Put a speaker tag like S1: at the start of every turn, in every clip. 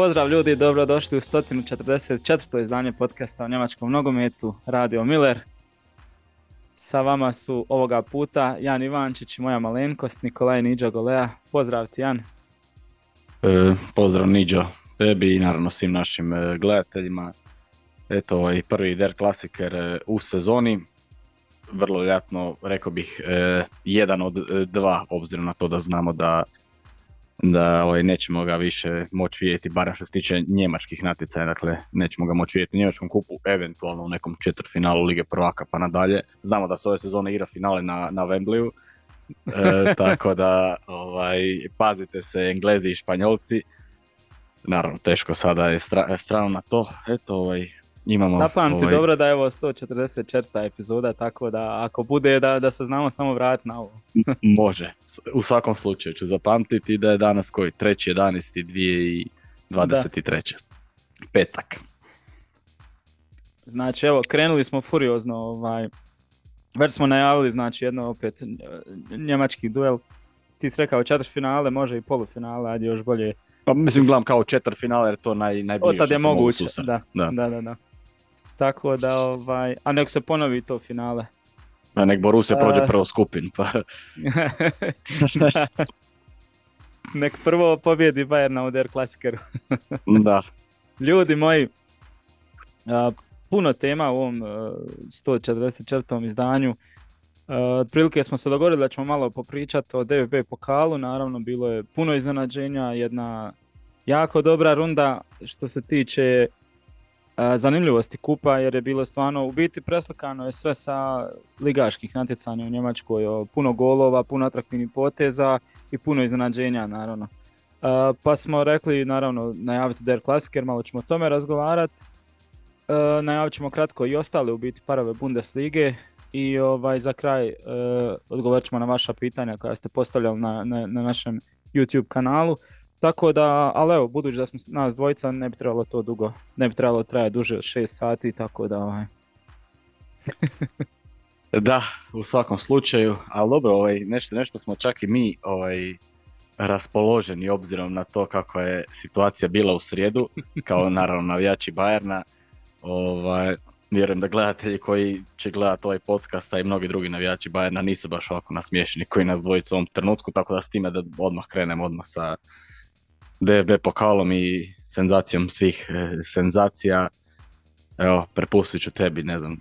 S1: Pozdrav ljudi, dobrodošli u 144. izdanje podcasta o njemačkom nogometu Radio Miller. Sa vama su ovoga puta Jan Ivančić i moja malenkost Nikolaj Niđo Golea. Pozdrav ti Jan.
S2: E, pozdrav Niđo tebi i naravno svim našim e, gledateljima. Eto ovaj prvi Der Klasiker e, u sezoni. Vrlo vjerojatno rekao bih e, jedan od dva obzirom na to da znamo da da ovaj, nećemo ga više moći vidjeti, barem što se tiče njemačkih natjecaja, dakle nećemo ga moći vidjeti u njemačkom kupu, eventualno u nekom četvrtfinalu Lige prvaka pa nadalje. Znamo da se ove sezone igra finale na, na Wembleyu, e, tako da ovaj, pazite se Englezi i Španjolci. Naravno, teško sada je stra, strano na to. Eto, ovaj, imamo...
S1: Zapamti
S2: ovaj...
S1: dobro da je ovo 144. epizoda, tako da ako bude da, da se znamo samo vratiti na ovo.
S2: Može, u svakom slučaju ću zapamtiti da je danas koji? 3.11.2023. 23. Petak.
S1: Znači evo, krenuli smo furiozno, ovaj, već smo najavili znači jedno opet njemački duel. Ti si rekao četiri finale, može i polufinale, ajde još bolje.
S2: Pa mislim gledam kao četvrt finale jer to naj, najbliže
S1: Od je moguće,
S2: da,
S1: da, da, da, da. Tako da, ovaj, a nek se ponovi to finale.
S2: A nek Borussia prođe prvo skupin, pa...
S1: nek prvo pobjedi Bayern na Oder Klasikeru.
S2: da.
S1: Ljudi moji, a, puno tema u ovom uh, 144. izdanju. Uh, otprilike smo se dogovorili da ćemo malo popričati o DFB pokalu, naravno bilo je puno iznenađenja, jedna jako dobra runda što se tiče zanimljivosti kupa jer je bilo stvarno u biti preslikano je sve sa ligaških natjecanja u Njemačkoj, puno golova, puno atraktivnih poteza i puno iznenađenja naravno. Pa smo rekli naravno najaviti Der Klassiker, malo ćemo o tome razgovarati. Najavit ćemo kratko i ostale u biti parove Bundeslige i ovaj, za kraj odgovorit ćemo na vaša pitanja koja ste postavljali na, na našem YouTube kanalu. Tako da, ali evo, budući da smo nas dvojica, ne bi trebalo to dugo, ne bi trebalo trajati duže od 6 sati, tako da ovaj.
S2: da, u svakom slučaju, ali dobro, ovaj, nešto, nešto smo čak i mi ovaj, raspoloženi obzirom na to kako je situacija bila u srijedu, kao naravno navijači Bajerna. Ovaj, vjerujem da gledatelji koji će gledati ovaj podcast, a i mnogi drugi navijači Bajerna nisu baš ovako nasmiješeni koji nas dvojicu u ovom trenutku, tako da s time da odmah krenemo odmah sa, DFB pokalom i senzacijom svih e, senzacija. Evo, prepustit ću tebi, ne znam.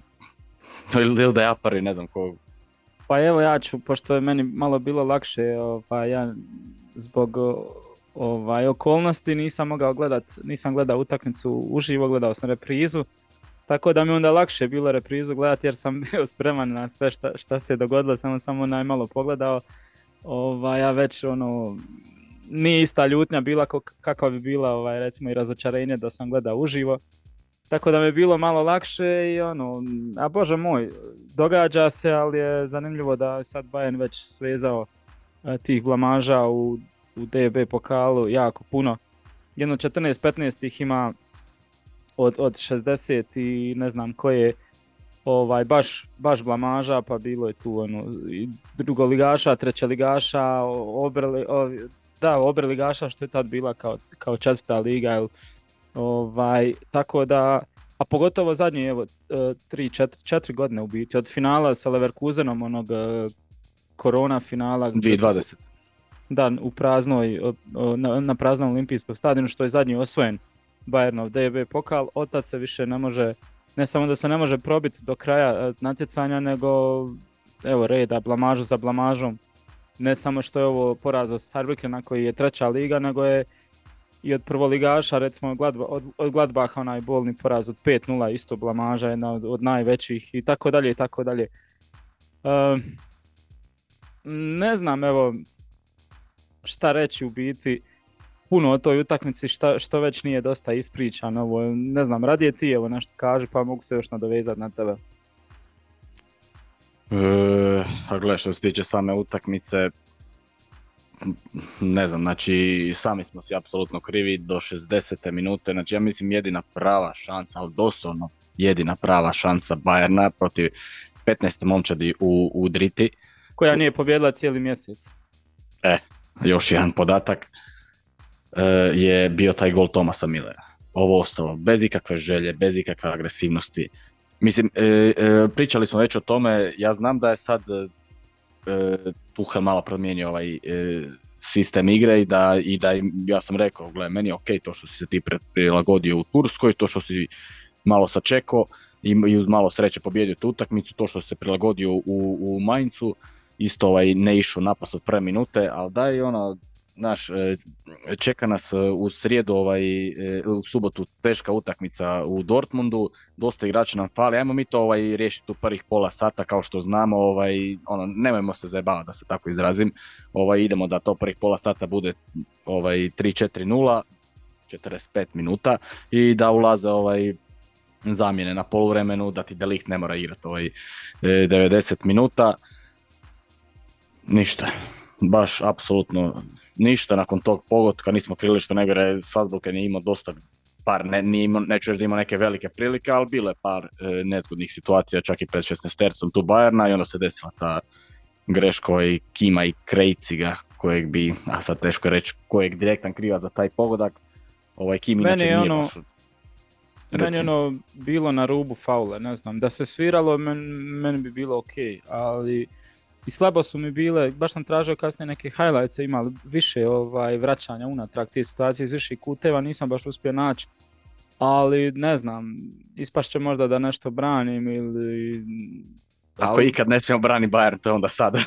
S2: Ili da ja prvi, ne znam ko.
S1: Pa evo ja ću, pošto je meni malo bilo lakše, pa ja zbog ovaj, okolnosti nisam mogao gledat, nisam gledao utakmicu uživo, gledao sam reprizu. Tako da mi onda lakše bilo reprizu gledati jer sam bio spreman na sve šta, šta se dogodilo, samo samo najmalo pogledao. Ovaj, ja već ono, nije ista ljutnja bila kakva bi bila ovaj, recimo i razočarenje da sam gledao uživo. Tako da mi je bilo malo lakše i ono, a bože moj, događa se, ali je zanimljivo da je sad Bayern već svezao e, tih blamaža u, u DB pokalu jako puno. Jedno 14-15 ih ima od, od 60 i ne znam koje ovaj, baš, baš blamaža, pa bilo je tu ono, i drugoligaša, trećeligaša, obrli, da, obreligaša što je tad bila kao, kao četvrta liga. Jel, ovaj, tako da, a pogotovo zadnje, evo, tri, četiri, četiri godine u biti, od finala sa Leverkusenom, onog e, korona finala.
S2: 2020.
S1: Da, u praznoj, na, na praznom olimpijskom stadionu, što je zadnji osvojen Bayernov DB pokal, od tad se više ne može, ne samo da se ne može probiti do kraja e, natjecanja, nego evo reda, blamažu za blamažom ne samo što je ovo poraz od Sarbikena koji je treća liga, nego je i od prvoligaša, recimo od, od Gladbaha onaj bolni poraz od 5-0, isto blamaža, jedna od, od najvećih i tako dalje i tako dalje. Ne znam, evo, šta reći u biti, puno o toj utakmici šta, što već nije dosta ispričano, ovo, ne znam, radije ti evo nešto kaži pa mogu se još nadovezati na tebe.
S2: E, a gle, što se tiče same utakmice, ne znam, znači sami smo si apsolutno krivi do 60. minute, znači ja mislim jedina prava šansa, ali doslovno jedina prava šansa Bajerna protiv 15. momčadi u, u Driti.
S1: Koja nije pobjedila cijeli mjesec.
S2: E, još jedan podatak. je bio taj gol Tomasa Millera. Ovo ostalo, bez ikakve želje, bez ikakve agresivnosti. Mislim, pričali smo već o tome, ja znam da je sad Tuhel malo promijenio ovaj sistem igre i da, i da ja sam rekao, gle, meni je ok to što si se ti prilagodio u Turskoj, to što si malo sačekao i, i uz malo sreće pobjedio tu utakmicu, to što si se prilagodio u, u Maincu, isto ovaj, ne išao napast od prve minute, ali daj ono, naš, e, čeka nas e, u srijedu, ovaj, e, u subotu teška utakmica u Dortmundu, dosta igrača nam fali, ajmo mi to ovaj, riješiti u prvih pola sata kao što znamo, ovaj, ono, nemojmo se zajebavati da se tako izrazim, ovaj, idemo da to prvih pola sata bude ovaj, 3-4-0, 45 minuta i da ulaze ovaj, zamjene na poluvremenu, da ti Delikt ne mora igrati ovaj, 90 minuta, ništa, baš apsolutno ništa nakon tog pogotka, nismo krili što nego je Salzburg je imao dosta par, ne, nije imao, neću reći da imao neke velike prilike, ali bilo je par e, nezgodnih situacija, čak i pred 16 tercom tu Bajerna i onda se desila ta greška i Kima i Krejciga, kojeg bi, a sad teško reći, kojeg direktan krivac za taj pogodak, ovaj Kim inače nije ono, baš
S1: Meni je ono bilo na rubu faule, ne znam, da se sviralo meni, meni bi bilo ok, ali i slabo su mi bile, baš sam tražio kasnije neke highlights, imali više ovaj, vraćanja unatrag te situacije iz viših kuteva, nisam baš uspio naći. Ali ne znam, ispašće možda da nešto branim ili...
S2: Ako ikad ne smijemo brani Bayern, to je onda sad.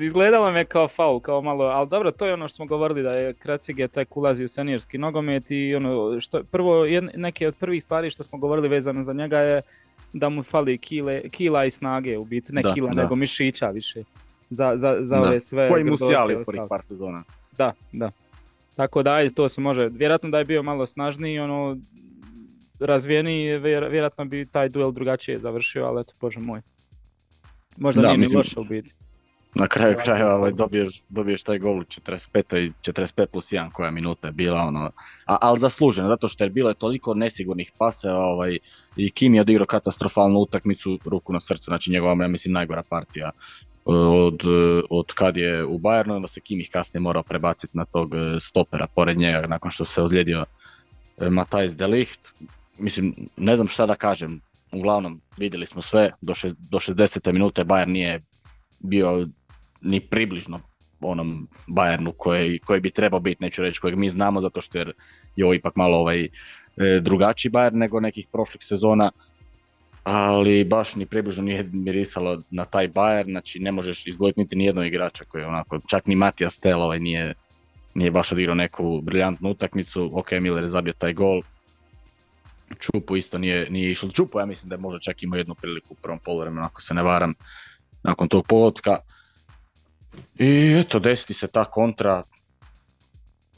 S1: Izgledalo mi je kao faul, kao malo, ali dobro, to je ono što smo govorili da je Kracige tek ulazi u seniorski nogomet i ono, što, prvo, neke od prvih stvari što smo govorili vezano za njega je da mu fali kile, kila i snage u biti, ne kila nego mišića više za, za, za ove sve
S2: Koji mu sjali u prvih par sezona.
S1: Da, da. Tako da ajde, to se može, vjerojatno da je bio malo snažniji, ono, razvijeniji, vjerojatno bi taj duel drugačije završio, ali eto, bože moj. Možda da, nije mislim, loše u biti.
S2: Na kraju krajeva ovaj, dobiješ, dobiješ taj gol u 45. i 45 plus 1 koja minuta je bila ono, a, ali zasluženo, zato što je bilo je toliko nesigurnih pase ovaj, i Kim je odigrao katastrofalnu utakmicu, ruku na srcu, znači njegova, ja mislim, najgora partija e, od, od kad je u Bayernu, onda se Kim ih kasnije morao prebaciti na tog e, stopera pored njega nakon što se ozlijedio e, Matthijs de Ligt. Mislim, ne znam šta da kažem, uglavnom vidjeli smo sve, do, do 60. minute Bayern nije bio ni približno onom Bayernu koji, koji bi trebao biti, neću reći kojeg mi znamo zato što je ovo ipak malo ovaj, e, drugačiji Bayern nego nekih prošlih sezona, ali baš ni približno nije mirisalo na taj Bayern, znači ne možeš izdvojiti niti nijednog igrača koji je onako, čak ni Matija Stel ovaj nije, nije baš odigrao neku briljantnu utakmicu, ok, Miller je zabio taj gol, Čupu isto nije, nije išlo. Čupu ja mislim da je možda čak imao jednu priliku u prvom poluvremenu ako se ne varam nakon tog pogotka. I eto, desiti se ta kontra,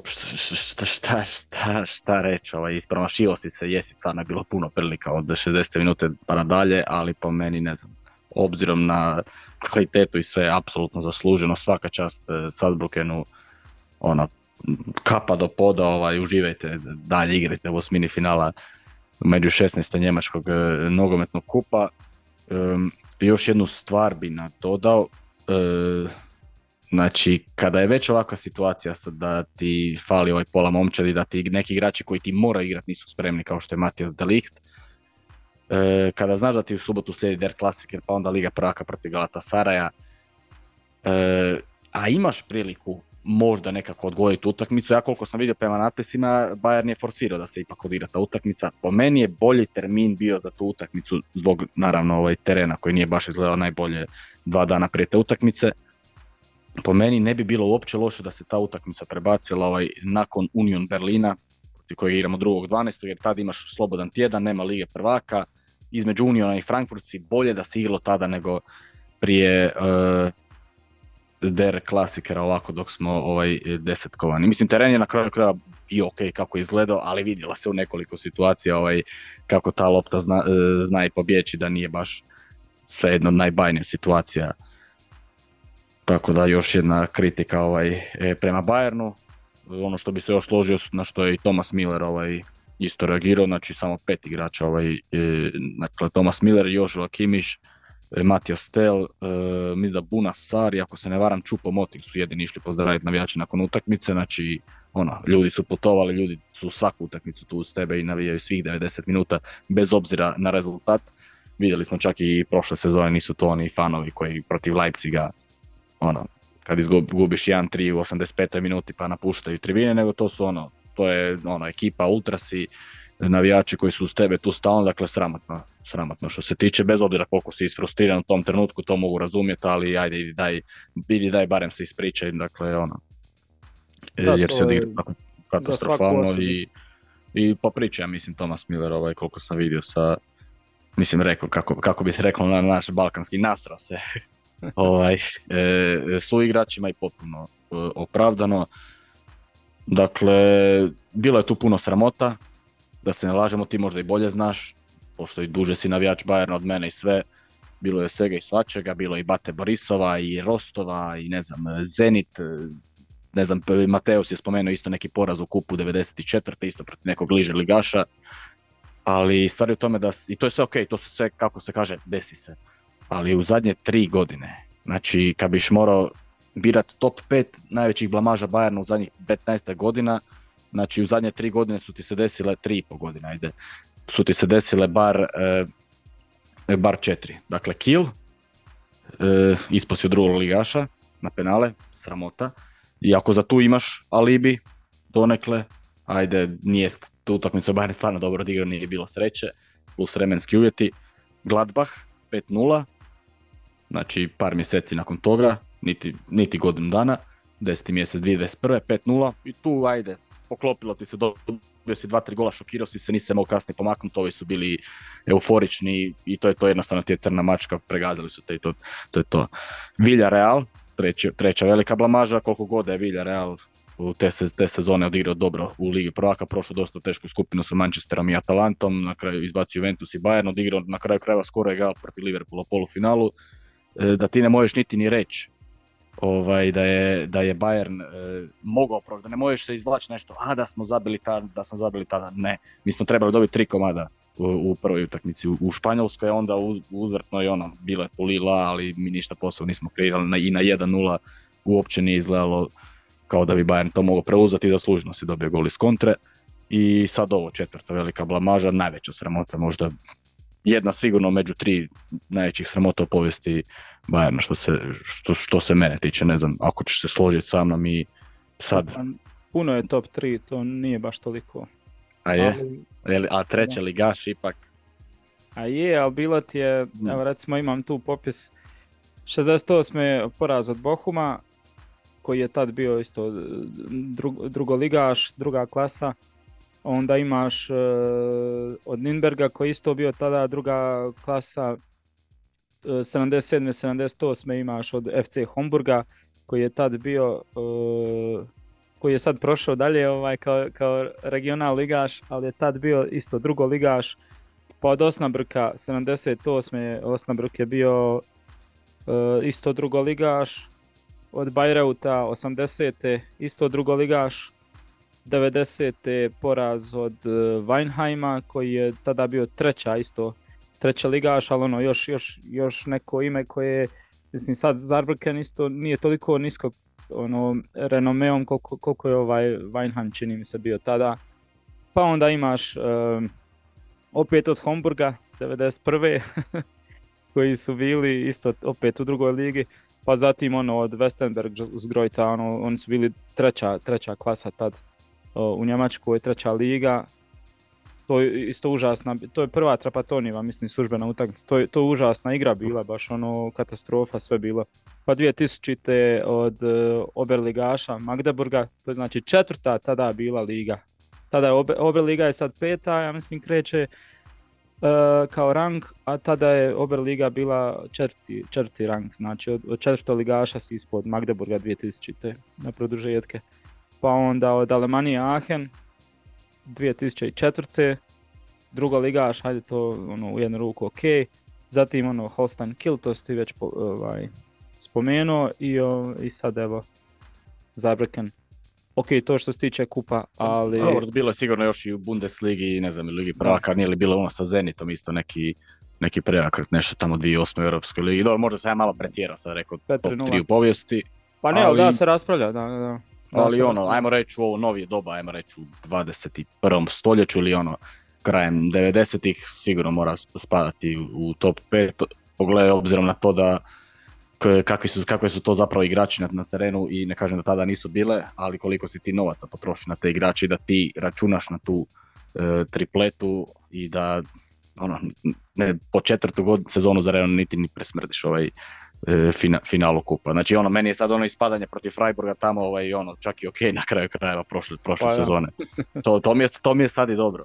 S2: šta, šta, šta, šta reći, ovaj, ispromašio si se, jesi stvarno je bilo puno prilika od 60 minute pa nadalje, ali po meni ne znam, obzirom na kvalitetu i sve, apsolutno zasluženo, svaka čast e, Sadbrukenu, ona, kapa do poda, ovaj, uživajte, dalje igrajte u osmini finala među 16. njemačkog e, nogometnog kupa. još jednu stvar bi nadodao, e, Znači, kada je već ovakva situacija da ti fali ovaj pola momčadi, da ti neki igrači koji ti moraju igrati nisu spremni kao što je Matijas Delicht, e, kada znaš da ti u subotu slijedi Der Klasiker pa onda Liga prvaka protiv Galata Saraja, e, a imaš priliku možda nekako odgojiti utakmicu, ja koliko sam vidio prema natpisima, Bayern je forsirao da se ipak odigra ta utakmica. Po meni je bolji termin bio za tu utakmicu zbog naravno ovaj terena koji nije baš izgledao najbolje dva dana prije te utakmice po meni ne bi bilo uopće loše da se ta utakmica prebacila ovaj, nakon Union Berlina, protiv kojeg igramo 2.12. jer tada imaš slobodan tjedan, nema Lige prvaka, između Uniona i Frankfurtci bolje da se igralo tada nego prije uh, der klasikera ovako dok smo ovaj desetkovani. Mislim teren je na kraju kraja i ok kako je izgledao, ali vidjela se u nekoliko situacija ovaj, kako ta lopta zna, uh, zna i pobjeći da nije baš svejedno najbajnija situacija tako da još jedna kritika ovaj, e, prema Bayernu. Ono što bi se još složio na što je i Thomas Miller ovaj, isto reagirao, znači samo pet igrača, ovaj, e, dakle Thomas Miller, Joshua Kimiš, Matija Stel, mislim da Buna Sari, ako se ne varam Čupo Moting su jedini išli pozdraviti navijače nakon utakmice, znači ono, ljudi su putovali, ljudi su svaku utakmicu tu uz tebe i navijaju svih 90 minuta bez obzira na rezultat. Vidjeli smo čak i prošle sezone nisu to oni fanovi koji protiv Leipziga ono, kad izgubiš 1-3 u 85. minuti pa napuštaju tribine, nego to su ono, to je ono, ekipa ultrasi, navijači koji su uz tebe tu stalno, dakle sramotno, sramotno što se tiče, bez obzira koliko si isfrustriran u tom trenutku, to mogu razumjeti, ali ajde idi daj, idi daj barem se ispričaj, dakle ono, da, jer se odigra katastrofalno i, i popriča, mislim, Thomas Miller, ovaj, koliko sam vidio sa, mislim, rekao, kako, kako bi se reklo na naš balkanski nasro se ovaj, e, su igračima i potpuno e, opravdano. Dakle, bilo je tu puno sramota, da se ne lažemo, ti možda i bolje znaš, pošto i duže si navijač Bayerna od mene i sve, bilo je svega i svačega, bilo je i Bate Borisova i Rostova i ne znam, Zenit, ne znam, Mateus je spomenuo isto neki poraz u kupu 94. isto protiv nekog liže ligaša, ali stvar je u tome da, i to je sve ok, to su sve, kako se kaže, desi se, ali u zadnje tri godine, znači kad biš morao birat top 5 najvećih blamaža Bayerna u zadnjih 15 godina, znači u zadnje tri godine su ti se desile, tri i po godine, ajde, su ti se desile bar, e, bar četiri. Dakle, kill, e, isposlio drugog ligaša na penale, sramota, i ako za tu imaš alibi, donekle, ajde, nije tu utakmicu Bayern stvarno dobro odigrao, nije bilo sreće, plus vremenski uvjeti. Gladbach 5-0, znači par mjeseci nakon toga, niti, niti godinu dana, 10. mjesec 2021. 5-0 i tu ajde, poklopilo ti se, dobio si dva, tri gola, šokirao si se, nisi mogao kasnije pomaknuti, ovi su bili euforični i to je to jednostavno ti crna mačka, pregazili su te i to, to je to. Real, treća velika blamaža, koliko god je Real u te, te sezone odigrao dobro u Ligi prvaka, prošao dosta tešku skupinu sa Manchesterom i Atalantom, na kraju izbacio Juventus i Bayern, odigrao na kraju krajeva skoro je egal protiv Liverpoola u polufinalu, da ti ne možeš niti ni reći ovaj, da, je, da je Bayern e, mogao proći, da ne možeš se izvlači nešto, a da smo zabili tada, da smo zabili tada, ne, mi smo trebali dobiti tri komada u, u prvoj utakmici u, u Španjolskoj, onda uz, uzvrtno i ono, bilo je polila, ali mi ništa posebno nismo kreirali i na 1-0 uopće nije izgledalo kao da bi Bayern to mogao preuzeti i zaslužno si dobio gol iz kontre. I sad ovo četvrta velika blamaža, najveća sramota možda jedna sigurno među tri najvećih sramota u povijesti Bayerna što se, što, što se mene tiče, ne znam, ako ćeš se složiti sa mnom i sad... Pa,
S1: puno je top 3, to nije baš toliko.
S2: A je? Ali, a treća ligaš ipak?
S1: A je, ali bilo ti je, evo recimo imam tu popis 68. poraz od Bohuma, koji je tad bio isto drugo drugoligaš, druga klasa. Onda imaš uh, od Ninberga koji isto bio tada druga klasa 77. 78. imaš od FC Homburga koji je tad bio uh, koji je sad prošao dalje ovaj, kao, kao regional ligaš, ali je tad bio isto drugo ligaš. Pa od Osnabrka 78. Osnabruk je bio uh, isto drugo ligaš. Od Bajreuta 80. isto drugo ligaš. 90. poraz od uh, Weinheima koji je tada bio treća isto treća ligaš, ali ono još, još, još neko ime koje mislim sad Zarbrken isto nije toliko nisko ono, renomeom koliko, koliko je ovaj Weinheim čini mi se bio tada. Pa onda imaš um, opet od Homburga 91. koji su bili isto opet u drugoj ligi. Pa zatim ono od Westenberg Zgrojta, ono, oni su bili treća, treća klasa tad u Njemačkoj, treća liga to je isto užasna, to je prva Trapatonijeva, mislim, službena utakmica, to je, to užasna igra bila, baš ono katastrofa sve bilo. Pa 2000. od uh, Oberligaša Magdeburga, to je znači četvrta tada bila liga. Tada je Ober, Oberliga je sad peta, ja mislim kreće uh, kao rang, a tada je Oberliga bila četvrti, četvrti rang, znači od, od četvrtog ligaša si ispod Magdeburga 2000. na produžetke. Pa onda od Alemanije Aachen, 2004. Druga ligaš, hajde to ono, u jednu ruku ok. Zatim ono Holstein Kill, to si ti već ovaj, spomenuo i, o, i sad evo Zabreken. Ok, to što se tiče kupa, ali...
S2: Dobro, bilo je sigurno još i u Bundesligi, ne znam, Ligi prvaka, nije li bilo ono sa Zenitom isto neki neki preakret, nešto tamo 2008. u Europskoj ligi. Dobro, možda sam ja malo pretjerao, sad rekao top
S1: 4:0.
S2: 3 u povijesti.
S1: Pa ne, ali da se raspravlja, da, da.
S2: Ali ono, ajmo reći u ovo novije doba, ajmo reći u 21. stoljeću ili ono, krajem 90-ih sigurno mora spadati u- top 5, pogledaj obzirom na to da kakvi su, kakve su to zapravo igrači na, na terenu i ne kažem da tada nisu bile, ali koliko si ti novaca potroši na te igrače i da ti računaš na tu e, tripletu i da ono, ne, po četvrtu god sezonu za redom niti ni presmrdiš ovaj e, fina, finalu kupa. Znači ono, meni je sad ono ispadanje protiv Freiburga tamo ovaj, ono, čak i ok na kraju krajeva prošle, prošle
S1: Pa
S2: sezone. To, to, mi je, to mi je sad i dobro.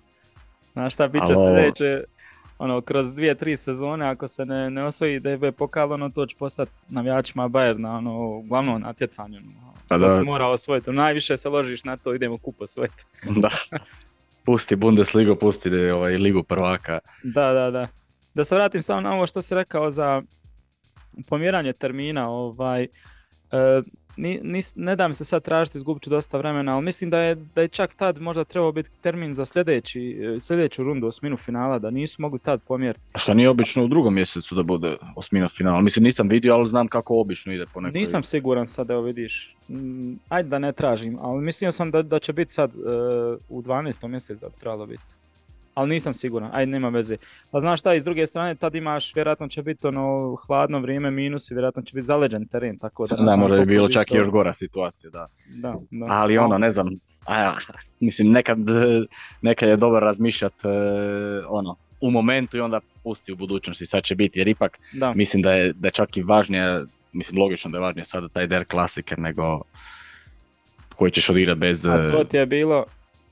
S1: Znaš šta, bit će
S2: Ali ovo-
S1: sljedeće, ono, kroz dvije, tri sezone, ako se ne, ne osvoji DB pokal, ono, to će postati navijačima Bayerna, ono, glavno natjecanje. Ono,
S2: Pa
S1: to
S2: da.
S1: se mora osvojiti. Najviše se ložiš na to, idemo kup osvojiti.
S2: da. Pusti Bundesligu, pusti ovaj, ligu prvaka.
S1: Da, da, da. Da se vratim samo na ovo što si rekao za pomjeranje termina, ovaj, e, ni, nis- ne da mi se sad tražiti, izgubit ću dosta vremena, ali mislim da je, da je čak tad možda trebao biti termin za sljedeći, e, sljedeću rundu osminu finala, da nisu mogli tad pomjeriti.
S2: A Što nije obično u drugom mjesecu da bude osmina finala. Mislim nisam vidio, ali znam kako obično ide po nekoj...
S1: Nisam siguran sad, evo vidiš. Mm, Ajde da ne tražim, ali mislio sam da, da će biti sad e, u 12. mjesecu da bi trebalo biti. Ali nisam siguran, ajde nema veze. A znaš šta, i s druge strane tad imaš, vjerojatno će biti ono hladno vrijeme, minus i vjerojatno će biti zaleđen teren, tako da
S2: Da, možda bi bilo
S1: bi
S2: čak i još gora situacija, da.
S1: Da, da.
S2: Ali ono, ne znam, a, ja, mislim nekad, nekad je dobro razmišljat e, ono, u momentu i onda pusti u budućnosti sad će biti, jer ipak
S1: Da.
S2: mislim da je, da je čak i važnije, mislim logično da je važnije sada taj Der Klasiker nego koji ćeš odigrati bez...
S1: A
S2: e,
S1: to ti je bilo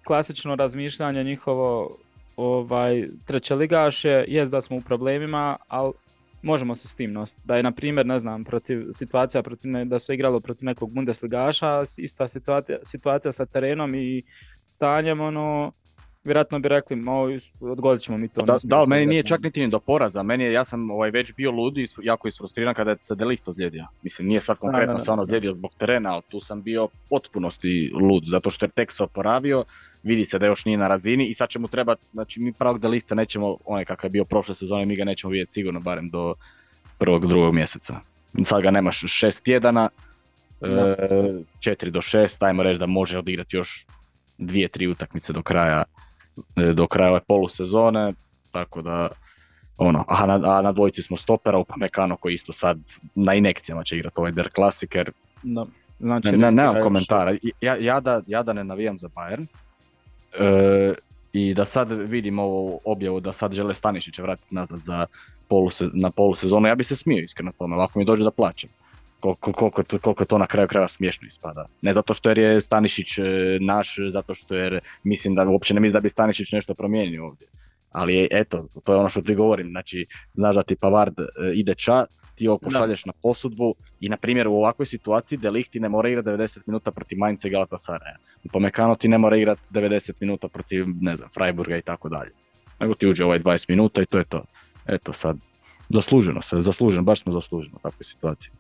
S1: klasično razmišljanje njihovo ovaj, treće ligaše, jest da smo u problemima, ali možemo se s tim nositi. Da je, na primjer, ne znam, protiv, situacija protiv, ne- da su igralo protiv nekog Bundesligaša, ista situacija, situacija sa terenom i stanjem, ono, vjerojatno bi rekli, odgodit ćemo mi to.
S2: Da, da, ali
S1: se
S2: meni nije čak niti ni do poraza, meni je, ja sam ovaj, već bio lud i jako isfrustriran kada je se Delikt ozlijedio. Mislim, nije sad konkretno se on ozlijedio zbog terena, ali tu sam bio potpunosti lud, zato što je tek se oporavio, vidi se da još nije na razini i sad će mu trebati, znači mi pravog Delikta nećemo, onaj kakav je bio prošle sezone, mi ga nećemo vidjeti sigurno barem do prvog, drugog mjeseca. Sad ga nemaš šest tjedana,
S1: Da.
S2: e, četiri do šest, ajmo reći da može odigrati još dvije, tri utakmice do kraja e, do kraja ove polusezone, tako da ono, a na, a na dvojici smo stopera, Upamecano koji isto sad na inekcijama će igrati ovaj Der Klasiker,
S1: Da. Znači,
S2: ne, nemam komentara, ja, ja, da, ja da ne navijam za Bayern, e, i da sad vidim ovu objavu da sad žele Stanišića vratiti nazad za poluse, na polusezonu, ja bi se smio iskreno tome, ovako mi dođe da plaćam. Koliko, koliko, koliko to na kraju krajeva smiješno ispada. Ne zato što jer je Stanišić e, naš, zato što jer mislim da uopće ne mislim da bi Stanišić nešto promijenio ovdje. Ali eto, to je ono što ti govorim, znači znaš da ti Pavard e, ide ča, ti ovo
S1: Da.
S2: pošalješ na posudbu i na primjer u ovakvoj situaciji Delikt ti ne mora igrati 90 minuta protiv Mainza i Galatasaraja. Pomekano ti ne mora igrati 90 minuta protiv, ne znam, Freiburga i tako dalje. Nego ti uđe ovaj 20 minuta i to je to. Eto sad, zasluženo se, zasluženo, baš smo zasluženo u takvoj situaciji.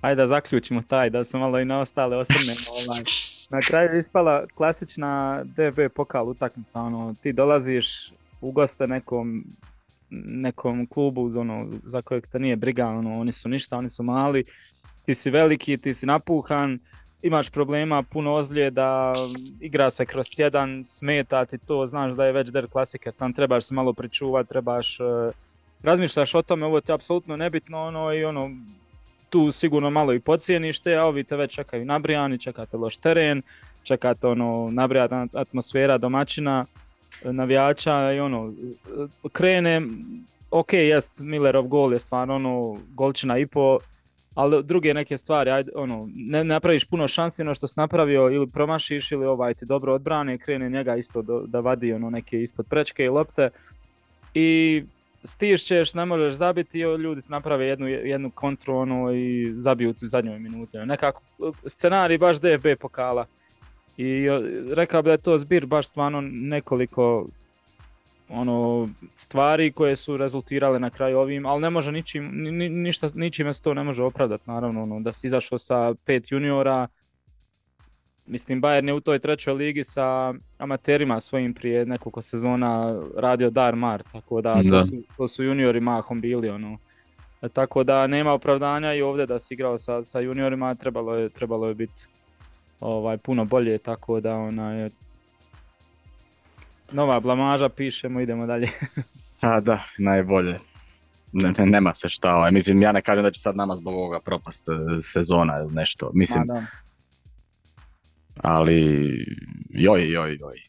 S1: Ajde da zaključimo taj, da se malo i na ostale osvrnemo. Ovaj. Na kraju je ispala klasična DB pokal utakmica, ono, ti dolaziš u goste nekom, nekom klubu ono, za kojeg te nije briga, ono, oni su ništa, oni su mali, ti si veliki, ti si napuhan, imaš problema, puno ozljeda, igra se kroz tjedan, smeta ti to, znaš da je već der klasiker, tam trebaš se malo pričuvat, trebaš, eh, razmišljaš o tome, ovo ti je apsolutno nebitno, ono, i ono, tu sigurno malo i pocijeniš te, a ovi te već čekaju nabrijani, čekate loš teren, čekate ono, nabrijana atmosfera domaćina, e, navijača i ono, krene, ok, jest, Millerov gol je stvarno ono, golčina i po, ali druge neke stvari, ajde, ono, ne napraviš puno šansi, ono što si napravio ili promašiš ili ovaj ti dobro odbrane, krene njega isto do- da vadi ono neke ispod prečke i lopte i stišćeš, ne možeš zabiti i ljudi ti naprave jednu, jednu kontru ono, i zabiju u zadnjoj minuti. ono, Nekako scenarij baš DFB pokala. I rekao bi da je to zbir baš stvarno nekoliko ono stvari koje su rezultirale na kraju ovim, ali ne može ničim, ni, ni- ništa, ničime se to ne može opravdati naravno, ono, da si izašao sa pet juniora, mislim Bayern je u toj trećoj ligi sa amaterima svojim prije nekoliko sezona radio Dar Mar, tako da,
S2: Da.
S1: To, su, to su juniori mahom bili ono. E, Tako da nema opravdanja i ovdje da si igrao sa, sa juniorima, trebalo je, trebalo je biti ovaj, puno bolje, tako da ona je nova blamaža, pišemo, idemo dalje.
S2: A da, najbolje. Ne, ne- nema se šta, ovaj. mislim ja ne kažem da će sad nama zbog ovoga propast e, sezona ili nešto, mislim,
S1: Ma da.
S2: ali joj, joj, joj.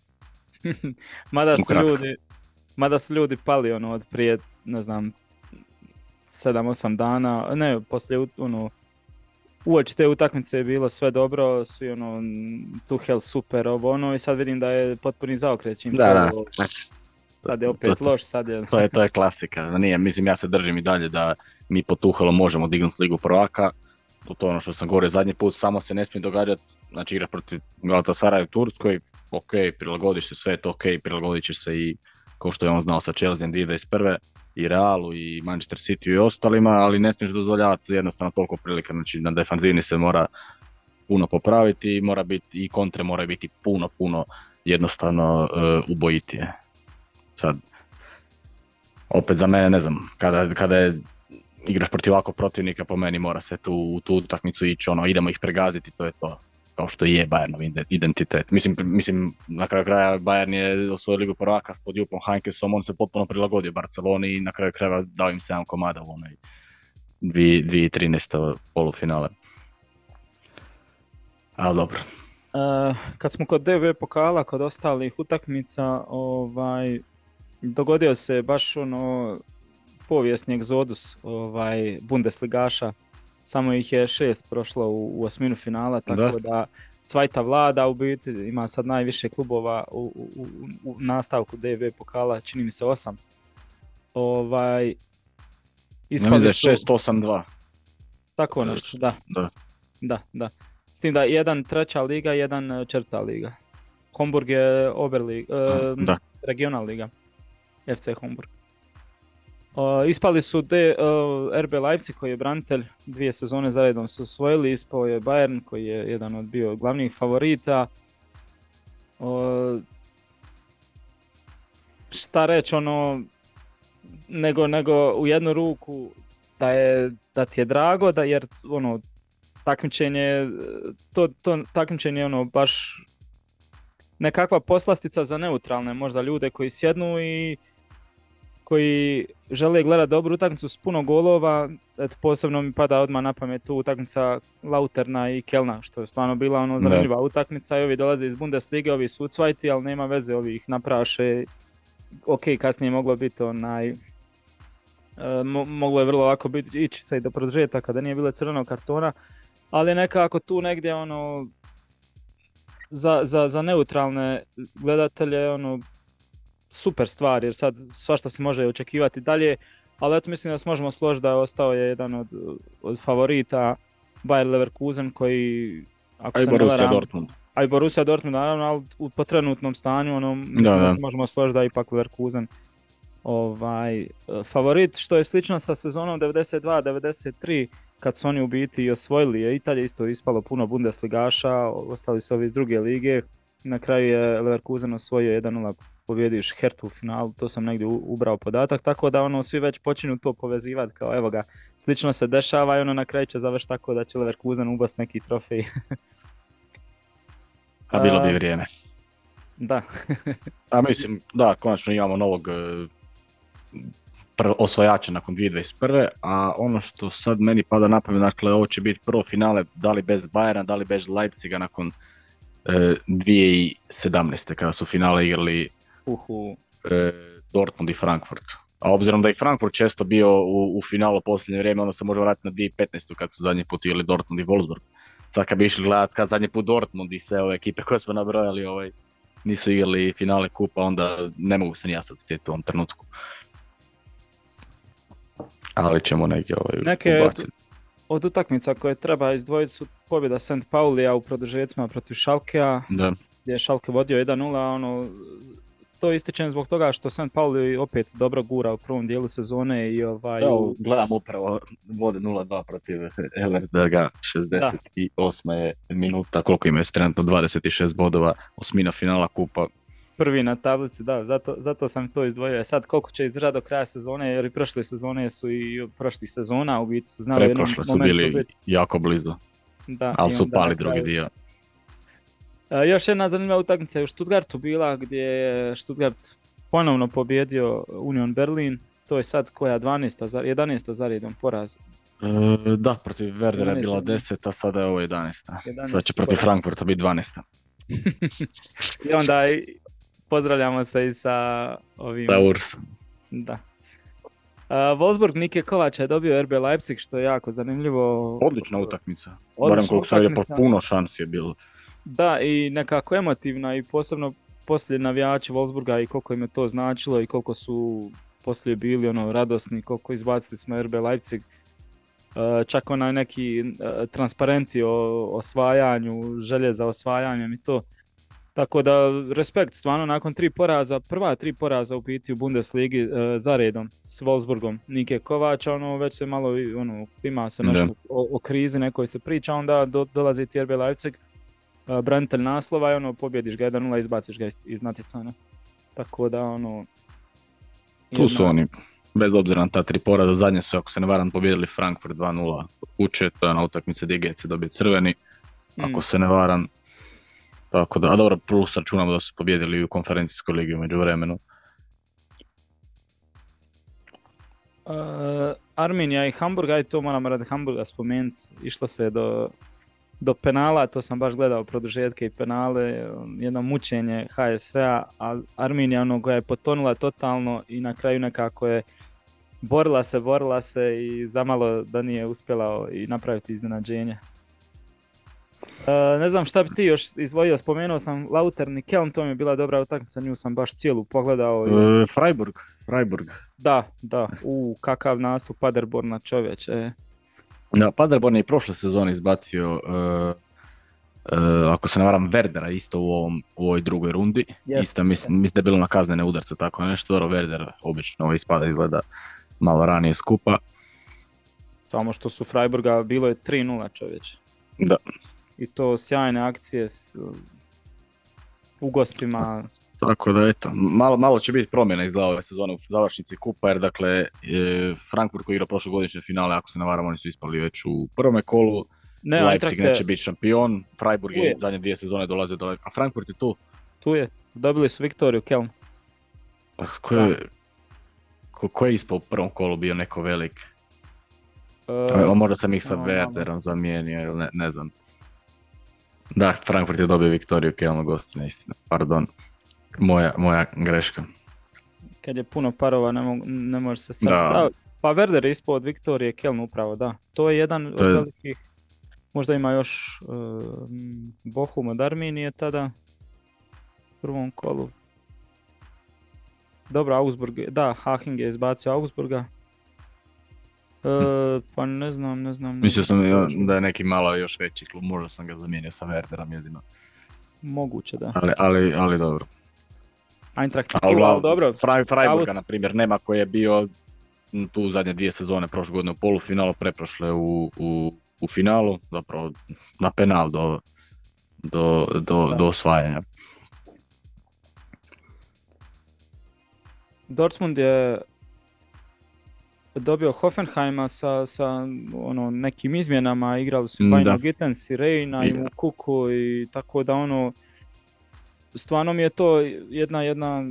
S1: Mada su
S2: Ukratko.
S1: ljudi, mada su ljudi pali ono od prije, ne znam, 7-8 dana, ne, poslije ono, uoči te utakmice je bilo sve dobro, svi ono, Tuhel super, ovo ono, i sad vidim da je potpuni zaokret čim se
S2: Da, da,
S1: ovo- sad je opet
S2: to-
S1: loš, sad je...
S2: to je, to je klasika, nije, mislim ja se držim i dalje da mi po Tuhelom možemo dignuti ligu prvaka, to je ono što sam govorio zadnji put, samo se ne smije događati, znači igra protiv Galatasaraya u Turskoj, ok, prilagodiš se, sve je to ok, prilagodit ćeš se i kao što je on znao sa Chelsea 2021. i Realu i Manchester City i ostalima, ali ne smiješ dozvoljavati jednostavno toliko prilika, znači na defanzivni se mora puno popraviti i mora biti i kontre moraju biti puno, puno jednostavno uh, ubojitije. Sad, opet za mene ne znam, kada, kada je igraš protiv ovakvog protivnika po meni mora se tu u tu utakmicu ići ono idemo ih pregaziti to je to kao što je Bayernov ide- identitet. Mislim, mislim na kraju kraja Bayern je osvojio ligu prvaka s pod Jupom Heinkessom, on se potpuno prilagodio Barceloni i na kraju krajeva dao im 7 komada u onoj 2013. polufinale. Ali dobro,
S1: E, kad smo kod DV pokala, kod ostalih utakmica, ovaj, dogodio se baš ono povijesni egzodus ovaj, Bundesligaša. Samo ih je šest prošlo u, u osminu finala, tako da, Cvajta vlada u biti, ima sad najviše klubova u, u, u- nastavku DV pokala, čini mi se osam. Ovaj, ispali
S2: da
S1: su,
S2: 6-8-2.
S1: tako nešto, da.
S2: Da.
S1: Da, da. S tim da jedan treća liga, jedan e, četvrta liga. Homburg je Oberliga, e,
S2: Da.
S1: regional liga. FC Homburg. Ispali su de, RB Leipzig koji je branitelj, dvije sezone zaredom su osvojili, ispao je Bayern koji je jedan od bio glavnih favorita. E, šta reći, ono, nego, nego u jednu ruku da, je, da ti je drago, da jer ono, takmičenje, to, to takmičenje je ono baš nekakva poslastica za neutralne možda ljude koji sjednu i koji žele gledati dobru utakmicu s puno golova, eto posebno mi pada odmah na pamet tu utakmica Lauterna i Kelna, što je stvarno bila ono zanimljiva utakmica i ovi dolaze iz Bundeslige, ovi su ucvajti, ali nema veze, ovi ih napraše, ok, kasnije je moglo biti onaj, e, mo- moglo je vrlo lako biti ići se i do produžetka kada nije bilo crvenog kartona, ali nekako tu negdje ono za, za, za neutralne gledatelje ono super stvar jer sad svašta se može očekivati dalje, ali eto mislim da se možemo složiti da je ostao je jedan od, od favorita Bayer Leverkusen koji ako
S2: A i
S1: se ne
S2: Borussia
S1: varam,
S2: Dortmund.
S1: a i Borussia Dortmund naravno, ali u, po trenutnom stanju ono, mislim
S2: Da,
S1: da,
S2: da.
S1: se možemo složiti da je ipak Leverkusen ovaj, favorit, što je slično sa sezonom 92-93 kad su oni u biti i osvojili je Italija isto ispalo puno Bundesligaša, ostali su ovi iz druge lige. Na kraju je Leverkusen osvojio 1-0 pobjediš Hertu u finalu, to sam negdje ubrao podatak, tako da ono svi već počinju to povezivati kao evo ga, slično se dešava i ono na kraju će završiti tako da će Leverkusen ubast neki trofej.
S2: A bilo bi vrijeme.
S1: da,
S2: A mislim, da, konačno imamo novog e, osvajača nakon 2021. A ono što sad meni pada na pamet, dakle, ovo će biti prvo finale, da li bez Bayerna, da li bez Leipziga nakon e, 2017. kada su finale igrali
S1: uhu,
S2: e, Dortmund i Frankfurt. A obzirom da je Frankfurt često bio u, u finalu posljednje vrijeme, onda se može vratiti na 2015. kad su zadnji put igrali Dortmund i Wolfsburg. Sad kad bi išli gledat kad zadnji put Dortmund i sve ove ekipe koje smo nabrojali ovaj, nisu igrali finale kupa, onda ne mogu se ni ja sad sjetiti u ovom trenutku. Ali ćemo neke ovaj,
S1: Neke od utakmica koje treba izdvojiti su pobjeda St. Paulija u produžecima protiv Šalkea,
S2: Da,
S1: gdje je Šalke vodio 1-0, ono, to ističem zbog toga što St. Pauli opet dobro gura u prvom dijelu sezone i ovaj...
S2: Evo, gledam upravo vode 0-2 protiv Elversberga, 68. je minuta, koliko imaju trenutno 26 bodova, osmina finala kupa.
S1: Prvi na tablici, da, zato, zato sam to izdvojio. E sad koliko će izdržati do kraja sezone, jer i prošle sezone su i prošlih sezona, u biti su znali
S2: Preprošle su bili jako blizu, da, ali su pali drugi dio.
S1: E, još jedna zanimljiva utakmica je u Stuttgartu bila gdje je Stuttgart ponovno pobjedio Union Berlin. To je sad koja 12. Za, 11. za redom poraz. E,
S2: da, protiv Werdera je bila 10, a sada je ovo 11. 11 sad će protiv Frankfurta biti 12.
S1: I onda pozdravljamo se i sa ovim...
S2: Sa Urs.
S1: Da. Uh, Wolfsburg Nike Kovača je dobio RB Leipzig što je jako zanimljivo.
S2: Odlična utakmica. Barem koliko sam vidio, puno šansi je bilo.
S1: Da, i nekako emotivna i posebno poslije navijači Wolfsburga i koliko im je to značilo i koliko su poslije bili ono radosni, koliko izbacili smo RB Leipzig. E, čak onaj neki e, transparenti o osvajanju, želje za osvajanjem i to. Tako da, respekt, stvarno nakon tri poraza, prva tri poraza u biti u Bundesligi e, za redom s Wolfsburgom, Nike Kovača, ono već se malo, ono, ima se nešto o, o, krizi nekoj se priča, onda do, dolazi RB Leipzig, branitelj naslova i ono pobjediš ga 1-0 izbaciš ga iz, iz natjecanja. Tako da ono...
S2: Tu su oni, bez obzira na ta tri poraza, zadnje su ako se ne varam pobjedili Frankfurt 2-0 kuće, to je na utakmice gdje dobije crveni, ako mm. se ne varam. Tako da, a dobro, plus računamo da su pobjedili u konferencijskoj ligi umeđu vremenu.
S1: Uh, Arminija i Hamburg, aj to moram radi Hamburga spomenuti, išlo se do do penala, to sam baš gledao produžetke i penale, jedno mučenje HSV-a, a Arminija ono koja je potonula totalno i na kraju nekako je borila se, borila se i zamalo da nije uspjela i napraviti iznenađenje. E, ne znam šta bi ti još izvojio, spomenuo sam Lauter i Kelm, to mi je bila dobra utakmica, nju sam baš cijelu pogledao.
S2: I... E, Freiburg, Freiburg.
S1: Da, da, u kakav nastup Paderborna čovječe.
S2: Da, Paderborn je i prošle sezone izbacio, uh, uh, ako se ne varam, Verdera isto u, ovom, u ovoj drugoj rundi. Yes, isto mislim, mislim da je bilo na kaznene udarce, tako nešto. Dobro, Verder obično ovaj ispada izgleda malo ranije skupa.
S1: Samo što su Freiburga bilo je 3-0 čovječ.
S2: Da.
S1: I to sjajne akcije s u gostima.
S2: Tako da eto, malo, malo će biti promjena izgleda ove sezone u završnici kupa jer dakle e, Frankfurt koji igra prošlogodišnje finale, ako se ne varam, oni su ispali već u prvome kolu. Ne, Leipzig neće biti šampion, Freiburg je zadnje dvije sezone dolaze do a Frankfurt je tu.
S1: Tu je, dobili su Viktoriju, Kelm.
S2: Ah, ko je, ko, ko je ispao u prvom kolu bio neko velik? Uh, možda sam ih sa no, Werderom zamijenio, ili ne, ne znam. Da, Frankfurt je dobio Viktoriju Kelm gostina, istina, pardon. Moja, moja greška.
S1: Kad je puno parova ne, ne može se sad... Da. pa Werder je ispod Viktorije Keln upravo, da. To je jedan od velikih... Možda ima još uh, Bohum od Arminije tada. U prvom kolu. Dobro, Augsburg, da, Haching je izbacio Augsburga. E, pa ne znam, ne znam.
S2: Mislio sam da je neki malo još veći klub, možda sam ga zamijenio sa Werderom jedino.
S1: Moguće da.
S2: Ali, ali, ali dobro.
S1: Eintracht tu, ali dobro.
S2: Freiburga, na primjer, nema koji je bio tu zadnje dvije sezone, prošle godine u polufinalu, preprošle u, u, u finalu, zapravo na penal do, do, do, do osvajanja.
S1: Dortmund je dobio Hoffenheima sa, sa ono, nekim izmjenama, igrali su Bajno Gittens i Reina i Kuku i tako da ono, stvarno mi je to jedna, jedna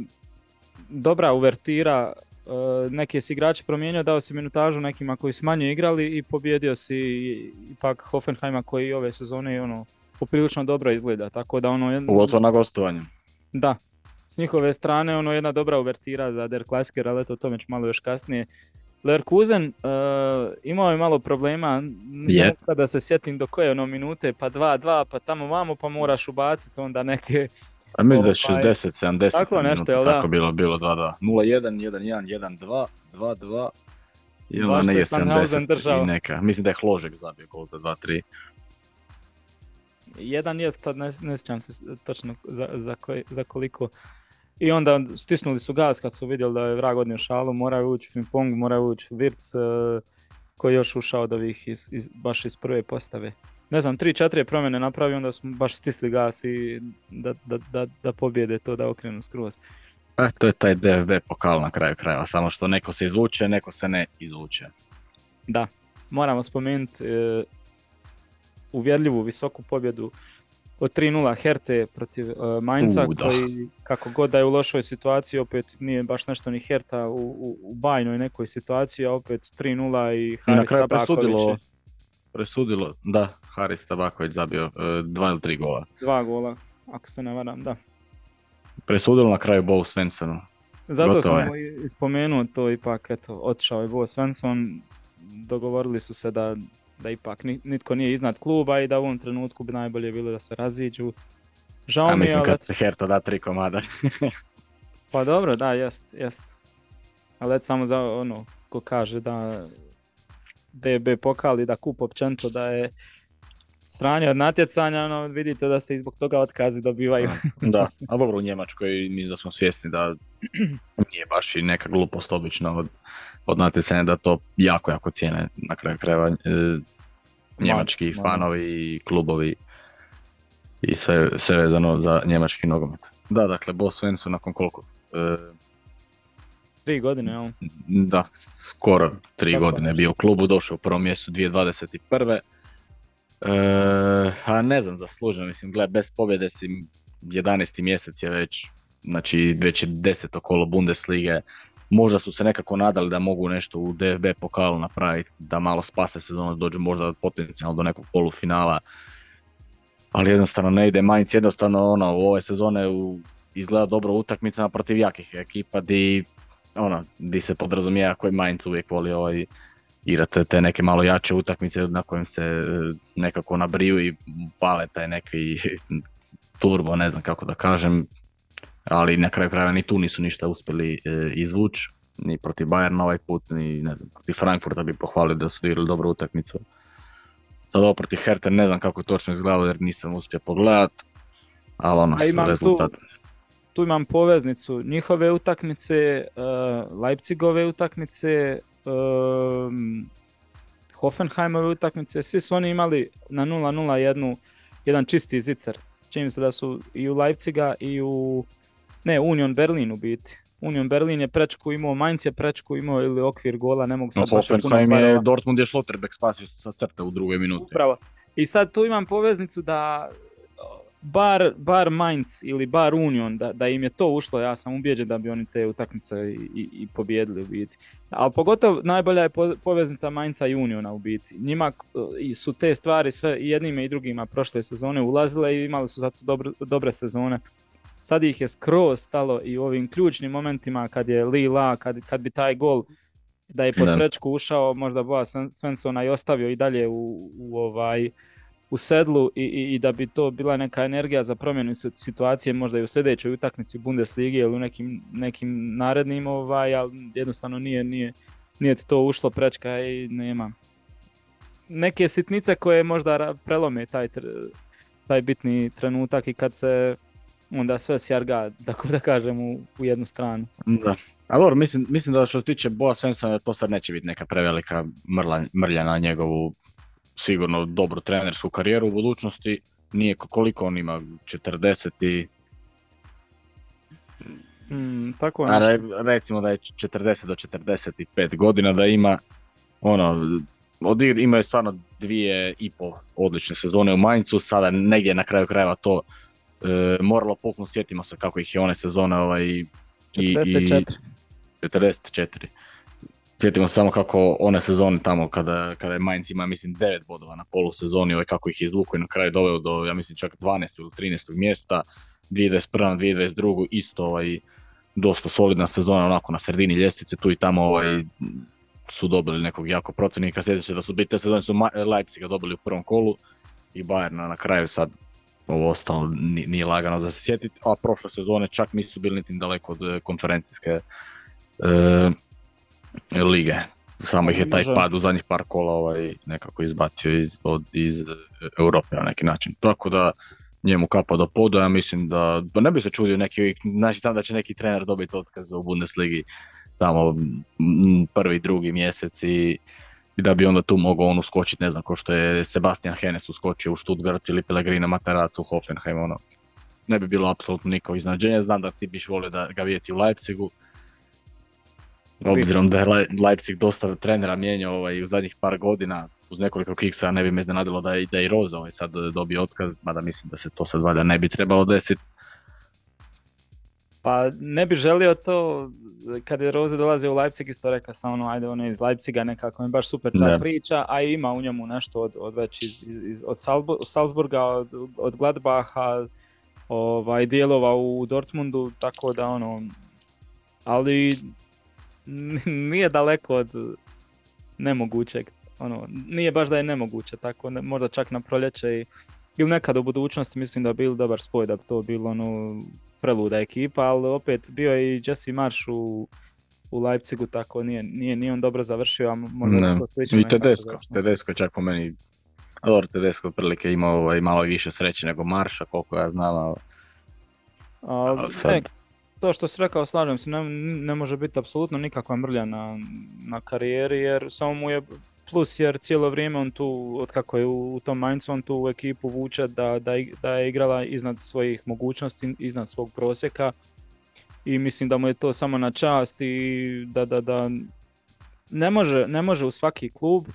S1: dobra uvertira. E, neke si igrače promijenio, dao si minutažu nekima koji su manje igrali i pobjedio si ipak Hoffenheima koji ove sezone ono, poprilično dobro izgleda. Tako da ono...
S2: Pogotovo na gostovanju.
S1: Da, s njihove strane ono jedna dobra uvertira za Der Klasker, ali to tome ću malo još kasnije. Lerkuzen uh, imao je malo problema, ne sad da se sjetim do koje ono minute, pa 2-2, pa tamo vamo, pa moraš ubaciti onda neke
S2: a mi da 60, 70 tako nešto, minuta, tako bilo, bilo 2-2. 0-1, 1-1, 1-2, 2-2. I onda ne je 70 i neka. Mislim da je Hložek zabio gol za 2-3.
S1: Jedan jest, sad ne, ne sjećam se točno za, za, koj, za koliko. I onda stisnuli su gas kad su vidjeli da je vrag odnio šalu, moraju ući Frimpong, moraju ući Virc, uh, koji je još ušao od ovih iz, iz, baš iz prve postave. Ne znam, tri, četiri promjene napravio, onda smo baš stisli gas i da, da, da, da pobjede to, da okrenu skroz.
S2: E, to je taj DFB pokal na kraju krajeva, samo što neko se izvuče, neko se ne izvuče.
S1: Da, moramo spomenuti e, uvjerljivu visoku pobjedu od 3-0 Herte protiv uh, Mainza,
S2: U,
S1: koji kako god da je u lošoj situaciji, opet nije baš nešto ni Herta u, u, u bajnoj nekoj situaciji, a opet 3-0 i
S2: na
S1: Haris
S2: kraju
S1: Tabaković
S2: presudilo, presudilo, da, Haris Tabaković zabio e, dva ili tri gola.
S1: dva gola, ako se ne varam, da.
S2: Presudilo na kraju Bo Svensonu.
S1: Zato
S2: Gotovo
S1: sam i i spomenuo to ipak, eto, otišao je Bo Svensson, dogovorili su se da, da ipak ni- nitko nije iznad kluba i da u ovom trenutku bi najbolje bilo da se raziđu. Žao
S2: A
S1: mi je,
S2: mislim
S1: ali
S2: kad se Herta da tri komada.
S1: Pa dobro, da, jest, jest. Ali eto samo za ono, ko kaže da DB pokali da kup općenito da je sranje od natjecanja, ono, vidite da se i zbog toga otkazi dobivaju.
S2: da, a dobro u Njemačkoj mislim da smo svjesni da nije baš i neka glupost obično od, od natjecanja da to jako, jako cijene na kraju krajeva e, njemački
S1: Ma- ma-
S2: fanovi i klubovi i sve, sve vezano za njemački nogomet. Da, dakle, Bo Svensson nakon koliko? E,
S1: Tri godine, jel?
S2: da, skoro tri
S1: Tako
S2: godine je bio u klubu, došao u prvom mjestu 2021. E, a ne znam, zasluženo, mislim, gle, bez pobjede si 11. mjesec je već, znači već je deseto kolo Bundeslige, možda su se nekako nadali da mogu nešto u DFB pokalu napraviti, da malo spase sezonu, da dođu možda potencijalno do nekog polufinala, ali jednostavno ne ide, Mainz jednostavno ono, u ove sezone u, izgleda dobro utakmicama protiv jakih ekipa di ono, di se podrazumijeva koji Mainz uvijek voli ovaj, igrati te neke malo jače utakmice na kojim se e, nekako nabriju i pale taj neki turbo, ne znam kako da kažem, ali na kraju krajeva ni tu nisu ništa uspjeli e, izvući, ni protiv Bayerna ovaj put, ni ne znam, protiv Frankfurta bi pohvalio da su igrali dobru utakmicu. Sad ovo protiv Hertha ne znam kako je točno izgledalo jer nisam uspio pogledat, ali ono
S1: imam tu-
S2: rezultat.
S1: Tu imam poveznicu njihove utakmice, uh, Leipzigove utakmice, um, Hoffenheimove utakmice, svi su oni imali na 0-0 jednu, jedan čisti zicer. Čini mi se da su i u Leipziga i u, ne, Union Berlin u biti. Union Berlin je prečku imao, Mainz je prečku imao ili okvir gola, ne mogu
S2: No,
S1: sad baš je puno
S2: je. Dortmund je Schlotterbeck spasio sa crte u drugoj minuti.
S1: Upravo. I sad tu imam poveznicu da bar, bar Mainz ili bar Union, da, da im je to ušlo, ja sam ubijeđen da bi oni te utakmice i, i, i pobjedili u biti. Ali pogotovo najbolja je po- poveznica Mainza i Uniona u biti. Njima i su te stvari sve jednima i drugima prošle sezone ulazile i imali su zato dobro, dobre sezone. Sad ih je skroz stalo i u ovim ključnim momentima kad je Lila, kad, kad bi taj gol da je pod prečku ušao, možda Boa Sven- Svensona i ostavio i dalje u, u ovaj u sedlu i, i, i da bi to bila neka energija za promjenu si- situacije možda i u sljedećoj utakmici Bundeslige ili u nekim, nekim narednim ovaj, ali jednostavno nije, nije, nije to ušlo prečka i nema. Neke sitnice koje možda prelome taj, taj bitni trenutak i kad se onda sve sjarga, tako da kažem, u, u jednu stranu.
S2: Da. A dobro, mislim, mislim da što se tiče Boa Svensona, to sad neće biti neka prevelika mrla, mrlja na njegovu sigurno dobru trenersku karijeru u budućnosti. Nije ko- koliko on ima, 40 i...
S1: Mm, tako nešto.
S2: re- recimo da je 40 do 45 godina da ima, ono, odig- imao je stvarno dvije i pol odlične sezone u Mainzu, sada negdje na kraju krajeva to e, moralo puknuti, sjetimo se kako ih je one sezone ovaj, i, i,
S1: 44.
S2: 44. Sjetimo samo kako one sezone tamo kada, kada je Mainz ima mislim 9 bodova na polusezoni, ovaj, kako ih je izvukao i na kraju doveo do ja mislim čak 12 ili 13 mjesta. 2021. na 2022. isto ovaj, dosta solidna sezona onako na sredini ljestvice, tu i tamo ovaj, su dobili nekog jako protivnika. Sjeća se da su biti te sezone su Leipziga dobili u prvom kolu i Bayerna na kraju sad ovo ostalo ni- nije lagano za se sjetiti, a prošle sezone čak nisu bili niti daleko od eh, konferencijske e, lige. Samo ih je taj pad u zadnjih par kola ovaj, nekako izbacio iz, od, iz e, Europe na neki način. Tako da njemu kapa do podu, ja mislim da, da ne bi se čudio neki, znači sam da će neki trener dobiti otkaz u Bundesligi tamo prvi, drugi mjesec i, da bi onda tu mogao on uskočiti, ne znam, ko što je Sebastian Henes uskočio u Stuttgart ili Pellegrino Materac u Hoffenheim, ono. Ne bi bilo apsolutno niko iznadženja, znam da ti biš volio da ga vidjeti u Leipzigu, Obzirom da je Leipzig dosta trenera mijenjao ovaj, u zadnjih par godina, uz nekoliko kiksa ne bi me iznenadilo da je, da i Roza ovaj, sad dobio otkaz, mada mislim da se to sad valjda ne bi trebalo desiti.
S1: Pa ne bi želio to, kad je Roze dolazio u Leipzig isto rekao sam ono, ajde on je iz Leipziga nekako je baš super ta priča, a ima u njemu nešto od, od već iz, iz, od Salzburga, od, od Gladbaha, ovaj, dijelova u Dortmundu, tako da ono, ali nije daleko od nemogućeg. Ono, nije baš da je nemoguće, tako možda čak na proljeće i, ili nekad u budućnosti mislim da bi bil dobar spoj, da bi to bilo ono, preluda ekipa, ali opet bio je i Jesse Marsh u, u Leipzigu, tako nije, nije, nije on dobro završio, a možda ne. to slično.
S2: I Tedesco, Tedesco čak po meni, dobro, Tedesco otprilike imao ovaj, malo više sreće nego Marša, koliko ja znam, ali...
S1: A, sad to što si rekao, slažem se, ne, ne može biti apsolutno nikakva mrlja na, na karijeri, jer samo mu je plus jer cijelo vrijeme on tu, od kako je u, tom Mainzu, on tu u ekipu vuče da, da, da je igrala iznad svojih mogućnosti, iznad svog prosjeka. I mislim da mu je to samo na čast i da, da, da ne može, ne može u svaki klub,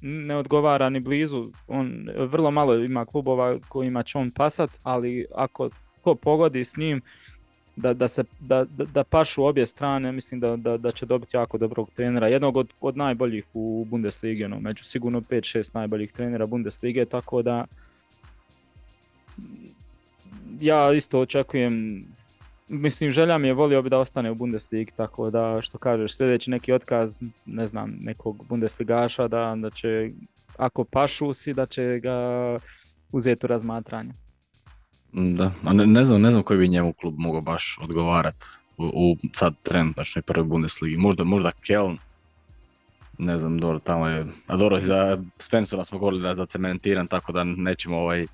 S1: ne odgovara ni blizu, on vrlo malo ima klubova kojima će on pasat, ali ako ko pogodi s njim, da, da, se, da, da pašu obje strane, mislim da, da, da će dobiti jako dobrog trenera, jednog od, od najboljih u Bundesligi, ono, među sigurno 5-6 najboljih trenera Bundeslige, tako da ja isto očekujem, mislim želja mi je volio bi da ostane u Bundesligi, tako da što kažeš, sljedeći neki otkaz, ne znam, nekog Bundesligaša, da, da će, ako pašu si, da će ga uzeti u razmatranje.
S2: Da, a ne, ne, znam, ne znam koji bi njemu klub mogao baš odgovarat u, u sad trenutačnoj prvoj Bundesligi. Možda, možda Keln, ne znam, dobro, tamo je, a dobro, za Svensona smo govorili da je zacementiran, tako da nećemo ovaj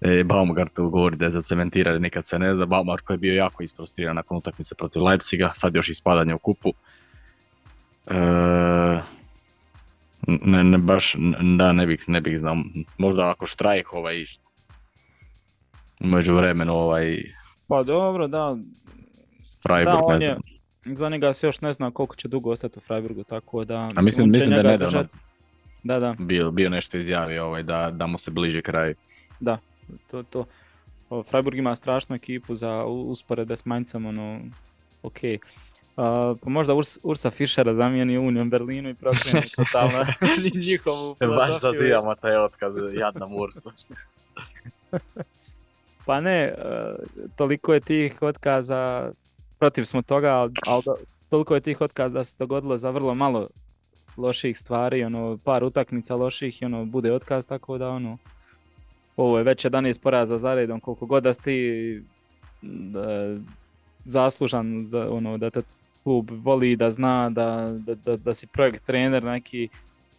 S2: e, Baumgartu govoriti da je zacementiran, nikad se ne zna, Baumgart koji je bio jako isfrustriran nakon utakmice protiv Leipziga, sad još ispadanje u kupu. E, ne, ne baš, da, ne bih, ne bih znao, možda ako štrajk ovaj umeđu vremenu ovaj...
S1: Pa dobro, da.
S2: Freiburg, da, ne znam.
S1: Je, za njega se još ne zna koliko će dugo ostati u Freiburgu, tako da...
S2: A mislim, mislim da je nedavno
S1: da, da.
S2: Bio, bio nešto izjavio ovaj, da, da mu se bliže kraj.
S1: Da, to, to. O, Freiburg ima strašnu ekipu za usporede s Mainzom, ono, ok. Uh, pa možda Urs, Ursa Fischera zamijeni Union Berlinu i prokrenu totalno njihovu filozofiju.
S2: Baš zazivamo taj otkaz, jadnom Ursu.
S1: Pa ne, e, toliko je tih otkaza, protiv smo toga, ali, toliko je tih otkaza da se dogodilo za vrlo malo loših stvari, ono, par utakmica loših i ono, bude otkaz, tako da ono, ovo je već 11 poraza za redom, koliko god da si ti da, zaslužan za ono, da te klub voli, da zna, da, da, da, si projekt trener neki,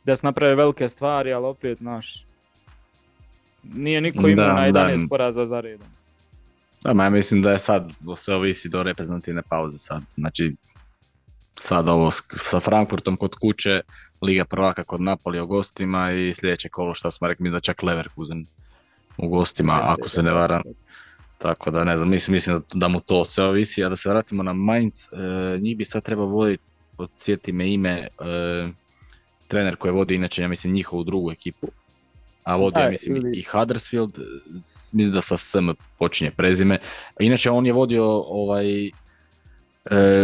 S1: da se naprave velike stvari, ali opet, znaš, nije niko imao na 11 poraza za redom.
S2: Da, ma ja mislim da je sad, sve ovisi do reprezentativne pauze sad. Znači, sad ovo sa Frankfurtom kod kuće, Liga prvaka kod Napoli u gostima i sljedeće kolo što smo rekli da čak Leverkusen u gostima, ako se ne varam. Tako da ne znam, mislim, mislim da, mu to sve ovisi, a da se vratimo na Mainz, e, njih bi sad treba voditi, podsjeti me ime, e, trener koji vodi inače, ja mislim, njihovu drugu ekipu, a vodio mislim i Huddersfield, mislim da sa SM počinje prezime. Inače on je vodio ovaj e,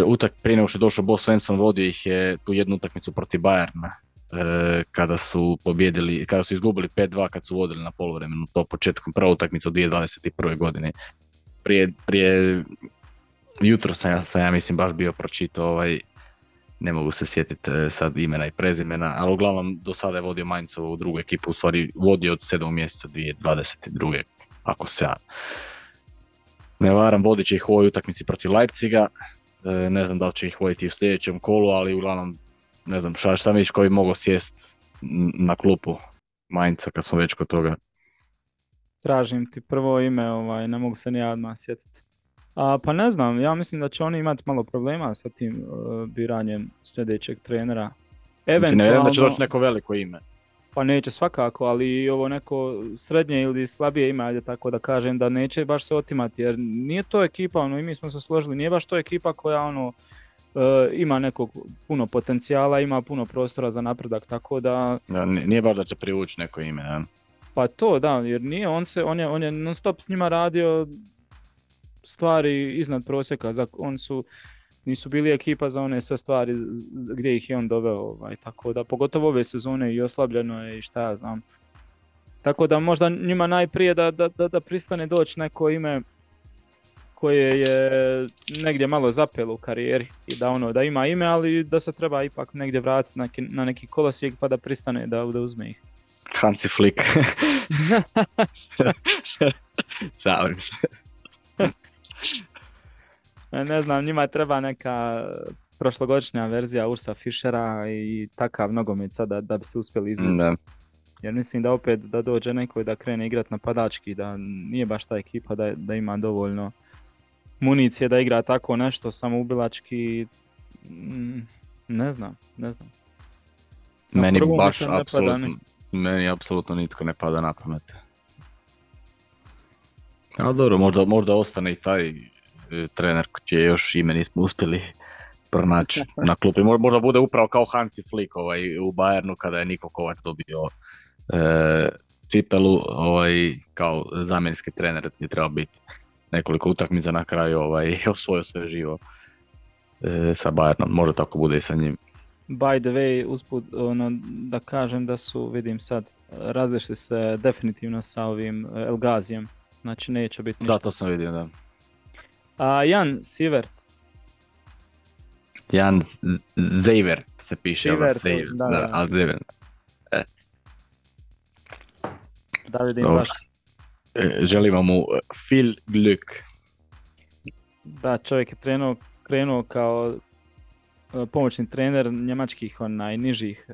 S2: utak prije nego što je došao Bo Svensson vodio ih je tu jednu utakmicu protiv Bayerna e, kada su pobjedili, kada su izgubili 5-2 kad su vodili na poluvremenu to početkom prvu utakmicu 2021. godine. Prije, prije jutro sam ja, sam ja mislim baš bio pročitao ovaj ne mogu se sjetiti e, sad imena i prezimena, ali uglavnom do sada je vodio u drugu ekipu, u stvari vodio od 7. mjeseca 2022. ako se ja ne varam, vodit će ih u ovoj utakmici protiv Leipziga, e, ne znam da li će ih voditi u sljedećem kolu, ali uglavnom ne znam šta, šta misliš koji mogao sjest na klupu Mainca kad smo već kod toga.
S1: tražim ti prvo ime, ovaj, ne mogu se ni ja odmah sjetiti. A, pa ne znam, ja mislim da će oni imati malo problema sa tim uh, biranjem sljedećeg trenera.
S2: Znači, ne vjerujem da će doći neko veliko ime.
S1: Pa neće svakako, ali ovo neko srednje ili slabije ime, ajde tako da kažem, da neće baš se otimati, jer nije to ekipa, ono, i mi smo se složili, nije baš to ekipa koja ono, E, ima nekog puno potencijala, ima puno prostora za napredak, tako da...
S2: da nije baš da će privući neko ime, ne?
S1: Pa to, da, jer nije, on, se, on, je, on je non stop s njima radio stvari iznad prosjeka, za, on su, nisu bili ekipa za one sve stvari gdje ih je on doveo, ovaj, tako da pogotovo ove sezone i oslabljeno je i šta ja znam. Tako da možda njima najprije da, da, da, da pristane doći neko ime koje je negdje malo zapelo u karijeri i da ono da ima ime, ali da se treba ipak negdje vratiti na na neki kolosijek pa da pristane da, da uzme ih.
S2: Hansi Flick. Šalim se.
S1: Ne znam, njima treba neka prošlogodišnja verzija Ursa Fischera i takav nogomet sada da bi se uspjeli izvući. Jer mislim da opet da dođe neko da krene igrat napadački, da nije baš ta ekipa da, da ima dovoljno municije da igra tako nešto samoubilački, mm, ne znam, ne znam.
S2: meni baš apsolutno, meni apsolutno nitko ne pada na pamet. Ali dobro, možda, možda ostane i taj e, trener je još ime nismo uspjeli pronaći na klupi. Možda bude upravo kao Hansi Flick ovaj, u Bayernu kada je Niko Kovač dobio e, cipelu ovaj, kao zamjenski trener je trebao biti nekoliko utakmica na kraju ovaj, osvojio sve živo e, sa Bayernom, može tako bude i sa njim.
S1: By the way, usput ono, da kažem da su, vidim sad, različili se definitivno sa ovim e, Elgazijem, znači neće biti ništa.
S2: Da, to sam vidio, da.
S1: A Jan Sivert?
S2: Jan Zevert se piše, Sivert, da, da, da, ali. E.
S1: Da vidim baš
S2: E, želimo mu e, Phil Glück.
S1: Da, čovjek je trenuo, krenuo kao e, pomoćni trener njemačkih onaj nižih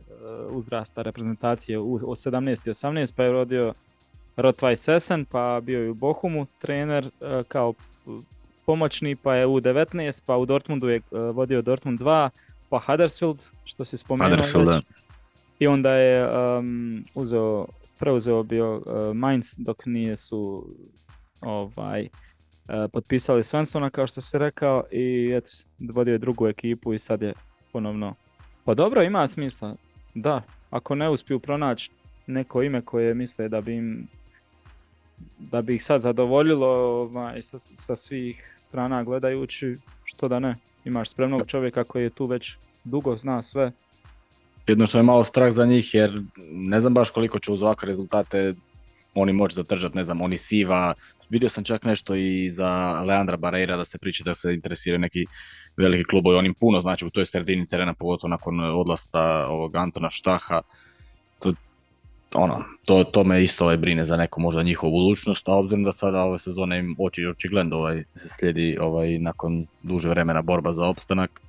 S1: uzrasta reprezentacije u 17 i 18 pa je rodio Rotvaj Sesen pa bio je u Bohumu trener kao pomoćni pa je u 19 pa u Dortmundu je vodio Dortmund 2 pa Huddersfield što se spomenuo i onda je um, uzeo preuzeo bio uh, Mainz dok nije su ovaj, uh, potpisali Svensona kao što se rekao i eto, vodio je drugu ekipu i sad je ponovno. Pa dobro, ima smisla. Da, ako ne uspiju pronaći neko ime koje misle da bi im da bi ih sad zadovoljilo ovaj, sa, sa svih strana gledajući, što da ne. Imaš spremnog čovjeka koji je tu već dugo, zna sve,
S2: jedno što je malo strah za njih jer ne znam baš koliko će uz ovakve rezultate oni moći zadržati, ne znam, oni Siva, vidio sam čak nešto i za Leandra Barreira da se priča da se interesira neki veliki klubovi, on im puno znači u toj sredini terena, pogotovo nakon odlasta ovog Antona Štaha. To, ono, to, to me isto ovaj brine za neku možda njihovu budućnost, a obzirom da sada ove sezone im oči očigledno ovaj, slijedi ovaj, nakon duže vremena borba za opstanak,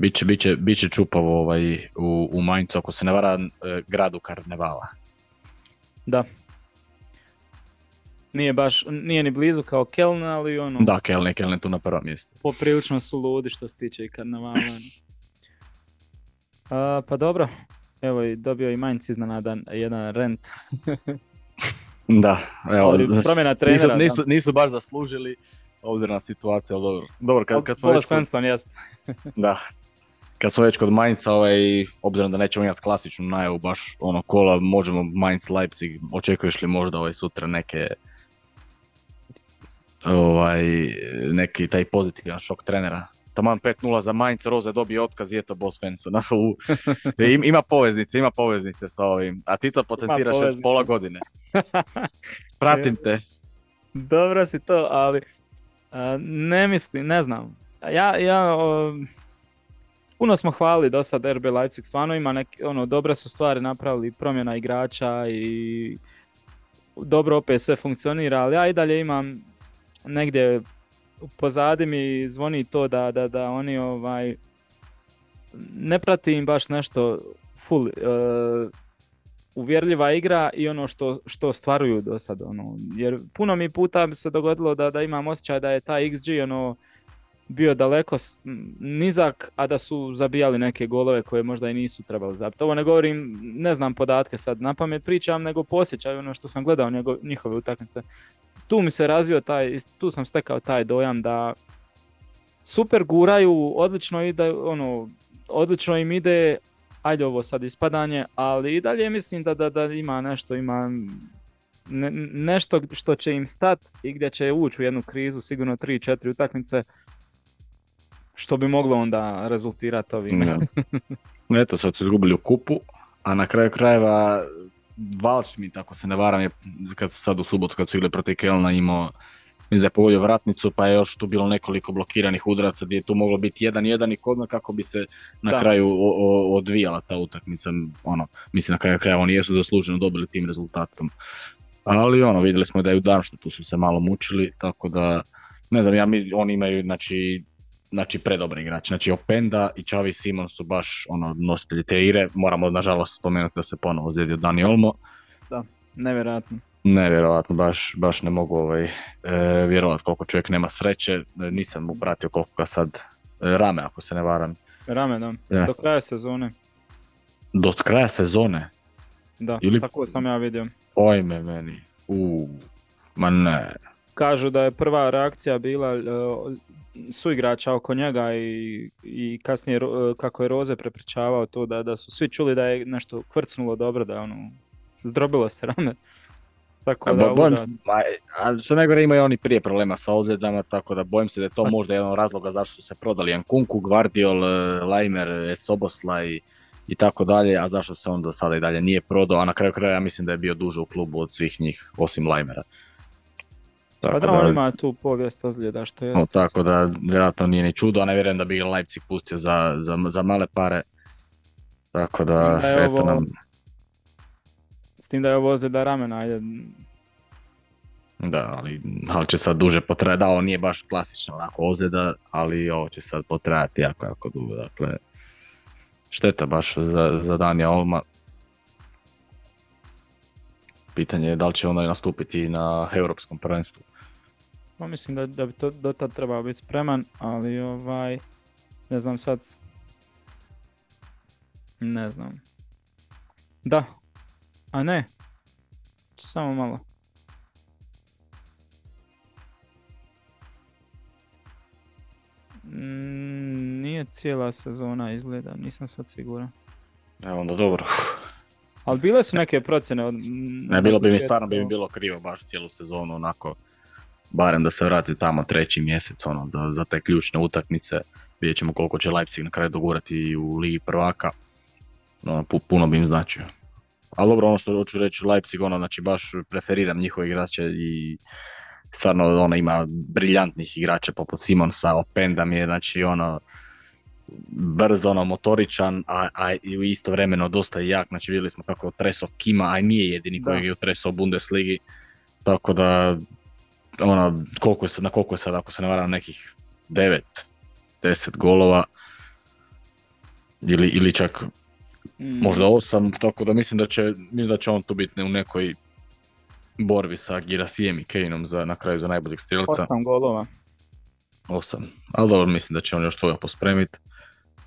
S2: Biće, biće, biće čupavo ovaj, u, u Maincu, ako se ne vara, e, gradu karnevala.
S1: Da. Nije baš, nije ni blizu kao Keln, ali ono...
S2: Da, Keln je, Keln je tu na prvom mjestu.
S1: Poprilično su ludi što se tiče i karnevala. A, pa dobro, evo i dobio i Mainz iznenadan jedan rent.
S2: da, evo,
S1: promjena trenera.
S2: Nisu, nisu, nisu baš zaslužili, obzirom na situaciju, ali dobro. Dobro, kad, kad
S1: smo već... Svensson, jest.
S2: da, kad smo već kod Mainza, ovaj, obzirom da nećemo imati klasičnu najavu baš ono kola, možemo Mainz Leipzig, očekuješ li možda ovaj sutra neke ovaj, neki taj pozitivan šok trenera? Taman 5-0 za Mainz, Roze dobije otkaz i eto Bo Svensson. ima poveznice, ima poveznice sa ovim, a ti to potentiraš već pola godine. Pratim te.
S1: Dobro si to, ali ne mislim, ne znam. Ja, ja puno smo hvalili do sad RB Leipzig, stvarno ima neke, ono, dobre su stvari napravili, promjena igrača i dobro opet sve funkcionira, ali ja i dalje imam negdje pozadi mi zvoni to da, da, da oni ovaj, ne prati im baš nešto full uh, uvjerljiva igra i ono što, što stvaruju do sad. Ono. Jer puno mi puta se dogodilo da, da imam osjećaj da je taj XG ono, bio daleko nizak, a da su zabijali neke golove koje možda i nisu trebali zabiti. Ovo ne govorim, ne znam podatke sad na pamet pričam, nego posjećaj ono što sam gledao njihove utakmice. Tu mi se razvio taj, tu sam stekao taj dojam da super guraju, odlično ide, ono, odlično im ide, ajde ovo sad ispadanje, ali i dalje mislim da, da, da ima nešto, ima nešto što će im stat i gdje će ući u jednu krizu, sigurno 3-4 utakmice, što bi moglo onda rezultirati ovim.
S2: Eto, sad su izgubili u kupu, a na kraju krajeva Valšmit, ako se ne varam, je kad sad u subotu kad su igrali protiv Kelna imao mislim da je pogodio vratnicu, pa je još tu bilo nekoliko blokiranih udaraca gdje je tu moglo biti jedan jedan i kodno kako bi se na kraju odvijala ta utakmica. Ono, mislim na kraju kraja oni jesu zasluženo dobili tim rezultatom. Ali ono, vidjeli smo da je u tu su se malo mučili, tako da ne znam, ja mi, oni imaju znači znači predobri igrač. Znači Openda i Čavi Simon su baš ono nositelji te igre. Moramo nažalost spomenuti da se ponovo zjedio Dani Olmo.
S1: Da, nevjerojatno.
S2: Nevjerojatno, baš, baš ne mogu ovaj, e, vjerovati koliko čovjek nema sreće. E, nisam mu pratio koliko ga sad e, rame, ako se ne varam.
S1: Rame, da. Do kraja sezone.
S2: Do kraja sezone?
S1: Da, tako sam ja vidio.
S2: Ojme meni. U, ma ne.
S1: Kažu da je prva reakcija bila suigrača oko njega i, i kasnije kako je Roze prepričavao to da, da su svi čuli da je nešto kvrcnulo dobro, da je ono zdrobilo se rame.
S2: Tako da, bojim, a što najgore imaju oni prije problema sa ozljedama, tako da bojim se da je to možda jedan razloga zašto su se prodali Jankunku, Guardiol, e, Laimer, Soboslaj i, i tako dalje, a zašto se on za sada i dalje nije prodao, a na kraju kraja ja mislim da je bio duže u klubu od svih njih, osim Laimera.
S1: Tako pa da, on ima tu povijest ozljeda što je.
S2: No, tako da vjerojatno nije ni čudo, a ne vjerujem da bi Leipzig pustio za, za, za male pare. Tako da, eto nam...
S1: S tim da je ovo ozljeda ramena, ajde.
S2: Da, ali, ali će sad duže potrajati, da, ovo nije baš klasično onako ozljeda, ali ovo će sad potrajati jako, jako dugo, dakle, šteta baš za, za Danija Olma. Pitanje je da li će onda nastupiti na europskom prvenstvu.
S1: Pa mislim da, da bi to do tad trebao biti spreman, ali ovaj, ne znam sad, ne znam. Da, a ne, samo malo. Mm, nije cijela sezona izgleda, nisam sad siguran.
S2: Evo onda dobro.
S1: Ali bile su neke procjene od...
S2: Ne, bilo bi mi stvarno bi mi bilo krivo baš cijelu sezonu onako, barem da se vrati tamo treći mjesec ono, za, za te ključne utakmice. Vidjet ćemo koliko će Leipzig na kraju dogurati u Ligi prvaka. No, puno bi im značio. Ali dobro, ono što hoću reći, Leipzig, ono, znači baš preferiram njihove igrače i stvarno ona ima briljantnih igrača poput Simonsa, Openda mi je, znači ono, brzo, ono, motoričan, a, a i istovremeno dosta jak, znači vidjeli smo kako treso Kima, a nije jedini koji je treso u Bundesligi, tako da, ono, koliko je, na koliko je sad, ako se ne varam, nekih 9, 10 golova, ili, ili čak mm. možda 8, tako da mislim da će, mislim da će on tu biti u nekoj borbi sa Girasijem i Kaneom za, na kraju za najboljeg strelca.
S1: 8 golova.
S2: 8, ali dobro mislim da će on još toga pospremiti.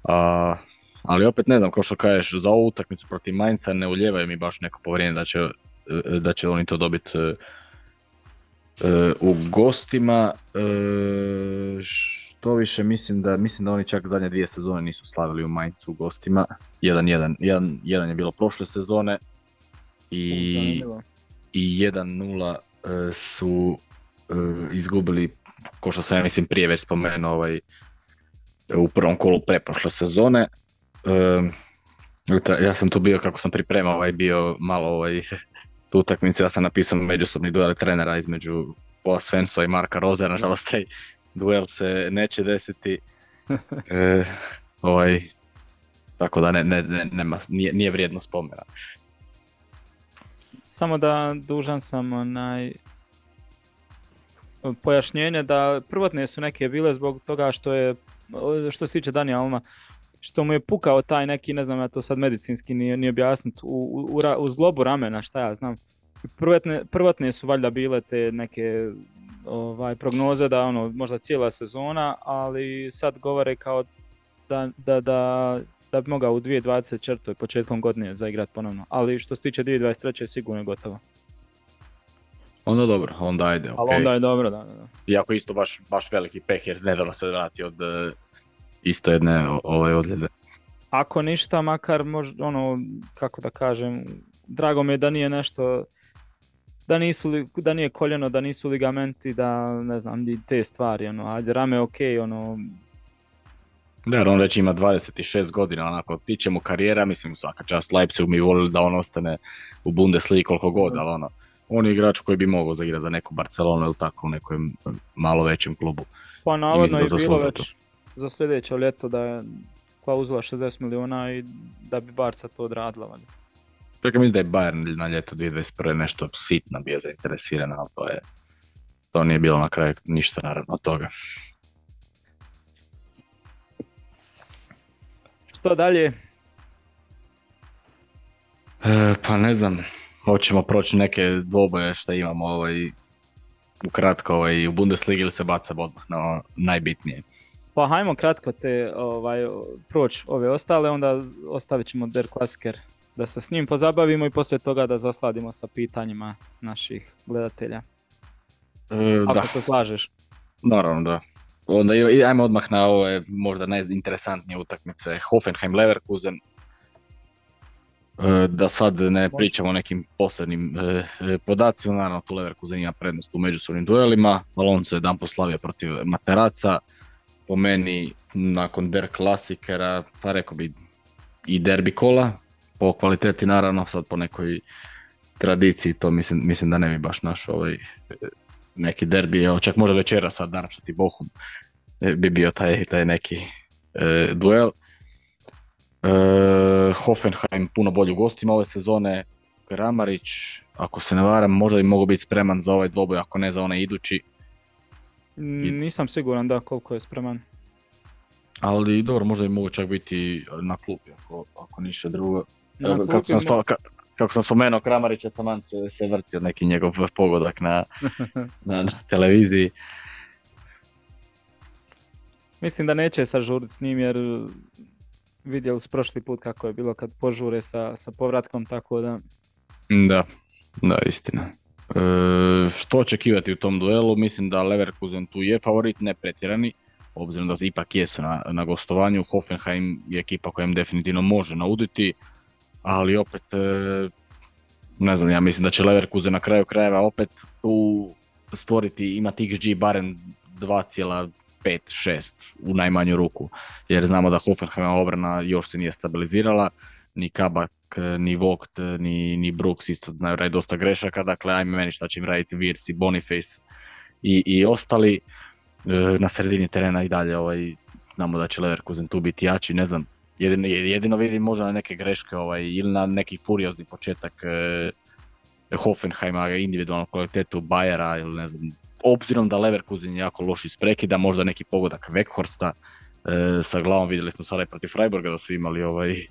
S2: A, ali opet ne znam, kao što kažeš, za ovu utakmicu protiv Mainca ne uljevaju mi baš neko povjerenje da će, da će oni to dobiti e, e, u gostima. E, što više mislim da, mislim da oni čak zadnje dvije sezone nisu slavili u Maincu u gostima. Jedan, jedan, jedan, jedan je bilo prošle sezone i, i 1-0 su izgubili, ko što sam ja mislim prije već spomenuo, ovaj, u prvom kolu preprošle sezone. ja sam tu bio kako sam pripremao ovaj bio malo ovaj tu utakmicu, ja sam napisao međusobni duel trenera između Boa Svenso i Marka Roza, nažalost taj duel se neće desiti. E, ovaj, tako da ne, ne, ne, nema, nije, nije vrijedno spomena.
S1: Samo da dužan sam onaj pojašnjenje da prvotne su neke bile zbog toga što je što se tiče Dani Alma, što mu je pukao taj neki, ne znam ja to sad medicinski nije, nije objasniti, u, u, u, zglobu ramena, šta ja znam. Prvotne, prvotne su valjda bile te neke ovaj, prognoze da ono, možda cijela sezona, ali sad govore kao da, da, da, da bi mogao u 2024. početkom godine zaigrat ponovno. Ali što se tiče 2023. sigurno je gotovo.
S2: Onda dobro, onda ajde, okay.
S1: Ali onda je dobro, da, da.
S2: Iako isto baš, baš veliki peh jer nedavno se vrati od uh, isto jedne ovaj odljede.
S1: Ako ništa, makar možda, ono, kako da kažem, drago mi je da nije nešto, da, nisu, da nije koljeno, da nisu ligamenti, da ne znam, te stvari, ono, ajde, rame ok, ono,
S2: da, on već ima 26 godina, onako, tiče mu karijera, mislim svaka čast Leipzig mi volili da on ostane u Bundesligi koliko god, ali ono, on je igrač koji bi mogao zaigrati za neku Barcelonu ili tako u nekom malo većem klubu.
S1: Pa navodno je bilo već za sljedeće ljeto da je klauzula 60 milijuna i da bi Barca to odradila.
S2: Čekaj, mislim da je Bayern na ljeto 2021. nešto sitno bio zainteresiran, ali to je to nije bilo na kraju ništa naravno od toga.
S1: Što dalje?
S2: E, pa ne znam, hoćemo proći neke dvoboje što imamo ovaj, ukratko ovaj, u Bundesligi ili se baca odmah na najbitnije.
S1: Pa hajmo kratko te ovaj, proći ove ostale, onda ostavit ćemo Der Klassiker da se s njim pozabavimo i poslije toga da zasladimo sa pitanjima naših gledatelja.
S2: E,
S1: Ako se slažeš.
S2: Naravno da. Onda ajmo odmah na ove možda najinteresantnije utakmice. Hoffenheim-Leverkusen. E, da sad ne pričamo o nekim posebnim e, e, podacima, naravno tu Leverkusen ima prednost u međusobnim duelima. Alonso je dan poslavio protiv Materaca. Po meni, nakon der klasikera, pa rekao bi i derbi kola, po kvaliteti naravno, sad po nekoj tradiciji, to mislim, mislim da ne bi baš našao ovaj, neki derbi, evo čak možda večera sad Darmstadt i Bochum e, bi bio taj, taj neki e, duel. E, Hoffenheim puno bolji u gostima ove sezone, Kramarić, ako se ne varam, možda bi mogao biti spreman za ovaj dvoboj, ako ne za onaj idući.
S1: Nisam siguran da koliko je spreman.
S2: Ali dobro, možda bi mogu čak biti na klupi, ako, ako ništa drugo. kako, sam kako sam spomenuo Kramarića, taman se, se vrtio neki njegov pogodak na, na, na televiziji.
S1: Mislim da neće sažuriti s njim jer vidjeli su prošli put kako je bilo kad požure sa, sa povratkom, tako da...
S2: Da, da, istina. E, što očekivati u tom duelu? Mislim da Leverkusen tu je favorit, ne pretjerani, obzirom da ipak jesu na, na gostovanju. Hoffenheim je ekipa koja im definitivno može nauditi ali opet e, ne znam, ja mislim da će Leverkusen na kraju krajeva opet tu stvoriti, imati XG barem 2,5-6 u najmanju ruku, jer znamo da Hoffenheim obrana još se nije stabilizirala, ni Kabak, ni Vogt, ni, ni Brooks isto raditi dosta grešaka, dakle ajme meni šta će im raditi Virci, Boniface i, i ostali. E, na sredini terena i dalje ovaj, znamo da će Leverkusen tu biti jači, ne znam, Jedino, jedino vidim možda na neke greške ovaj, ili na neki furiozni početak e, Hoffenheima, individualnu kvalitetu Bayera ili ne znam, obzirom da Leverkusen je jako loš iz prekida, možda neki pogodak Weghorsta e, sa glavom vidjeli smo sada protiv Freiburga da su imali ovaj...
S1: E,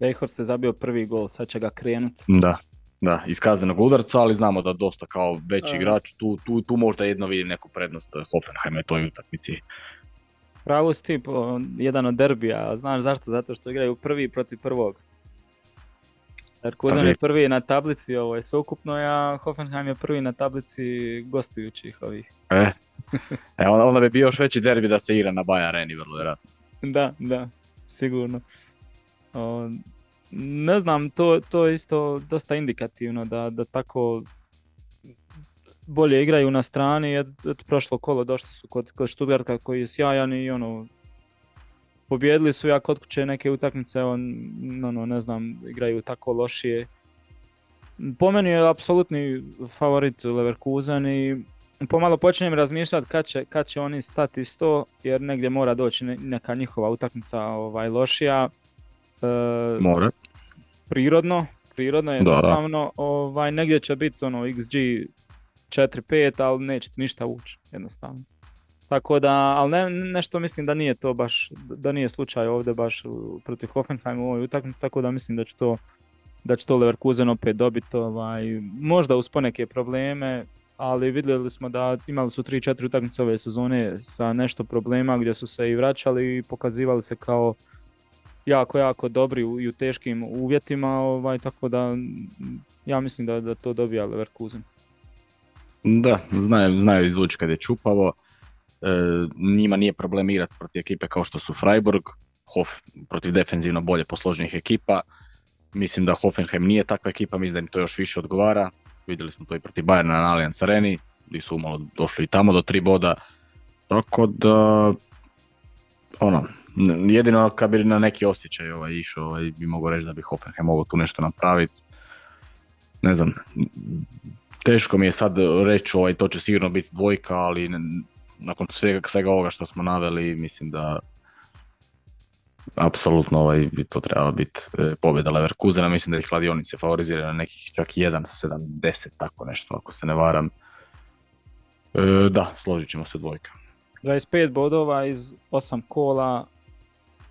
S1: Weghorst je zabio prvi gol, sad će ga krenuti.
S2: Da, da, iz kaznenog udarca, ali znamo da dosta kao veći igrač, tu, tu, tu možda jedno vidi neku prednost Hoffenheima u toj utakmici.
S1: Pravo si jedan od derbija, znaš zašto? Zato što igraju prvi protiv prvog. Leverkusen je prvi na tablici ovo je sveukupno, a Hoffenheim je prvi na tablici gostujućih ovih.
S2: E, e onda bi bio još veći derbi da se igra na Baja Areni, vrlo vjerojatno.
S1: Da, da, sigurno. ne znam, to, to je isto dosta indikativno da, da tako bolje igraju na strani, jer prošlo kolo došli su kod, kod Stuttgarta koji je sjajan i ono, pobjedili su ja kod kuće neke utakmice, on, ono, ne znam, igraju tako lošije. Po meni je apsolutni favorit Leverkusen i pomalo počinjem razmišljati kad će, kad će oni stati sto, jer negdje mora doći neka njihova utakmica ovaj, lošija.
S2: E, mora.
S1: Prirodno, prirodno jednostavno, ovaj, negdje će biti ono XG 4-5, ali neće ti ništa ući, jednostavno. Tako da, ali ne, nešto mislim da nije to baš, da nije slučaj ovdje baš protiv Hoffenheim u ovoj utakmici, tako da mislim da će to da će to Leverkusen opet dobiti, ovaj, možda uz poneke probleme, ali vidjeli smo da imali su 3-4 utakmice ove sezone sa nešto problema gdje su se i vraćali i pokazivali se kao jako, jako dobri u, i u teškim uvjetima, ovaj, tako da ja mislim da, da to dobija Leverkusen.
S2: Da, znaju, znaju izvući kad je čupavo. E, njima nije problem igrati protiv ekipe kao što su Freiburg, Hof, protiv defenzivno bolje posloženih ekipa. Mislim da Hoffenheim nije takva ekipa, mislim da im to još više odgovara. Vidjeli smo to i protiv Bayerna na Allianz Areni, gdje su umalo došli i tamo do tri boda. Tako da, ono, jedino kad bi na neki osjećaj ovaj, išao, ovaj, bi mogu reći da bi Hoffenheim mogao tu nešto napraviti. Ne znam, teško mi je sad reći ovaj, to će sigurno biti dvojka, ali nakon svega, svega ovoga što smo naveli, mislim da apsolutno ovaj, bi to trebalo biti e, pobjeda Leverkusena, mislim da ih kladionice favoriziraju na nekih čak 1.70, tako nešto ako se ne varam. E, da, složit ćemo se dvojka.
S1: 25 bodova iz 8 kola,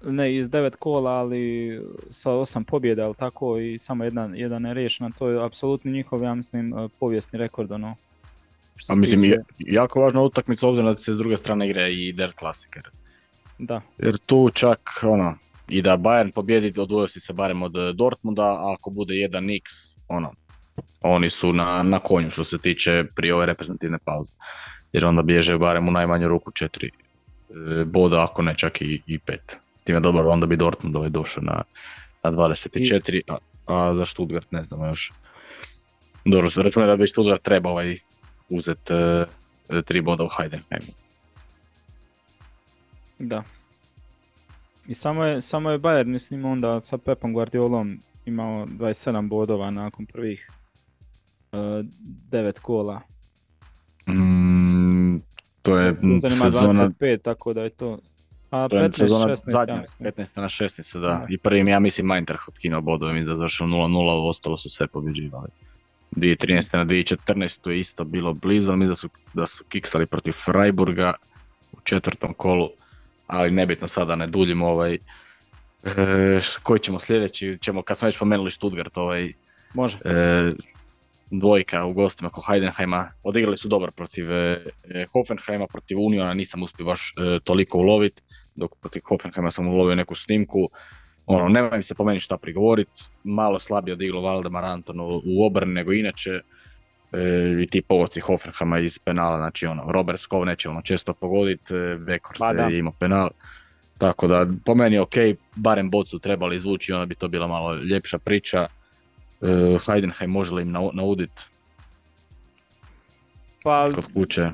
S1: ne iz 9 kola, ali sa 8 pobjeda, ali tako i samo jedan, jedan na to je apsolutno njihov, ja mislim, e, povijesni rekord, ono.
S2: Što A mislim, tiče... jako važna utakmica obzirom da se s druge strane igra i Der Klasiker.
S1: Da.
S2: Jer tu čak, ono, i da Bayern pobjedi, odvojio si se barem od e, Dortmunda, a ako bude jedan X, ono, oni su na, na konju što se tiče prije ove reprezentativne pauze. Jer onda bježe barem u najmanju ruku četiri e, boda, ako ne čak i, i pet. Time dobro, onda bi Dortmund ovaj došao na, na 24, a, a za Stuttgart ne znamo još. Dobro, računaj da bi Stuttgart trebao ovaj uzeti e, tri boda u Heidenheimu.
S1: Da. I samo je, samo je Bayern, mislim, onda sa Pepom Guardiolom imao 27 bodova nakon prvih uh, e, 9 kola.
S2: Mm, to je
S1: sezona... 25, tako da je to...
S2: A to 15, je sezona 16, zadnja, ja 15 na 16, da. da. I prvim, ja mislim, Eintracht otkinuo bodove, mi da završio 0-0, ostalo su sve pobjeđivali. 2013. na 2014. je isto bilo blizu, ali mi da su, da su kiksali protiv Freiburga u četvrtom kolu ali nebitno sada ne duljimo ovaj, e, koji ćemo sljedeći, ćemo kad smo već spomenuli Stuttgart, ovaj,
S1: Može.
S2: E, dvojka u gostima kod Heidenheima, odigrali su dobro protiv e, Hoffenheima, protiv Uniona nisam uspio baš e, toliko uloviti, dok protiv Hoffenheima sam ulovio neku snimku, ono, nema mi se po meni šta prigovoriti, malo slabije odiglo Valdemar Anton u, obrani nego inače, e, i ti povodci Hoffenheima iz penala, znači ono, Robert Skov neće ono često pogoditi, Bekhorst pa je imao penal. Tako da, po meni je ok, barem bocu trebali izvući, onda bi to bila malo ljepša priča. E, Heidenheim može li im naudit
S1: pa,
S2: kod kuće?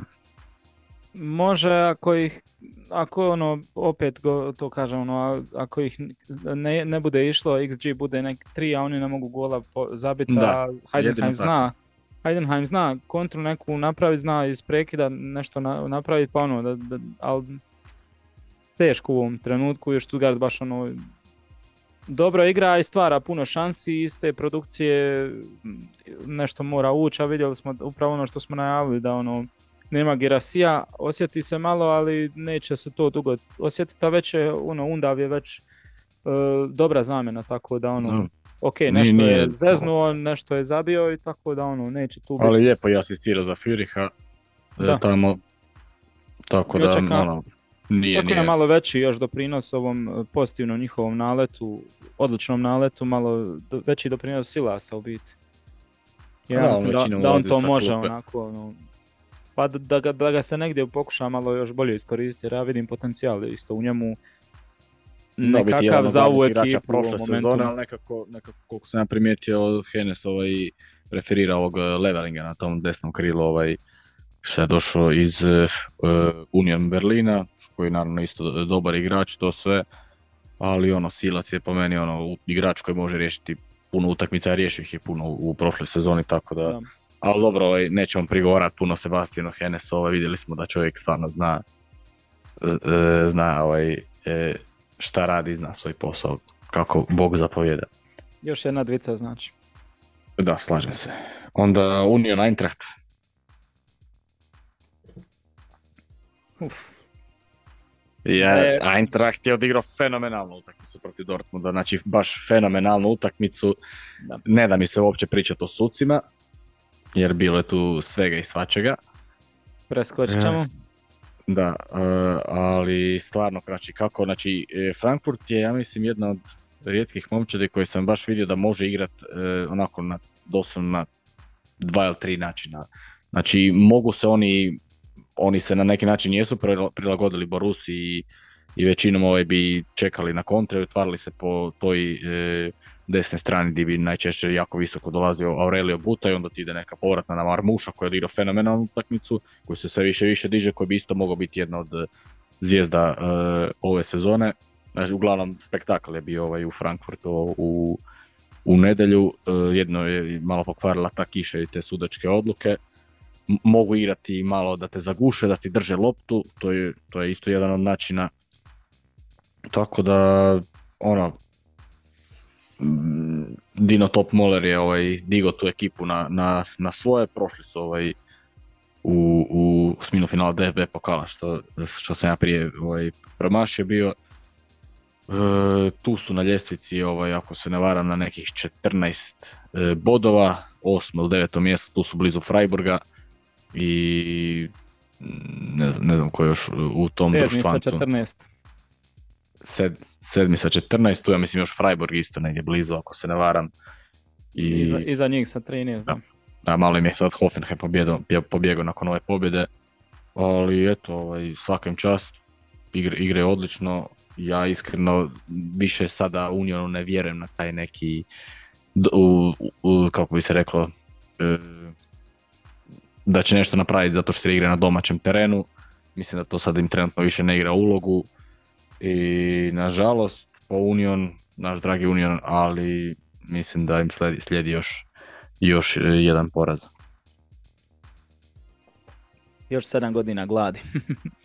S1: Može ako ih, ako ono, opet go, to kažem, ono, ako ih ne, ne bude išlo, XG bude nek 3, a oni ne mogu gola zabiti, a Heidenheim zna, Heidenheim zna kontru neku napraviti, zna iz prekida nešto na, napraviti, pa ono, da, da, ali teško u ovom trenutku, jer Stuttgart baš ono, dobro igra i stvara puno šansi iz te produkcije nešto mora ući, a vidjeli smo upravo ono što smo najavili da ono nema Gerasija, osjeti se malo, ali neće se to dugo osjetiti, a već je, ono, Undav je već e, dobra zamjena, tako da ono, ok, nešto nije, je zeznuo, nešto je zabio i tako da ono, neće tu biti.
S2: Ali lijepo je asistirao za Furiha, e, da. tamo, tako da, ono, nije,
S1: nije. malo veći još doprinos ovom e, pozitivnom njihovom naletu, odličnom naletu, malo veći doprinos Silasa u biti. Ja da, mislim da, da on to može onako, ono, pa da, da, ga, da ga se negdje pokuša malo još bolje iskoristiti, jer ja vidim potencijal isto u njemu nekakav za ovu ekipu
S2: prošle sezone, ali nekako, nekako koliko sam ja primijetio, Henes ovaj, referira ovog eh, Levelinga na tom desnom krilu, ovaj, što je došao iz uh, Union Berlina, koji je naravno isto dobar igrač, to sve, ali ono, Silas je po meni ono, igrač koji može riješiti puno utakmica, riješio ih je puno u, u prošloj sezoni, tako da, da. Ali dobro, ovaj, nećemo prigovarati puno Sebastijanu Henesu, ovaj, vidjeli smo da čovjek stvarno zna, zna ovaj, šta radi, zna svoj posao, kako Bog zapovjeda.
S1: Još jedna dvica znači.
S2: Da, slažem se. Onda Union Eintracht.
S1: Uf.
S2: Ja,
S1: E-
S2: Eintracht je odigrao fenomenalnu utakmicu protiv Dortmunda, znači baš fenomenalnu utakmicu.
S1: Da.
S2: Ne da mi se uopće pričati o sucima, jer bilo je tu svega i svačega.
S1: Preskočit ćemo.
S2: Da, e, ali stvarno znači kako, znači e, Frankfurt je ja mislim jedna od rijetkih momčadi koje sam baš vidio da može igrat e, onako na doslovno na dva ili tri načina. Znači mogu se oni, oni se na neki način jesu prila- prilagodili Borusi i, i većinom ovaj bi čekali na kontre i otvarali se po toj e, desnoj strani gdje bi najčešće jako visoko dolazio Aurelio Buta i onda ti ide neka povratna na Marmuša koji je odigrao fenomenalnu utakmicu koji se sve više više diže, koji bi isto mogao biti jedna od e, zvijezda e, ove sezone. Znači, uglavnom, spektakl je bio ovaj u Frankfurtu u, u nedjelju. E, jedno je malo pokvarila ta kiša i te sudačke odluke. Mogu igrati malo da te zaguše, da ti drže loptu, to je, to je isto jedan od načina. Tako da, ono, Dino Top Moller je ovaj, digao tu ekipu na, na, na svoje, prošli su ovaj, u, u sminu finala DFB pokala što, što sam ja prije ovaj, promašio bio. E, tu su na ljestvici, ovaj, ako se ne varam, na nekih 14 e, bodova, 8 ili 9 mjesto, tu su blizu Freiburga i mm, ne znam, ne znam ko je još u tom
S1: Sedmi
S2: društvancu.
S1: 14.
S2: Sed, sedmi sa 14, tu ja mislim još Freiburg isto negdje blizu ako se ne varam. I,
S1: Iza, iza njih sa 13. Da.
S2: da, malo im je sad Hoffenheim pobjegao, pobjegao nakon ove pobjede, ali eto, ovaj, svakim čast, igre, igre je odlično, ja iskreno više sada Unionu ne vjerujem na taj neki, u, u- kako bi se reklo, e, da će nešto napraviti zato što igra na domaćem terenu, mislim da to sad im trenutno više ne igra ulogu i nažalost po Union, naš dragi Union, ali mislim da im slijedi, slijedi još još e, jedan poraz.
S1: Još 7 godina gladi.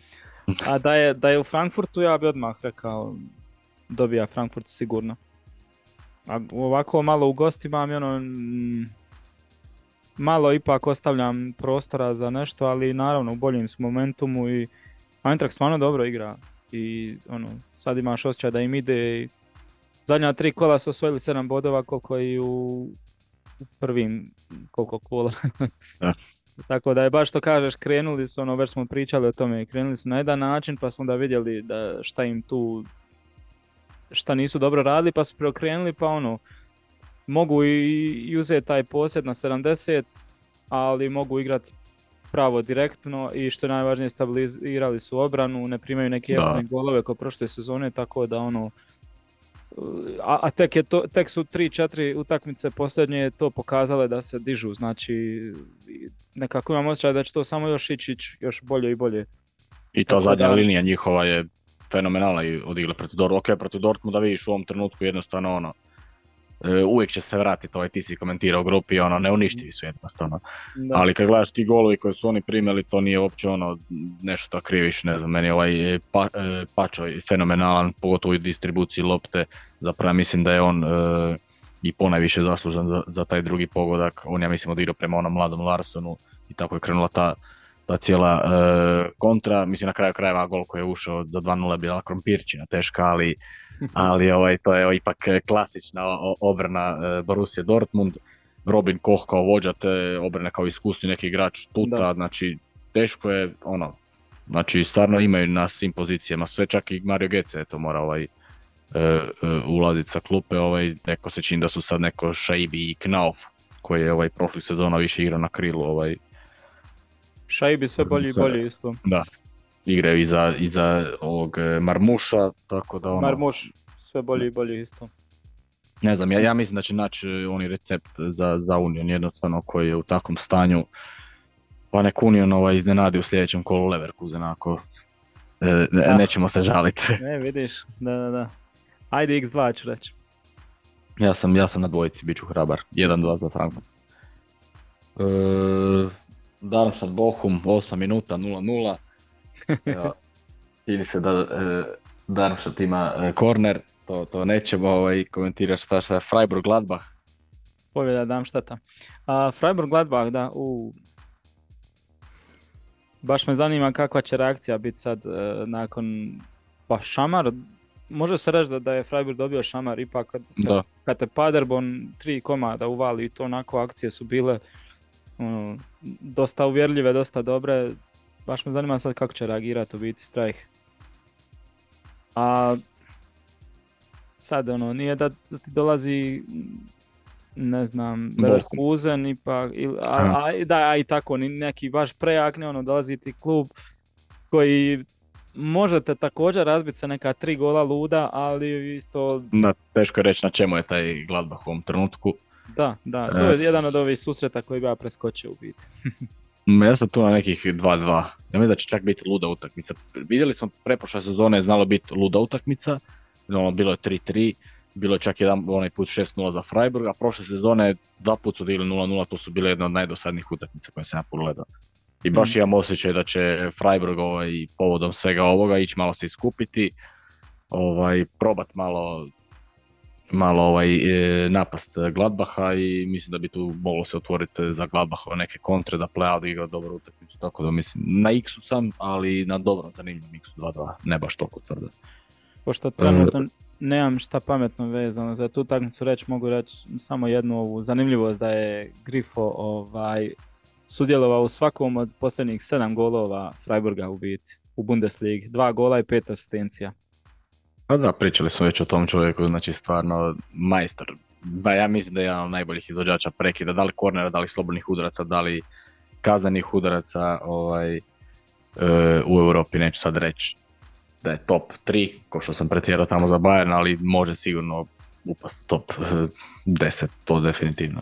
S1: A da je, da je u Frankfurtu, ja bi odmah rekao, dobija Frankfurt sigurno. A ovako malo u gostima mi ono, mm, malo ipak ostavljam prostora za nešto, ali naravno u boljem su momentumu i Eintracht stvarno dobro igra. I ono, sad imaš osjećaj da im ide i zadnja tri kola su osvojili 7 bodova koliko i u u prvim koliko kola.
S2: Da.
S1: Tako da je baš što kažeš, krenuli su, ono, već smo pričali o tome, krenuli su na jedan način pa smo onda vidjeli da šta im tu, šta nisu dobro radili pa su preokrenuli pa ono, mogu i, i uzeti taj posjed na 70, ali mogu igrati pravo direktno i što je najvažnije stabilizirali su obranu, ne primaju neke jeftine golove kao prošle sezone, tako da ono, a, a tek, je to, tek su 3-4 utakmice posljednje to pokazale da se dižu, znači nekako imam osjećaj da će to samo još ići, još bolje i bolje.
S2: I ta
S1: Tako
S2: zadnja
S1: da-
S2: linija njihova je fenomenalna i odigla protiv Dortmunda. Ok, protiv Dortmunda vidiš u ovom trenutku jednostavno ono, uvijek će se vratiti, ovaj ti si komentirao u grupi, ono, neuništivi su jednostavno.
S1: Da.
S2: Ali kad gledaš ti golovi koje su oni primili, to nije uopće ono nešto da kriviš, ne znam, meni je ovaj e, pa, e, Pačo je fenomenalan, pogotovo u distribuciji lopte, zapravo mislim da je on e, i ponajviše zaslužan za, za taj drugi pogodak, on ja mislim odigrao prema onom mladom Larsonu i tako je krenula ta, ta cijela e, kontra, mislim na kraju krajeva gol koji je ušao za 2-0 je bila krompirčina teška, ali, ali ovaj, to je ipak e, klasična obrana e, Borussia Dortmund, Robin Koch kao vođa te obrane kao iskusni neki igrač tuta,
S1: Da.
S2: znači teško je ono, znači stvarno imaju na svim pozicijama, sve čak i Mario Gece to mora ovaj e, e, ulaziti sa klupe, ovaj, neko se čini da su sad neko Šaibi i Knauf koji je ovaj prošli sezona više igrao na krilu, ovaj,
S1: Šaibi sve bolji i bolji isto.
S2: igraju iza, iza ovog e, Marmuša, tako da ono,
S1: Marmuš sve bolji i bolji isto.
S2: ne znam, ja, ja mislim da će naći e, oni recept za, za Union jednostavno koji je u takvom stanju, pa nek Union ovaj iznenadi u sljedećem kolu Leverkusen ako e, ne-
S1: Da.
S2: nećemo se žaliti.
S1: Ne, vidiš, da, da, da. Ajde x2 ću reći.
S2: Ja sam, ja sam na dvojici, bit ću hrabar. 1-2 za Frankfurt. E, Darmstadt Bochum, 8 minuta, 0-0. Ja, Čini se da e, Darmstadt ima e, korner, to, to nećemo ovaj, komentirati šta sa Freiburg Gladbach.
S1: Pobjeda Darmstadta. A, Freiburg Gladbach, da, u... baš me zanima kakva će reakcija biti sad e, nakon, pa šamar, može se reći da, da je Freiburg dobio šamar, ipak kad, kad, kad te Paderborn tri komada uvali i to onako akcije su bile ono, dosta uvjerljive, dosta dobre, baš me zanima sad kako će reagirati u biti Strajh. A sad ono, nije da, da ti dolazi ne znam, Leverkusen ipak, a, a, da, a i tako, neki baš prejak, ne ono, dolazi ti klub koji možete također razbiti se neka tri gola luda, ali isto...
S2: Da, teško je reći na čemu je taj Gladbach u ovom trenutku.
S1: Da, da, to je e. jedan od ovih susreta koji bi ja preskočio u biti.
S2: ja sam tu na nekih 2-2. Ja mislim da će čak biti luda utakmica. Vidjeli smo preprošle sezone je znalo biti luda utakmica, ono, bilo je 3-3, bilo je čak jedan onaj put 6-0 za Freiburg, a prošle sezone dva put su digli 0-0, to su bile jedne od najdosadnijih utakmica koje sam ja pogledao. I baš mm. imam osjećaj da će Freiburg ovaj, povodom svega ovoga ići malo se iskupiti, ovaj, probat malo malo ovaj, e, napast Gladbaha i mislim da bi tu moglo se otvoriti za Gladbaha neke kontre da play igra dobro utakmicu, tako da mislim na X-u sam, ali na dobrom zanimljivom X-u 2-2, ne baš toliko tvrdo.
S1: Pošto trenutno nemam šta pametno vezano za tu utakmicu reći, mogu reći samo jednu ovu zanimljivost da je Grifo ovaj, sudjelovao u svakom od posljednjih sedam golova Freiburga u biti u Bundesligi. Dva gola i pet asistencija.
S2: Pa da, pričali smo već o tom čovjeku, znači stvarno majstor. Ba, ja mislim da je jedan od najboljih izvođača prekida, da li kornera, da li slobodnih udaraca, da li kazanih udaraca ovaj, e, u Europi, neću sad reći da je top 3, ko što sam pretjerao tamo za Bayern, ali može sigurno upast top 10, to definitivno.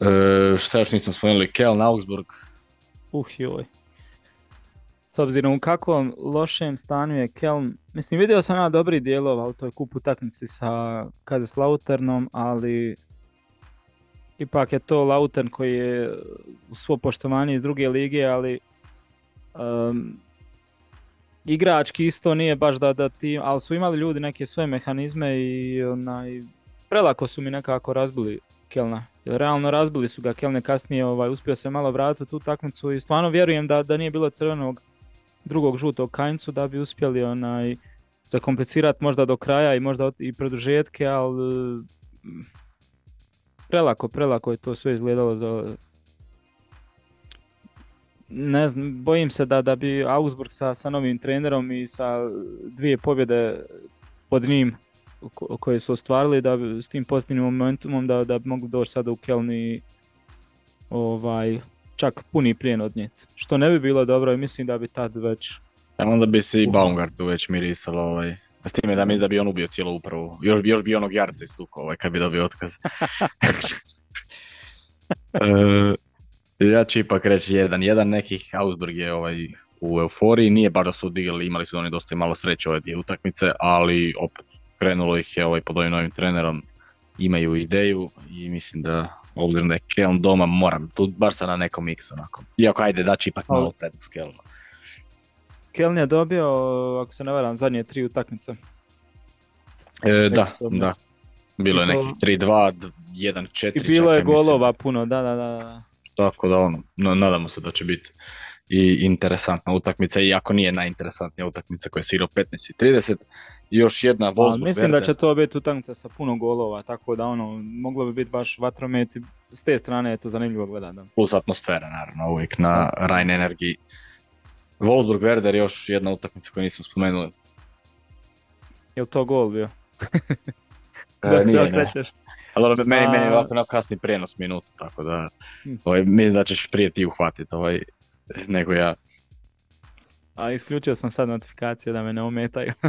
S2: E, šta još nismo spomenuli, Kel, Augsburg.
S1: Uh joj. S obzirom u kakvom lošem stanju je Kelm, mislim vidio sam ja dobri dijelova u toj kup utakmici sa Lauternom, ali ipak je to Lautern koji je u svo poštovanje iz druge lige, ali um, igrački isto nije baš da, da ti, ali su imali ljudi neke svoje mehanizme i onaj, prelako su mi nekako razbili Kelna. Realno razbili su ga Kelne kasnije, ovaj, uspio se malo vratiti tu takmicu i stvarno vjerujem da, da nije bilo crvenog drugog žutog kanjcu da bi uspjeli onaj zakomplicirati možda do kraja i možda i produžetke, ali prelako, prelako je to sve izgledalo za, ne znam, bojim se da, da bi Augsburg sa, sa novim trenerom i sa dvije pobjede pod njim koje su ostvarili da bi, s tim pozitivnim momentumom da, da bi mogli doći sada u Kelni ovaj, čak puni plijen odnijeti. Što ne bi bilo dobro i mislim da bi tad već...
S2: A onda bi se i Baumgartu već mirisalo ovaj. S time da mi da bi on ubio cijelu upravu. Još, još bi onog Jarca istukao ovaj, kad bi dobio otkaz. e, ja ću ipak reći jedan. Jedan nekih Augsburg je ovaj, u euforiji. Nije baš da su odigrali, imali su oni dosta malo sreće ove dvije utakmice, ali opet krenulo ih je ovaj, pod ovim novim trenerom. Imaju ideju i mislim da obzirom da je Keln doma, moram tu bar sam na nekom x onako. Iako ajde da će ipak malo prednost Kelna.
S1: Keln je dobio, ako se ne varam, zadnje tri utakmice.
S2: E, da, da. Bilo je nekih 3-2, 1-4.
S1: I bilo je golova puno, da, da, da.
S2: Tako da ono, nadamo se da će biti i interesantna utakmica, iako nije najinteresantnija utakmica koja se igra 15 i 30. još jedna Wolfsburg
S1: Mislim da će to biti utakmica sa puno golova, tako da ono, moglo bi biti baš vatromet s te strane je to zanimljivo gledati.
S2: Plus atmosfera naravno, uvijek na Rhein Energy. Wolfsburg Werder još jedna utakmica koju nismo spomenuli.
S1: Je to gol bio?
S2: e, nije, ne. Ali meni, meni je ovako kasni prijenos minutu, tako da hm. ovaj, mislim da ćeš prije ti uhvatiti ovaj, nego ja.
S1: A isključio sam sad notifikacije da me ne ometaju.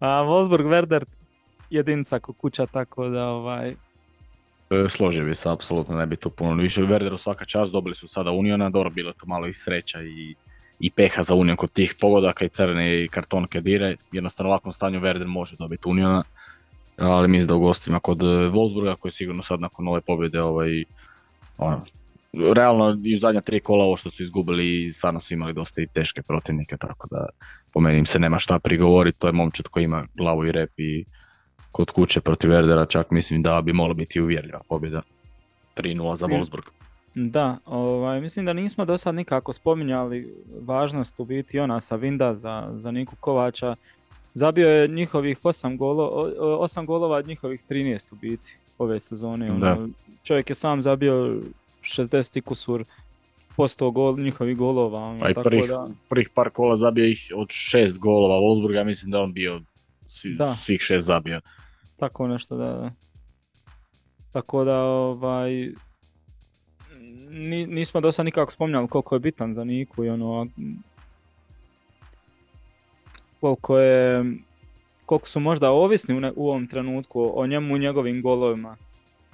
S1: A Wolfsburg Werder jedinica ko kuća tako da ovaj...
S2: E, složio bi se, apsolutno ne bi tu puno više. Werderu svaka čast, dobili su sada Uniona, dobro bilo to malo i sreća i, i peha za Union kod tih pogodaka i crne i kartonke dire. Jednostavno u ovakvom stanju Werder može dobiti Uniona, ali mislim da u gostima kod Wolfsburga koji sigurno sad nakon ove pobjede ovaj, ono, realno i u zadnja tri kola ovo što su izgubili i stvarno su imali dosta i teške protivnike, tako da po meni im se nema šta prigovoriti, to je momčad koji ima glavu i rep i kod kuće protiv Verdera čak mislim da bi mogla biti uvjerljiva pobjeda 3-0 za Wolfsburg.
S1: Da, ovaj, mislim da nismo do sad nikako spominjali važnost u biti Jonasa Vinda za, za Niku Kovača. Zabio je njihovih 8, golo, 8 golova od njihovih 13 u biti ove sezone. Ono, čovjek je sam zabio 60 kusur posto gol, njihovih golova. Ono,
S2: pa i prvih, da... prvih par kola zabio ih od šest golova Wolfsburga, mislim da on bio svih šest zabio.
S1: Tako nešto, da, da. Tako da, ovaj, nismo do sad nikako spominjali koliko je bitan za Niku i ono, koliko je, koliko su možda ovisni u, ovom trenutku o njemu i njegovim golovima.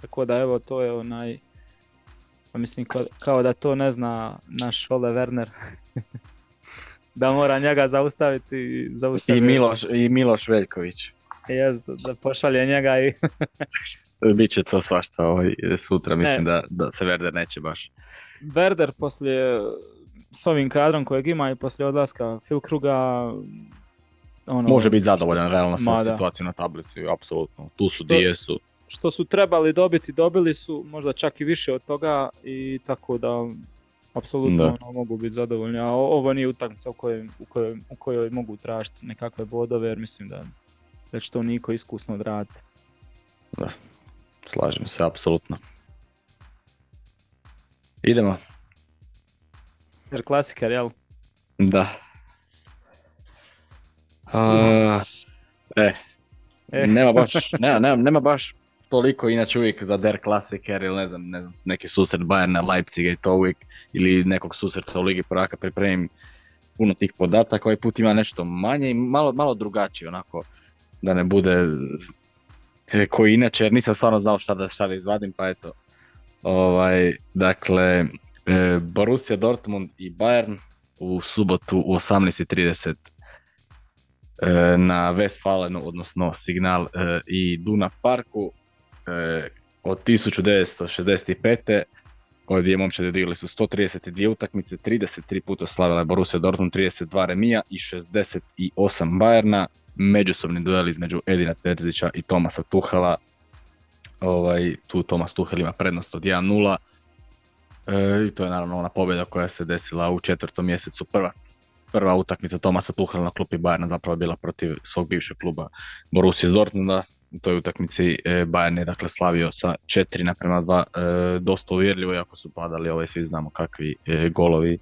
S1: Tako da evo, to je onaj, pa mislim kao, da to ne zna naš Ole Werner. da mora njega zaustaviti. zaustaviti.
S2: I, Miloš, I Miloš Veljković.
S1: Jest, da pošalje njega i...
S2: Biće to svašta ovaj, sutra, mislim da, da se Werder neće baš.
S1: Werder poslije, s ovim kadrom kojeg ima i poslije odlaska Phil Kruga,
S2: ono, Može biti zadovoljan realno sa situacijom na tablici, apsolutno. Tu su gdje su.
S1: Što su trebali dobiti, dobili su, možda čak i više od toga i tako da apsolutno ono, mogu biti zadovoljni. A ovo nije utakmica u kojoj, u kojoj, u kojoj mogu tražiti nekakve bodove jer mislim da, da će to niko iskusno odraditi.
S2: Da, slažem se, apsolutno. Idemo.
S1: Jer klasiker, jel?
S2: Da. A, e, e. Nema baš, nema, nema, nema baš toliko inače uvijek za Der Klassiker ili ne znam, ne znam neki susret Bayerna, Leipziga i to uvijek ili nekog susreta u Ligi prvaka pripremim puno tih podataka, ovaj put ima nešto manje i malo, malo drugačije onako da ne bude e, koji inače jer nisam stvarno znao šta da, šta da izvadim pa eto ovaj, dakle e, Borussia Dortmund i Bayern u subotu u 18.30 e, na Westfalenu, odnosno Signal i Duna Parku od 1965. Ove dvije momčade odigrali su 132 utakmice, 33 puta slavila Borussia Dortmund, 32 remija i 68 Bayerna. Međusobni duel između Edina Terzića i Tomasa Tuhela. Ovaj, tu Tomas Tuhel ima prednost od 1-0. E, I to je naravno ona pobjeda koja se desila u četvrtom mjesecu. Prva prva utakmica Tomasa Tuchela na klupi Bayerna zapravo bila protiv svog bivšeg kluba Borussia Dortmunda. U toj utakmici e, Bayern je dakle slavio sa 4 naprema 2 e, dosta uvjerljivo, iako su padali ovaj svi znamo kakvi e, golovi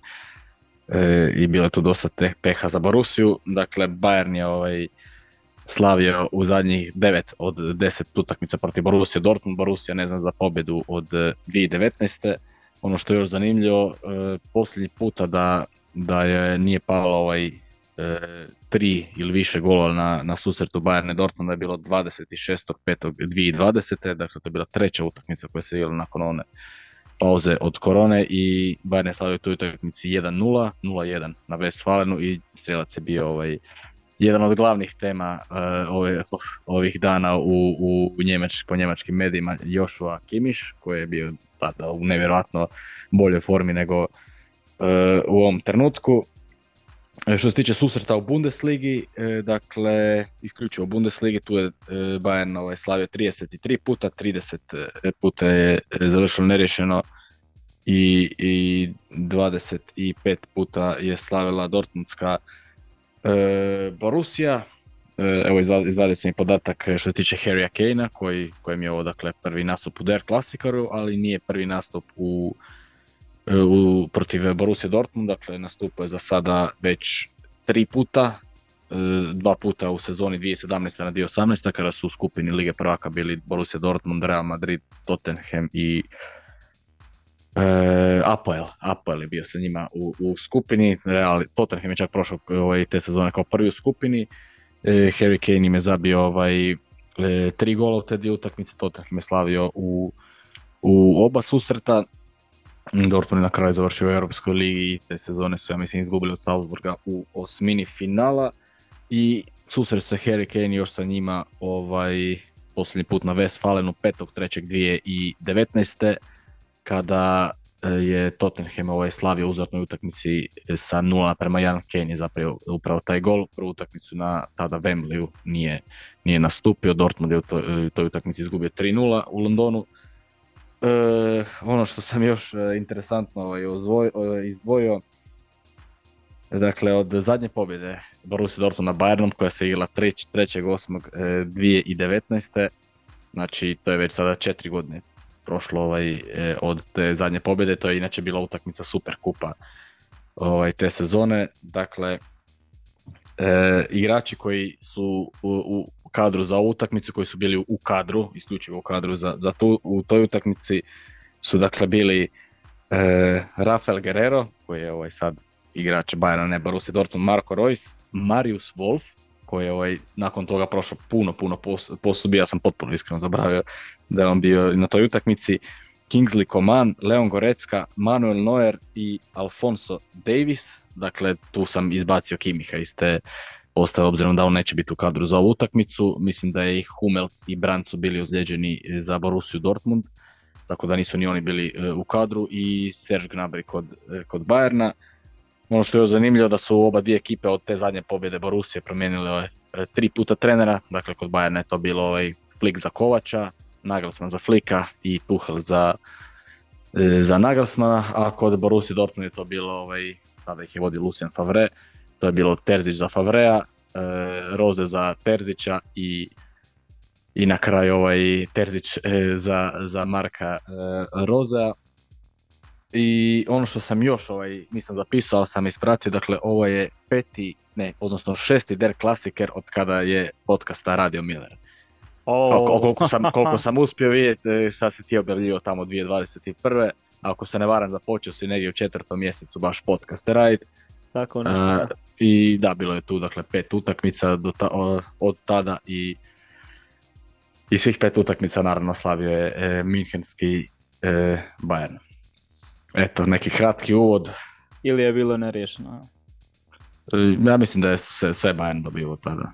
S2: i bilo je tu dosta peha za Borussiju. Dakle, Bayern je ovaj, slavio u zadnjih 9 od 10 utakmica protiv Borussia Dortmund. Borussia ne znam za pobjedu od 2019. Ono što je još zanimljivo, posljednji puta da da je nije palo ovaj tri ili više gola na, na susretu Bayern Dortmunda je bilo 26.5.2020. Dakle, to je bila treća utakmica koja se igrala nakon one pauze od korone i Bayern je slavio tu utakmici 1-0, 0-1 na Westfalenu i strelac je bio ovaj, jedan od glavnih tema uh, ove, ovih dana u, u Njemač, po njemačkim medijima Joshua Kimiš koji je bio tada u nevjerojatno boljoj formi nego u ovom trenutku. E, što se tiče susreta u Bundesligi, e, dakle, isključivo u Bundesligi, tu je e, Bayern ovaj, slavio 33 puta, 30 puta je završilo nerješeno i, i 25 puta je slavila Dortmundska e, Borussia. Evo izvadio sam i podatak što se tiče Harrya Kane-a, koji, kojem je ovo dakle, prvi nastup u Der Klasikaru, ali nije prvi nastup u u, protiv Borussia Dortmund, dakle nastupao je za sada već tri puta, e, dva puta u sezoni 2017. na 2018. kada su u skupini Lige prvaka bili Borussia Dortmund, Real Madrid, Tottenham i e, Apoel. Apoel je bio sa njima u, u skupini, Real, Tottenham je čak prošao ovaj, te sezone kao prvi u skupini, e, Harry Kane im je zabio ovaj, e, tri gola u te dvije utakmice, Tottenham je slavio u, u oba susreta, Dortmund je na kraju završio u Europskoj ligi i te sezone su, ja mislim, izgubili od Salzburga u osmini finala i susret se Harry Kane još sa njima ovaj, posljednji put na Westfalenu 5.3.2019. kada eh, je Tottenham ovaj slavio u utakmici eh, sa 0 prema 1 Kane je zapravo upravo taj gol. Prvu utakmicu na tada Wembleyu nije, nije nastupio, Dortmund je u toj, toj utakmici izgubio 3-0 u Londonu E, ono što sam još e, interesantno ovaj, izdvojio, dakle od zadnje pobjede Borussia Dortmund na Bayernom koja se igrala 3.8.2019. Znači to je već sada četiri godine prošlo ovaj, od te zadnje pobjede, to je inače bila utakmica Super Kupa ovaj, te sezone. Dakle, e, igrači koji su u, u kadru za ovu utakmicu, koji su bili u kadru, isključivo u kadru za, za tu, u toj utakmici su dakle bili e, Rafael Guerrero, koji je ovaj sad igrač Bayerna, ne Borussia Dortmund, Marko Reus, Marius Wolf, koji je ovaj, nakon toga prošao puno, puno posubi, ja sam potpuno iskreno zabravio da je on bio na toj utakmici, Kingsley Coman, Leon Gorecka, Manuel Neuer i Alfonso Davis. Dakle, tu sam izbacio Kimiha iz te postave, obzirom da on neće biti u kadru za ovu utakmicu. Mislim da je i Humelc i Brandt su bili ozlijeđeni za Borussiju Dortmund, tako da nisu ni oni bili e, u kadru i Serge Gnabry kod, e, kod Bayerna. Ono što je zanimljivo da su oba dvije ekipe od te zadnje pobjede Borusije promijenile e, tri puta trenera, dakle kod Bayerna je to bilo ovaj Flick za Kovača, Nagelsmann za Flika i Tuchel za, e, za Nagelsmana, a kod Borussia Dortmund je to bilo, ovaj, tada ih je vodio Lucien Favre, to je bilo Terzić za Favrea, e, Roze za Terzića i, i na kraju ovaj Terzić e, za, za Marka Rozea. I ono što sam još ovaj, nisam zapisao, ali sam ispratio, dakle ovo je peti, ne, odnosno šesti Der Klasiker od kada je podcasta Radio Miller. Oh. Koliko, sam, koliko sam uspio vidjeti e, šta se ti objavljivao tamo 2021. Ako se ne varam započeo si negdje u četvrtom mjesecu baš podcast raditi.
S1: Tako nešto.
S2: I da, bilo je tu dakle pet utakmica do ta, od tada i i svih pet utakmica naravno slavio je e, Minhenski e, Bayern. Eto, neki kratki uvod.
S1: Ili je bilo neriješeno?
S2: E, ja mislim da je sve, sve Bayern dobio tada.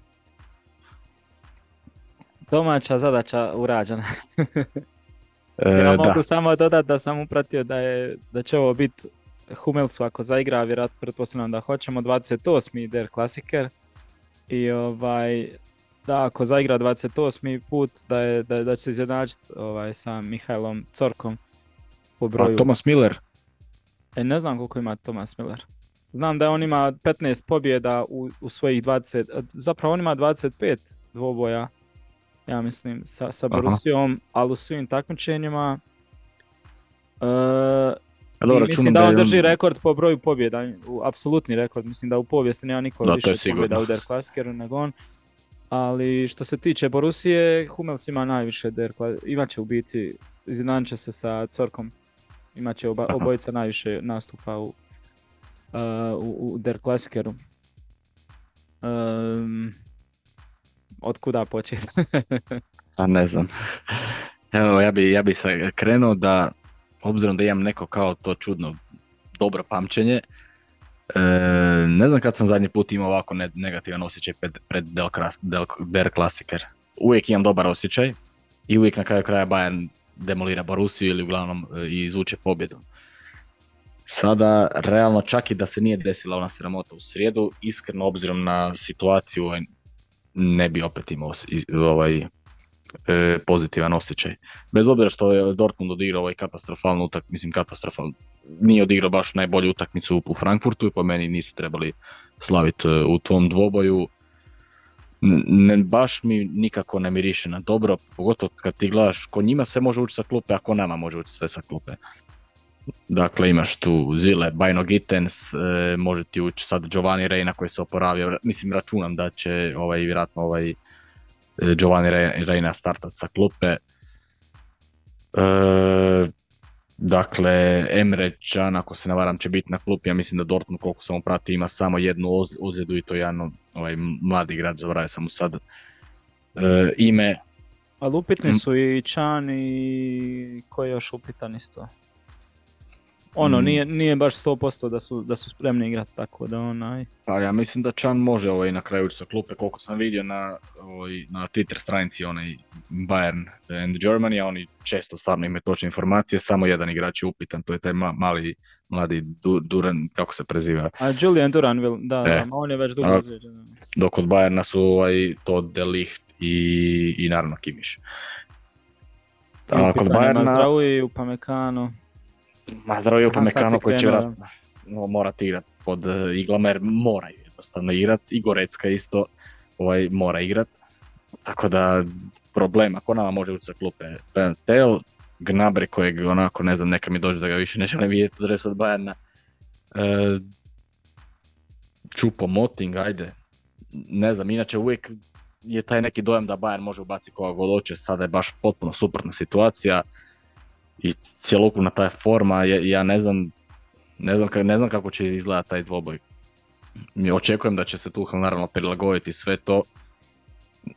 S1: Domaća zadaća urađena. e, ja mogu samo dodati da sam upratio da, je, da će ovo biti Humelsu ako zaigra, vjerojatno pretpostavljam da hoćemo, 28. Der Klasiker. I ovaj, da ako zaigra 28. put da, je, da, da će se izjednačiti ovaj, sa Mihajlom Corkom po broju.
S2: A Thomas Miller?
S1: E, ne znam koliko ima Thomas Miller. Znam da on ima 15 pobjeda u, u svojih 20, zapravo on ima 25 dvoboja ja mislim, sa, sa Borusijom, ali u svim takmičenjima. Uh, mislim da on drži rekord po broju pobjeda, apsolutni rekord, mislim da u povijesti nema niko da, više pobjeda u Der Klasikeru nego on. Ali što se tiče Borusije, Hummels ima najviše Der imat u biti, izjednanit će se sa Corkom, imat će oba, obojica najviše nastupa u, uh, u, u Der Klasikeru. Um, od kuda početi?
S2: A ne znam. Evo, ja bi, ja bi se krenuo da, obzirom da imam neko kao to čudno dobro pamćenje, e, ne znam kad sam zadnji put imao ovako negativan osjećaj pred, pred Del, Del, Der Klassiker. Uvijek imam dobar osjećaj i uvijek na kraju kraja Bayern demolira Borussiju ili uglavnom e, izvuče pobjedu. Sada, realno čak i da se nije desila ona sramota u srijedu, iskreno obzirom na situaciju ne bi opet imao ovaj, e, pozitivan osjećaj. Bez obzira što je Dortmund odigrao ovaj katastrofalnu utak, mislim katastrofalno, nije odigrao baš najbolju utakmicu u Frankfurtu i po meni nisu trebali slaviti e, u tvom dvoboju. Ne, baš mi nikako ne miriše na dobro, pogotovo kad ti gledaš ko njima sve može ući sa klupe, a ko nama može ući sve sa klupe. Dakle, imaš tu Zile, Bajno Gittens, e, može ti ući sad Giovanni Reina koji se oporavio, mislim računam da će ovaj, vjerojatno ovaj e, Giovanni Reina startat sa klupe. E, dakle, Emre Can, ako se ne varam, će biti na klupi, ja mislim da Dortmund, koliko sam prati, ima samo jednu ozljedu i to je jedan ovaj, mladi grad, zaboravio sam mu sad e, ime.
S1: Ali upitni su i Čan i koji je još upitan isto? Ono, mm. nije, nije baš 100% da su, da su spremni igrati tako da onaj...
S2: Pa ja mislim da Chan može ovaj, na kraju sa klupe, koliko sam vidio na, ovaj, na Twitter stranici onaj Bayern and Germany, a oni često stvarno imaju točne informacije, samo jedan igrač je upitan, to je taj mali mladi Duran, kako se preziva.
S1: A Julian Duranville, da, e. on je već dugo izveđen.
S2: Dok od Bayerna su ovaj, to De Ligt i, i naravno Kimiš. A kod Bayerna...
S1: Mazraoui, Upamecano.
S2: Mazraoui, Upamecano
S1: sad si
S2: koji će vjerojatno no, morat igrat pod uh, iglama jer moraju jednostavno igrat. I Gorecka isto ovaj, mora igrat. Tako da problem, ako nama može ući sa klupe Tel, Gnabry kojeg onako ne znam neka mi dođe da ga više ne želim vidjeti od od Bayerna. E, Čupo Moting, ajde. Ne znam, inače uvijek je taj neki dojam da Bayern može ubaciti koga god hoće, sada je baš potpuno suprotna situacija i cjelokupna ta forma, ja, ja ne znam, ne znam, ne znam kako će izgledati taj dvoboj. Mi očekujem da će se Tuchel naravno prilagoditi sve to.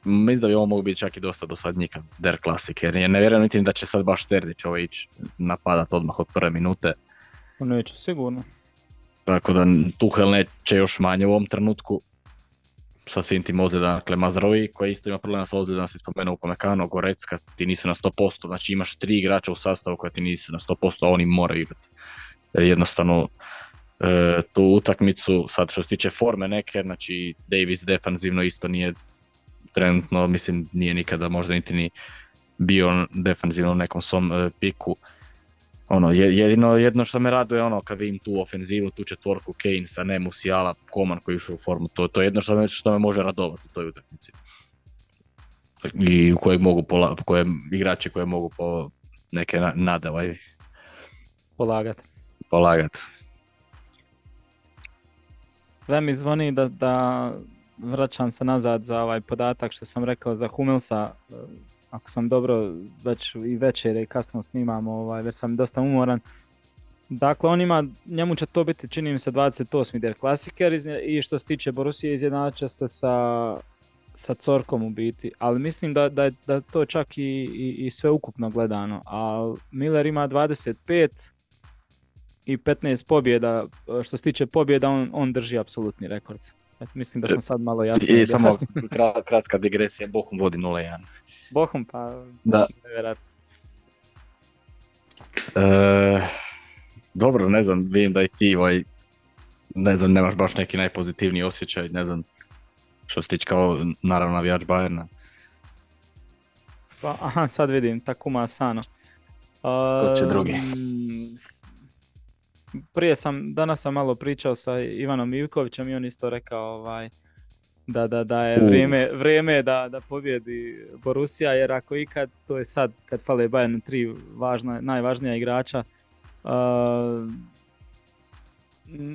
S2: Mislim da bi ovo mogu biti čak i dosta dosadnjika Der Classic, jer ja ne vjerujem niti da će sad baš Terzić ovo ići napadat odmah od prve minute.
S1: Pa Neće, sigurno.
S2: Tako da Tuchel neće još manje u ovom trenutku sa svim tim ozljedama, dakle Mazraoui koji isto ima problema sa ozljedama, si spomenuo Upamecano, Gorecka, ti nisu na 100%, znači imaš tri igrača u sastavu koja ti nisu na 100%, a oni moraju igrati. E, Jednostavno, e, tu utakmicu, sad što se tiče forme neke, znači Davis defanzivno isto nije trenutno, mislim nije nikada možda niti ni bio defanzivno u nekom svom e, piku. Ono, je- jedino jedno što me raduje ono kad vidim tu ofenzivu, tu četvorku Kane, Sané, Musiala, Koman koji je u formu, to, to je jedno što me, što me može radovati u toj utakmici. I u kojeg mogu pola, koje, igrači koje mogu po neke na- nade ovaj,
S1: Polagat.
S2: polagat.
S1: Sve mi zvoni da, da vraćam se nazad za ovaj podatak što sam rekao za Humelsa. Ako sam dobro, već i večer i kasno snimamo, ovaj, već sam dosta umoran. Dakle, on ima, njemu će to biti, čini mi se, 28. der klasiker i što se tiče Borusije izjednača se sa, sa Corkom u biti, ali mislim da, da, da to čak i, i, i sve ukupno gledano, a Miller ima 25 i 15 pobjeda, što se tiče pobjeda on, on drži apsolutni rekord. Mislim da sam sad malo jasnije
S2: I samo kratka digresija, Bochum vodi 0-1.
S1: Bohum pa
S2: Da. E, dobro, ne znam, vidim da i ti ovaj, ne znam, nemaš baš neki najpozitivniji osjećaj, ne znam, što se tiče kao naravno navijač Bayerna.
S1: Pa, aha, sad vidim, Takuma Asano.
S2: Ko će drugi?
S1: Prije sam, danas sam malo pričao sa Ivanom Ivkovićem i on isto rekao ovaj, da, da, da je vrijeme, vrijeme da, da pobjedi Borussia, jer ako ikad, to je sad kad fale Bayernu tri važna, najvažnija igrača. Uh,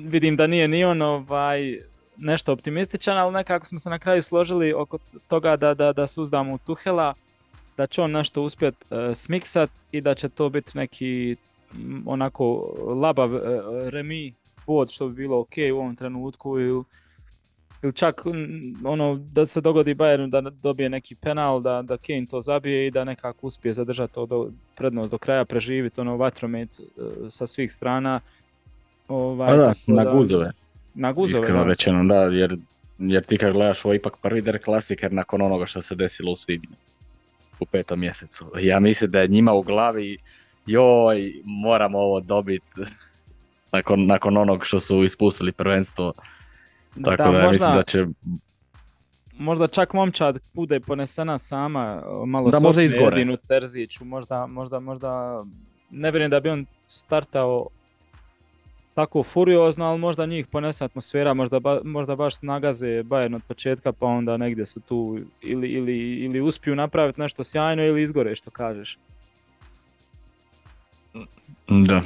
S1: vidim da nije ni on ovaj, nešto optimističan, ali nekako smo se na kraju složili oko toga da, da, da se uzdamo u Tuhela, da će on nešto uspjet e, smiksat i da će to biti neki onako labav e, remi bod što bi bilo ok u ovom trenutku ili ili čak ono da se dogodi Bayernu da dobije neki penal, da, da Kane to zabije i da nekako uspije zadržati to do, prednost do kraja, preživiti ono vatromet e, sa svih strana. Ovaj,
S2: da, na guzove,
S1: Na guzove,
S2: iskreno
S1: da.
S2: rečeno, da, jer, jer ti kad gledaš ovo ipak prvi der klasiker nakon onoga što se desilo u svibnju, u petom mjesecu. Ja mislim da je njima u glavi, joj, moramo ovo dobiti nakon, nakon onog što su ispustili prvenstvo. Tako da, ja mislim da će
S1: možda čak momčad bude ponesena sama, malo
S2: Da,
S1: da,
S2: možda izgore.
S1: Edinu Terziću, možda, možda, možda, ne vjerujem da bi on startao tako furiozno, ali možda njih ponese atmosfera, možda, ba- možda baš nagaze Bayern od početka, pa onda negdje se tu ili, ili, ili uspiju napraviti nešto sjajno ili izgore što kažeš.
S2: Da.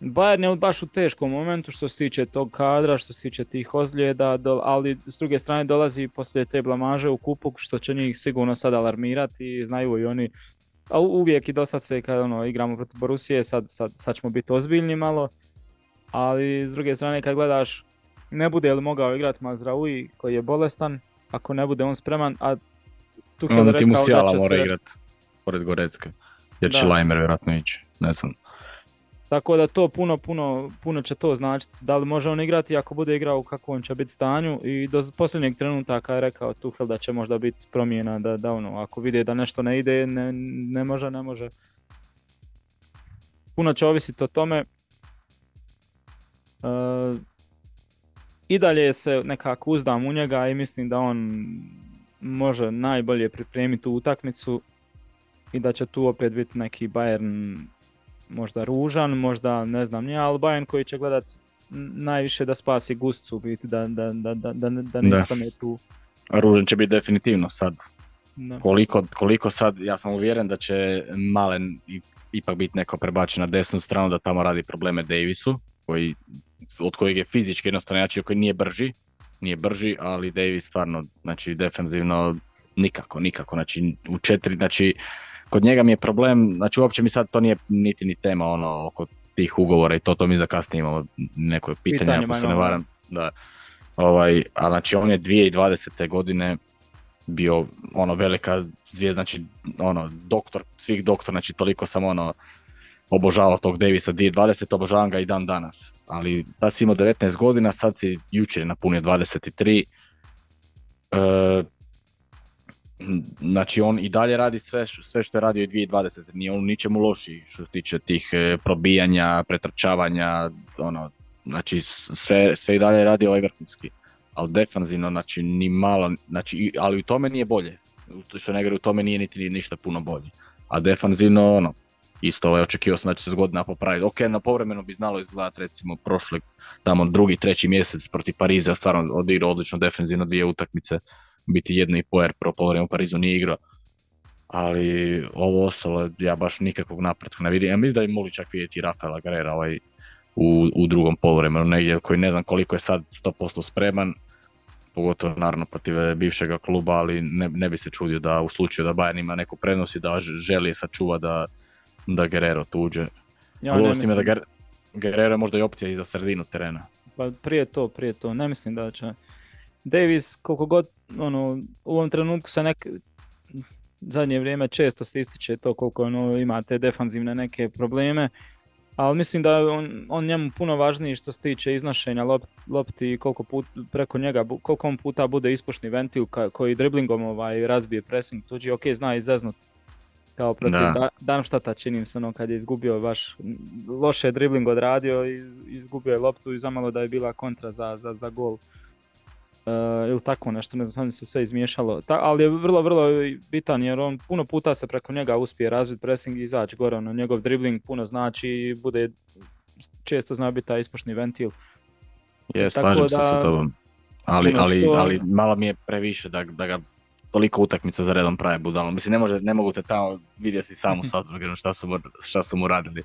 S1: Bayern je baš u teškom momentu što se tiče tog kadra, što se tiče tih ozljeda, ali s druge strane dolazi poslije te blamaže u kupu što će njih sigurno sad alarmirati i znaju i oni. A uvijek i do sad se kad ono, igramo protiv Borusije, sad, sad, sad ćemo biti ozbiljni malo, ali s druge strane kad gledaš ne bude li mogao igrati Mazraoui koji je bolestan, ako ne bude on spreman, a
S2: Onda ti
S1: rekao da će
S2: mora
S1: se-
S2: igrat pored Gorecke. Jer će. Lajmer vjerojatno ići. Ne znam.
S1: Tako da to puno, puno, puno će to značiti. Da li može on igrati ako bude igrao u kakvom će biti stanju i do posljednjeg trenutaka je rekao Tuchel da će možda biti promjena da, da ono, ako vide da nešto ne ide, ne, ne može, ne može. Puno će ovisiti o tome. E, I dalje se nekako uzdam u njega i mislim da on može najbolje pripremiti tu utakmicu i da će tu opet biti neki Bayern možda ružan, možda ne znam nije, ali Bayern koji će gledat najviše da spasi gustcu, biti da, da, da, da, da, da ne stane tu.
S2: Ružan će biti definitivno sad. Koliko, koliko sad, ja sam uvjeren da će Malen ipak biti neko prebačen na desnu stranu da tamo radi probleme Davisu, koji, od kojeg je fizički jednostavno jači, koji nije brži, nije brži, ali Davis stvarno, znači defensivno nikako, nikako, znači u četiri, znači kod njega mi je problem, znači uopće mi sad to nije niti ni tema ono oko tih ugovora i to, to mi da kasnije imamo neko pitanje, ako se ne varam. Da. Ovaj, a znači on je 2020. godine bio ono velika zvijezda, znači ono doktor svih doktora, znači toliko sam ono obožavao tog Davisa 2020, obožavam ga i dan danas. Ali tad si imao 19 godina, sad si jučer je napunio 23. E, znači on i dalje radi sve, sve što je radio i 2020. Nije on ničemu loši što se tiče tih e, probijanja, pretrčavanja, ono, znači sve, sve i dalje radi ovaj vrhunski. Ali defanzivno, znači ni malo, znači, ali u tome nije bolje. Što ne u tome nije niti ništa puno bolje. A defanzivno, ono, isto ovaj, očekivao sam da će se godina popraviti. Ok, na povremeno bi znalo izgledati recimo prošli tamo drugi, treći mjesec protiv Pariza, stvarno odigrao odlično defensivno dvije utakmice, biti jedno i po pro u Parizu nije igrao. Ali ovo ostalo, ja baš nikakvog napretka ne vidim. Ja mislim da bi mogli čak vidjeti Rafaela Guerrera ovaj, u, u drugom poluvremenu negdje koji ne znam koliko je sad 100% spreman, pogotovo naravno protiv bivšeg kluba, ali ne, ne bi se čudio da u slučaju da Bayern ima neku prednost i da želi sačuva da, da Guerrero tu uđe. Ja ne mislim... da Guerrero je možda i opcija i za sredinu terena.
S1: Pa prije to, prije to. Ne mislim da će... Davis, koliko god, ono, u ovom trenutku se nek... Zadnje vrijeme često se ističe to koliko ono, ima te defanzivne neke probleme. Ali mislim da je on, on njemu puno važniji što se tiče iznošenja lopti i koliko put, preko njega, koliko on puta bude ispušni ventil koji driblingom ovaj, razbije pressing tuđi, ok, zna izeznut kao protiv da. Darmstata čini se ono kad je izgubio baš loše dribling odradio i izgubio je loptu i zamalo da je bila kontra za, za, za gol. Uh, ili tako nešto, ne znam, se sve izmiješalo. Ta, ali je vrlo, vrlo bitan jer on puno puta se preko njega uspije razviti pressing i izaći gore. Ono, njegov dribbling puno znači i bude često zna biti taj ispušni ventil.
S2: Je, slažem se sa tobom. Ali, ali, ali malo mi je previše da, da ga toliko utakmica za redom pravi budalo. Mislim, ne, može, ne mogu te tamo, vidio si samo sad šta su, mu, šta su mu radili.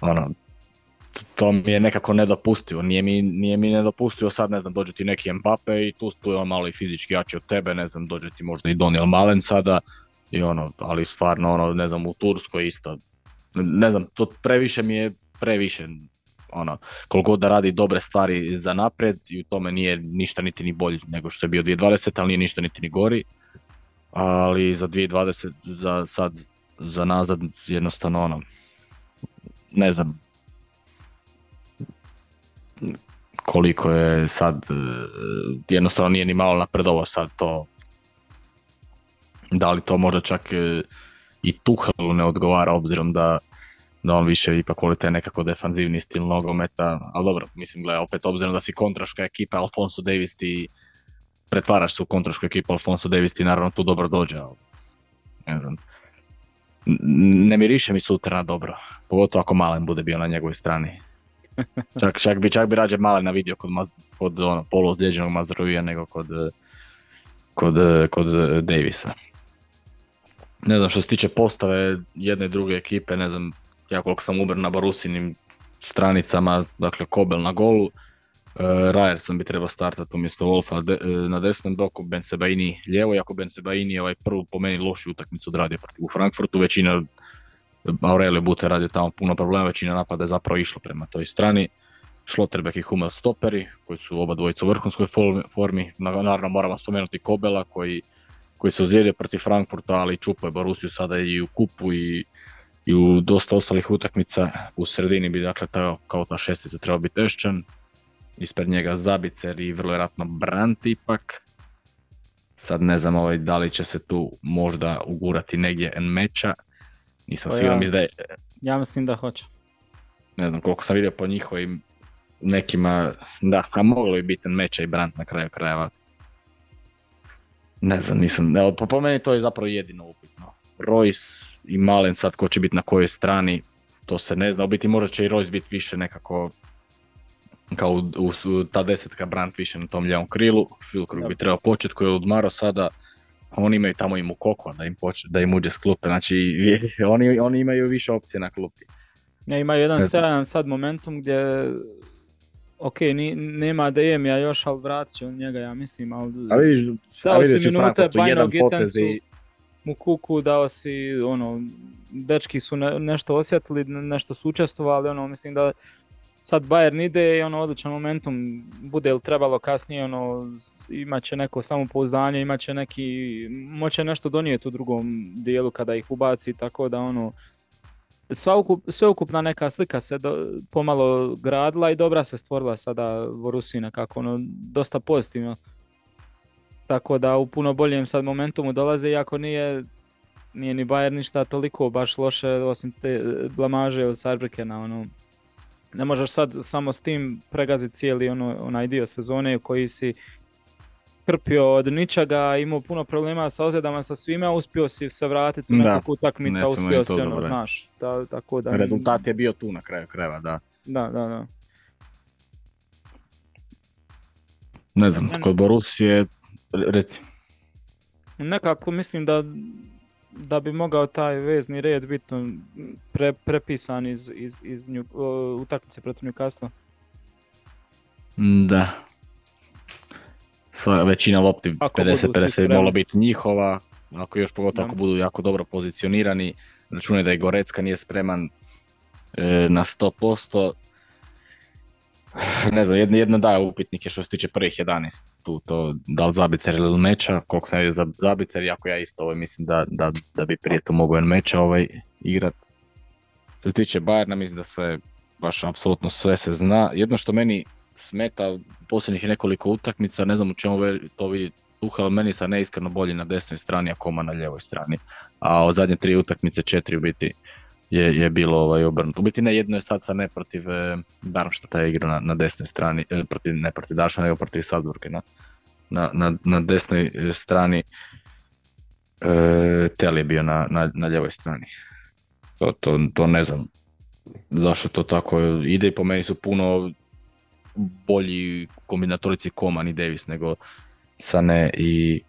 S2: Ono, to mi je nekako nedopustivo, nije mi, nije mi nedopustivo sad, ne znam, dođe ti neki Mbappe i tu, tu je on malo i fizički jači od tebe, ne znam, dođe ti možda i Doniel Malen sada, i ono, ali stvarno, ono, ne znam, u Turskoj isto, ne znam, to previše mi je, previše, ono, koliko da radi dobre stvari za naprijed i u tome nije ništa niti ni bolji nego što je bio 2020, ali nije ništa niti ni gori. Ali za 2020, za sad, za nazad jednostavno ono, ne znam, koliko je sad, e, jednostavno nije ni malo napredovo sad to, da li to možda čak e, i Tuhelu ne odgovara obzirom da da on više ipak voli taj nekako defanzivni stil nogometa, ali dobro, mislim, gledaj, opet obzirom da si kontraška ekipa Alfonso Davis ti pretvaraš se u kontrašku ekipu Alfonso Davis ti naravno tu dobro dođe, ali ne znam. Ne miriše mi sutra dobro, pogotovo ako Malen bude bio na njegovoj strani. Čak, čak, bi, čak bi rađe Malen vidio kod, kod ono, poluozlijeđenog Mazdrovija nego kod, kod, kod Davisa. Ne znam što se tiče postave jedne i druge ekipe, ne znam, ja koliko sam ubr na Borusinim stranicama, dakle Kobel na golu, uh, Ryerson bi trebao startati umjesto Wolfa e, na desnom doku, Ben Sebaini lijevo, iako Ben Sebaini je ovaj prvu po meni lošu utakmicu odradio u Frankfurtu, većina Aurelio Bute radio tamo puno problema, većina napada je zapravo išlo prema toj strani. Schlotterbeck i Hummel stoperi, koji su oba dvojica u vrhunskoj formi. Naravno moramo spomenuti Kobela koji, koji se ozlijedio protiv Frankfurta, ali čupao je Borusiju sada i u kupu i i u dosta ostalih utakmica u sredini bi dakle ta, kao ta šestica trebao biti Ešćan, ispred njega Zabicer i vrlo vjerojatno Brant ipak. Sad ne znam ovaj, da li će se tu možda ugurati negdje en nisam siguran,
S1: ja,
S2: da je...
S1: Ja mislim da hoće.
S2: Ne znam koliko sam vidio po njihovim nekima, da, a moglo bi biti meča i Brant na kraju krajeva. Ne znam, nisam, evo, po, po meni to je zapravo jedino upitno Royce i Malen sad ko će biti na kojoj strani, to se ne zna, u biti možda će i Royce biti više nekako kao u, u, ta desetka Brandt više na tom ljevom krilu, Filkrug bi trebao početi koji je odmarao sada, oni imaju tamo i Mukoko da im, da im uđe s klupe, znači oni, oni imaju više opcije na klupi.
S1: Ne, imaju jedan sjajan sad momentum gdje ok, ni, nema DM ja još, ali vratit će on njega, ja mislim, ali...
S2: A vidiš,
S1: dao si minute Bajno Gitensu, Mukuku, dao si, ono, dečki su nešto osjetili, nešto su učestvovali, ono, mislim da sad Bayern ide i ono odličan momentum, bude li trebalo kasnije, ono, imat će neko samopouzdanje, imat će neki, moće nešto donijeti u drugom dijelu kada ih ubaci, tako da ono, sveukupna neka slika se do, pomalo gradila i dobra se stvorila sada Vorusi nekako, ono, dosta pozitivno. Tako da u puno boljem sad momentumu dolaze, iako nije, nije ni Bayern ništa toliko baš loše, osim te blamaže od Sarbrekena, ono, ne možeš sad samo s tim pregaziti cijeli ono, onaj dio sezone u koji si krpio od ničega, imao puno problema sa ozljedama sa svime, a uspio si se vratiti u nekakvu utakmicu, uspio si ono, znaš, da, tako da...
S2: Rezultat je bio tu na kraju krajeva, da.
S1: Da, da, da.
S2: Ne znam, kod Borusije, reci.
S1: Nekako mislim da da bi mogao taj vezni red biti pre, prepisan iz, iz, iz nju, utakmice protiv Newcastle.
S2: Da. Većina lopti 50-50 mogla biti njihova, ako još pogotovo ako budu jako dobro pozicionirani, računaj da je Gorecka nije spreman e, na 100%, ne znam, jedno, jedno da upitnike što se tiče prvih 11 tu, to da li Zabicer ili Meča, koliko sam je za Zabicer, jako ja isto ovaj, mislim da, da, da bi prije to mogao Meča ovaj, igrat. Što se tiče Bayerna, mislim da sve, baš apsolutno sve se zna. Jedno što meni smeta posljednjih nekoliko utakmica, ne znam u čemu to vidi Tuhel, meni sa neiskreno bolji na desnoj strani, a Koma na ljevoj strani. A o zadnje tri utakmice, četiri u biti, je, je bilo ovaj obrnuto. U biti ne jedno je sad sa ne protiv e, Darmštata igra na, na desnoj strani, e, protiv, ne protiv Daša nego protiv Salzburga na, na, na, na desnoj e, strani. E, Tel je bio na, na, na ljevoj strani. To, to, to ne znam zašto to tako ide i po meni su puno bolji kombinatorici Koman i Davis nego Sane i,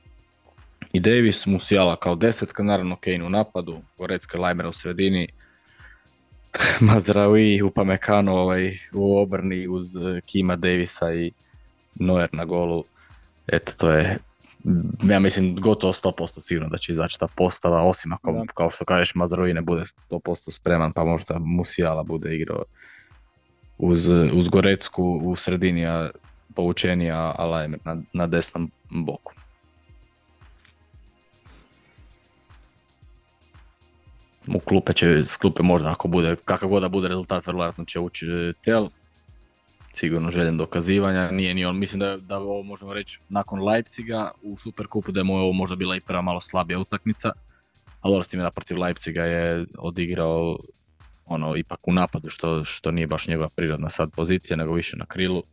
S2: i Davis, Musiala kao desetka, naravno Kane u napadu, Gorecka Lajmer u sredini, Mazraoui, Upamecano ovaj, u obrni uz eh, Kima Davisa i Neuer na golu. Eto, to je, ja mislim, gotovo 100% sigurno da će izaći ta postava, osim ako, kao što kažeš, Mazraoui ne bude 100% spreman, pa možda Musiala bude igrao uz, uz Gorecku u sredini, a povučenija, a na, na desnom boku. U klupe će, s klupe možda ako bude, kakav god da bude rezultat, vjerojatno će ući Tel. Sigurno željen dokazivanja, nije ni on, mislim da, da ovo možemo reći nakon Leipziga u Superkupu da je mu ovo možda bila i prva malo slabija utakmica. Ali s time da protiv Leipziga je odigrao ono ipak u napadu što, što nije baš njegova prirodna sad pozicija nego više na krilu.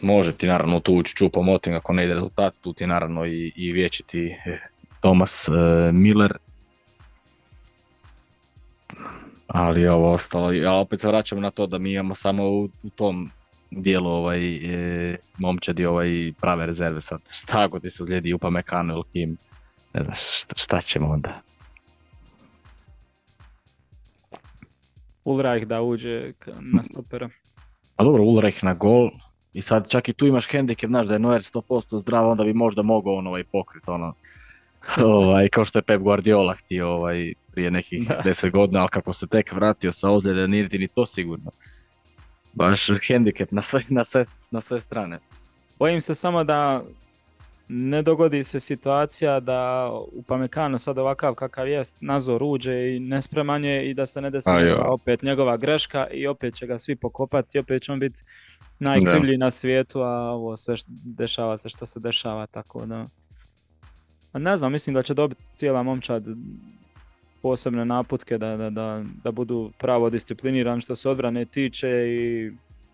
S2: Može ti naravno tu ući čupo moting ako ne ide rezultat, tu ti naravno i, i vječiti e, Thomas e, Miller ali ovo ostalo, ali opet se vraćamo na to da mi imamo samo u, u tom dijelu ovaj, e, momčadi ovaj prave rezerve sad, šta ako ti se uzlijedi Upa Mekano ili Kim, ne znam šta, šta ćemo onda.
S1: Ulreich da uđe na stopera.
S2: Pa dobro, Ulreich na gol, i sad čak i tu imaš hendikep, znaš da je Noer 100% zdrav, onda bi možda mogao on ovaj pokrit, ono, ovaj, kao što je Pep Guardiola htio ovaj, prije nekih deset godina, ali kako se tek vratio sa ozljede, nije ni to sigurno. Baš hendikep na sve, na, sve, na sve strane.
S1: Bojim se samo da ne dogodi se situacija da u Pamekano sad ovakav kakav jest nazor uđe i nespremanje i da se ne desi opet njegova greška i opet će ga svi pokopati i opet će on biti najkrivlji na svijetu, a ovo sve dešava se što se dešava, tako da... A ne znam, mislim da će dobiti cijela momčad posebne naputke da, da, da, da budu pravo disciplinirani što se odbrane tiče i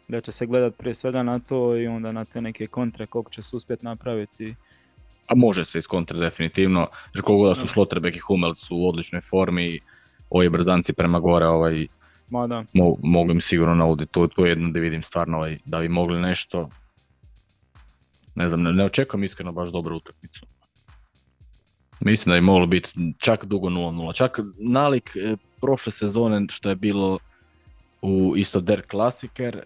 S1: da će se gledat prije svega na to i onda na te neke kontre koliko će se uspjeti napraviti.
S2: a može se iskontrati definitivno, jer koliko da su Šlotrbek i Hummels u odličnoj formi, ovi brzanci prema gore, ovaj,
S1: Ma da.
S2: mo, mogu im sigurno nauditi, tu, tu jedno da vidim stvarno ovaj, da bi mogli nešto, ne znam, ne, ne očekujem iskreno baš dobru utakmicu. Mislim da bi moglo biti čak dugo 0-0, čak nalik e, prošle sezone što je bilo u isto Der Klassiker, e,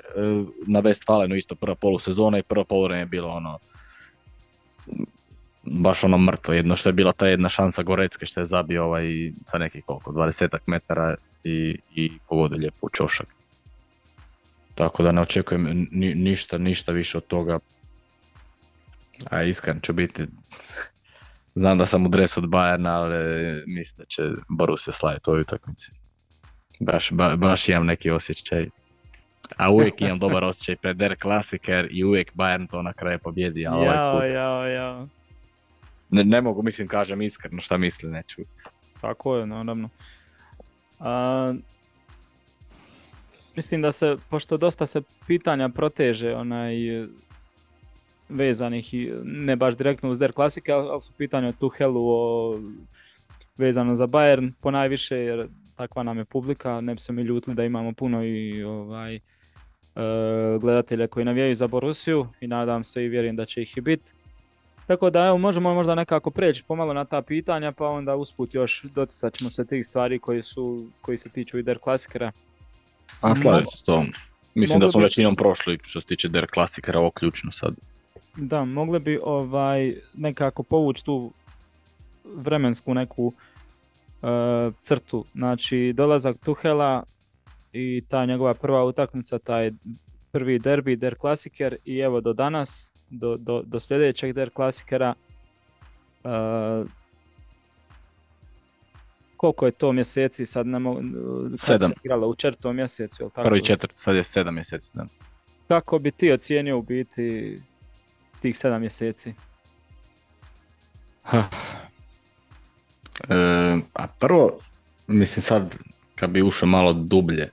S2: na Westfalenu isto prva polusezona i prva poluvreme je bilo ono baš ono mrtvo jedno što je bila ta jedna šansa Gorecke što je zabio ovaj sa nekih koliko 20 metara i, i pogodio lijepo u čošak. Tako da ne očekujem ni, ništa, ništa više od toga. A iskren ću biti, znam da sam u dresu od Bayerna, ali mislim da će Borussia slaviti u ovoj utakmici. Baš, ba, baš imam neki osjećaj. A uvijek imam dobar osjećaj pred Der Klassiker i uvijek Bayern to na kraju pobjedi. A ovaj
S1: Jao,
S2: put
S1: jao, jao.
S2: ne, ne mogu, mislim, kažem iskreno šta mislim, neću.
S1: Tako je, naravno. A, mislim da se, pošto dosta se pitanja proteže, onaj, vezanih i ne baš direktno uz Der Klasike, ali ali su pitanja o Tuhelu o, vezano za Bayern ponajviše, jer takva nam je publika, ne bi se mi ljutili da imamo puno i ovaj, e, gledatelja koji navijaju za Borusiju i nadam se i vjerujem da će ih i biti. Tako da evo, možemo možda nekako preći pomalo na ta pitanja, pa onda usput još doticat ćemo se tih stvari koji, su, koji se tiču i Der Klasikera.
S2: A slažem se s tom. Mislim da smo
S1: bi-
S2: većinom prošli što se tiče Der Klassikera, ovo ključno sad.
S1: Da, mogli bi ovaj nekako povući tu vremensku neku e, crtu. Znači, dolazak Tuhela i ta njegova prva utakmica, taj prvi derbi, Der Klasiker i evo do danas, do, do, do sljedećeg Der Klasikera. e, koliko je to mjeseci sad ne mogu, kad
S2: Sedam.
S1: se igralo u četvrtom mjesecu, jel tako?
S2: Prvi četvrt, sad je sedam mjeseci. Da.
S1: Kako bi ti ocijenio u biti tih sedam mjeseci?
S2: Ha. E, a prvo, mislim sad, kad bi ušao malo dublje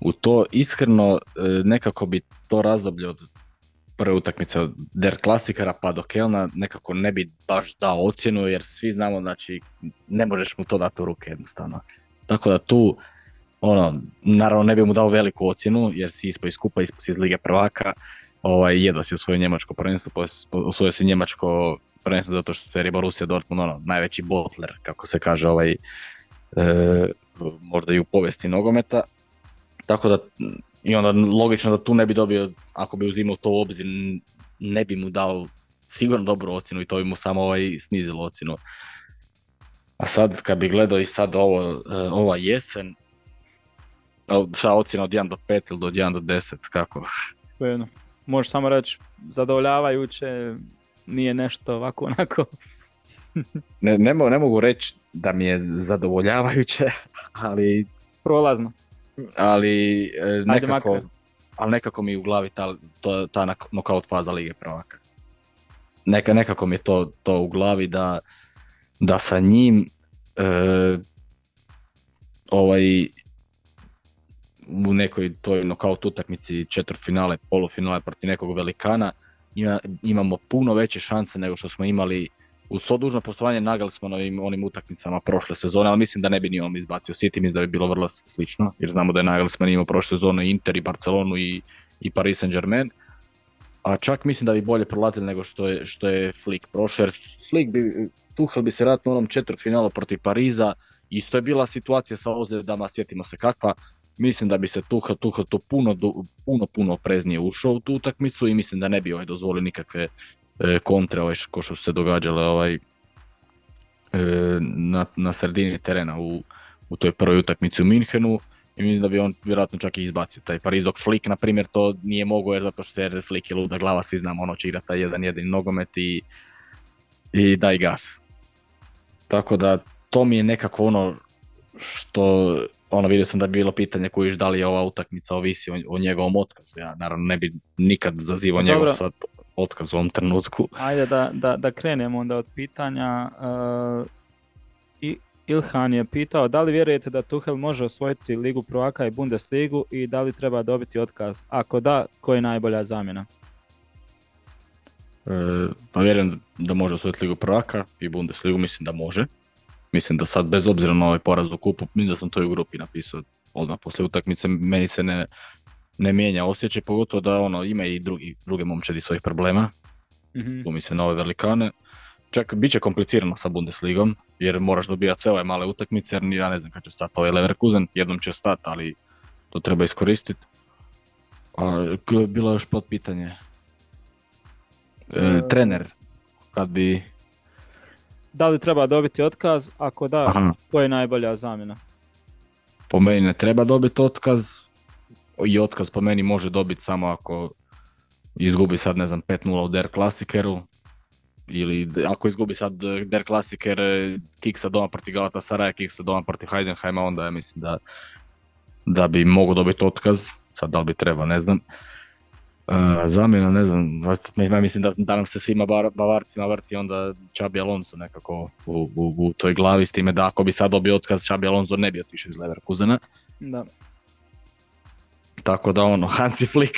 S2: u to, iskreno e, nekako bi to razdoblje od prve utakmice od Der Klassikera pa do Kelna nekako ne bi baš dao ocjenu jer svi znamo znači ne možeš mu to dati u ruke jednostavno. Tako da tu ono, naravno ne bi mu dao veliku ocjenu jer si ispao iz kupa, ispao iz Lige prvaka, ovaj, jedva si osvojio njemačko prvenstvo, pos- osvojio si njemačko prvenstvo zato što je Borussia Dortmund ono, najveći botler, kako se kaže, ovaj, e, možda i u povijesti nogometa. Tako da, i onda logično da tu ne bi dobio, ako bi uzimao to u obzir, ne bi mu dao sigurno dobru ocjenu i to bi mu samo ovaj snizilo ocjenu. A sad kad bi gledao i sad ovo, e, ova jesen, šta ocjena od 1 do 5 ili od 1 do 10, kako?
S1: Svejedno. Možeš samo reći zadovoljavajuće, nije nešto ovako onako.
S2: Ne, ne, mo- ne mogu reći da mi je zadovoljavajuće, ali
S1: Prolazno.
S2: ali e, nekako, ali nekako mi u glavi ta, to, ta knockout faza Lige prvaka. Neka, nekako mi je to, to u glavi da, da sa njim e, ovaj u nekoj toj knockout utakmici četvrtfinale, polufinale protiv nekog velikana ima, imamo puno veće šanse nego što smo imali uz svo dužno postovanje Nagelsmanovim onim utakmicama prošle sezone, ali mislim da ne bi ni on izbacio City, mislim da bi bilo vrlo slično, jer znamo da je Nagelsman imao prošle sezone Inter i Barcelonu i, i Paris Saint-Germain. A čak mislim da bi bolje prolazili nego što je, što je Flick prošao, jer Flick bi, Tuchel bi se vratno u onom četvrtfinalu protiv Pariza, isto je bila situacija sa ozljedama, sjetimo se kakva, mislim da bi se Tuchel, Tuchel to puno, puno, puno opreznije ušao u tu utakmicu i mislim da ne bi ovaj dozvolio nikakve e, kontre ovaj, ko što su se događale ovaj, e, na, na sredini terena u, u toj prvoj utakmici u Minhenu i mislim da bi on vjerojatno čak i izbacio taj Pariz dok Flick na primjer to nije mogao jer zato što je Flick je luda glava, svi znamo ono će igrati taj jedan jedini nogomet i, i daj gas. Tako da to mi je nekako ono što ono vidio sam da bi bilo pitanje kojiš da li je ova utakmica ovisi o, o njegovom otkazu. Ja naravno ne bi nikad zazivao
S1: Dobro.
S2: njegov sad otkaz u ovom trenutku.
S1: Ajde da, da, da krenemo onda od pitanja. Uh, i Ilhan je pitao da li vjerujete da Tuhel može osvojiti Ligu prvaka i Bundesligu i da li treba dobiti otkaz? Ako da, koja je najbolja zamjena?
S2: pa vjerujem da može osvojiti Ligu prvaka i Bundesligu, mislim da može. Mislim da sad, bez obzira na ovaj poraz u kupu, mislim da sam to i u grupi napisao odmah poslije utakmice, meni se ne, ne mijenja osjećaj, pogotovo da ono, ima i drugi, druge momčadi svojih problema, mm tu mislim na ove velikane. Čak, bit će komplicirano sa Bundesligom, jer moraš dobijati sve ove male utakmice, jer ja ne znam kad će stati ovaj Leverkusen, jednom će stati, ali to treba iskoristiti. A, bilo još pod pitanje. E, e, trener, kad bi...
S1: Da li treba dobiti otkaz? Ako da, Aha. ko je najbolja zamjena?
S2: Po meni ne treba dobiti otkaz. I otkaz po meni može dobiti samo ako izgubi sad ne znam 5-0 u Der Klasikeru. Ili ako izgubi sad Der Klasiker kiksa doma protiv Saraja, kiksa doma protiv Heidenheima, onda ja mislim da, da bi mogu dobiti otkaz. Sad da li bi treba, ne znam. Uh, zamjena, ne znam, ja mislim da, da nam se svima Bavarcima vrti onda Čabi Alonso nekako u, u, u, toj glavi s time da ako bi sad dobio otkaz Čabi Alonso ne bi otišao iz Leverkusena.
S1: Da.
S2: Tako da ono, Hansi Flick.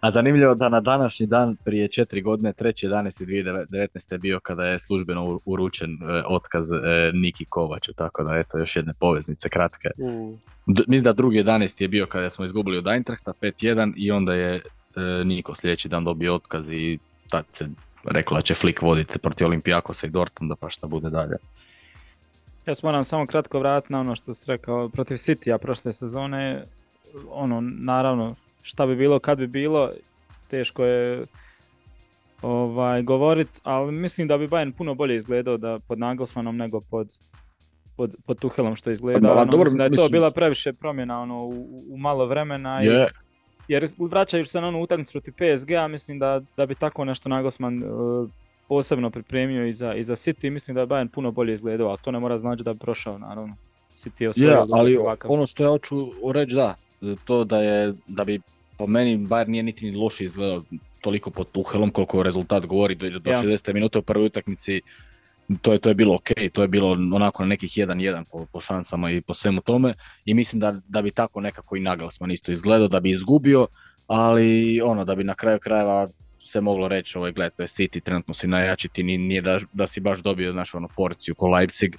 S2: A zanimljivo da na današnji dan prije četiri godine, 3.11.2019. je bio kada je službeno uručen e, otkaz e, Niki Kovaču, tako da eto još jedne poveznice kratke. Mm. mislim da drugi 11. je bio kada smo izgubili od Eintrachta 5-1 i onda je Niko sljedeći dan dobio otkaz i tad se rekla će Flick voditi protiv Olimpijakosa i Dortmunda pa šta bude dalje.
S1: Ja se moram samo kratko vratiti na ono što si rekao protiv City-a prošle sezone. Ono, naravno, šta bi bilo kad bi bilo, teško je ovaj, govorit, ali mislim da bi Bayern puno bolje izgledao da pod Nagelsmanom nego pod, pod, pod Tuhelom što izgleda. Ono, dobro, mislim da je to bila previše promjena ono, u, u malo vremena i jer vraćajući se na onu utakmicu protiv PSG-a, mislim da, da bi tako nešto Nagelsmann uh, posebno pripremio i za, i za City, mislim da je Bayern puno bolje izgledao, a to ne mora znači da bi prošao, naravno. City je
S2: ja, ali ovakav. ono što ja hoću reći da, to da je, da bi po meni Bayern nije niti loše izgledao toliko pod Tuhelom koliko rezultat govori do, do ja. 60 minuta u prvoj utakmici to je, to je bilo ok, to je bilo onako na nekih 1-1 po, po šansama i po svemu tome i mislim da, da bi tako nekako i Nagelsmann isto izgledao, da bi izgubio, ali ono da bi na kraju krajeva se moglo reći, ovaj, gled, to je City, trenutno si najjači, ti nije da, da si baš dobio znaš, ono, porciju ko Leipzig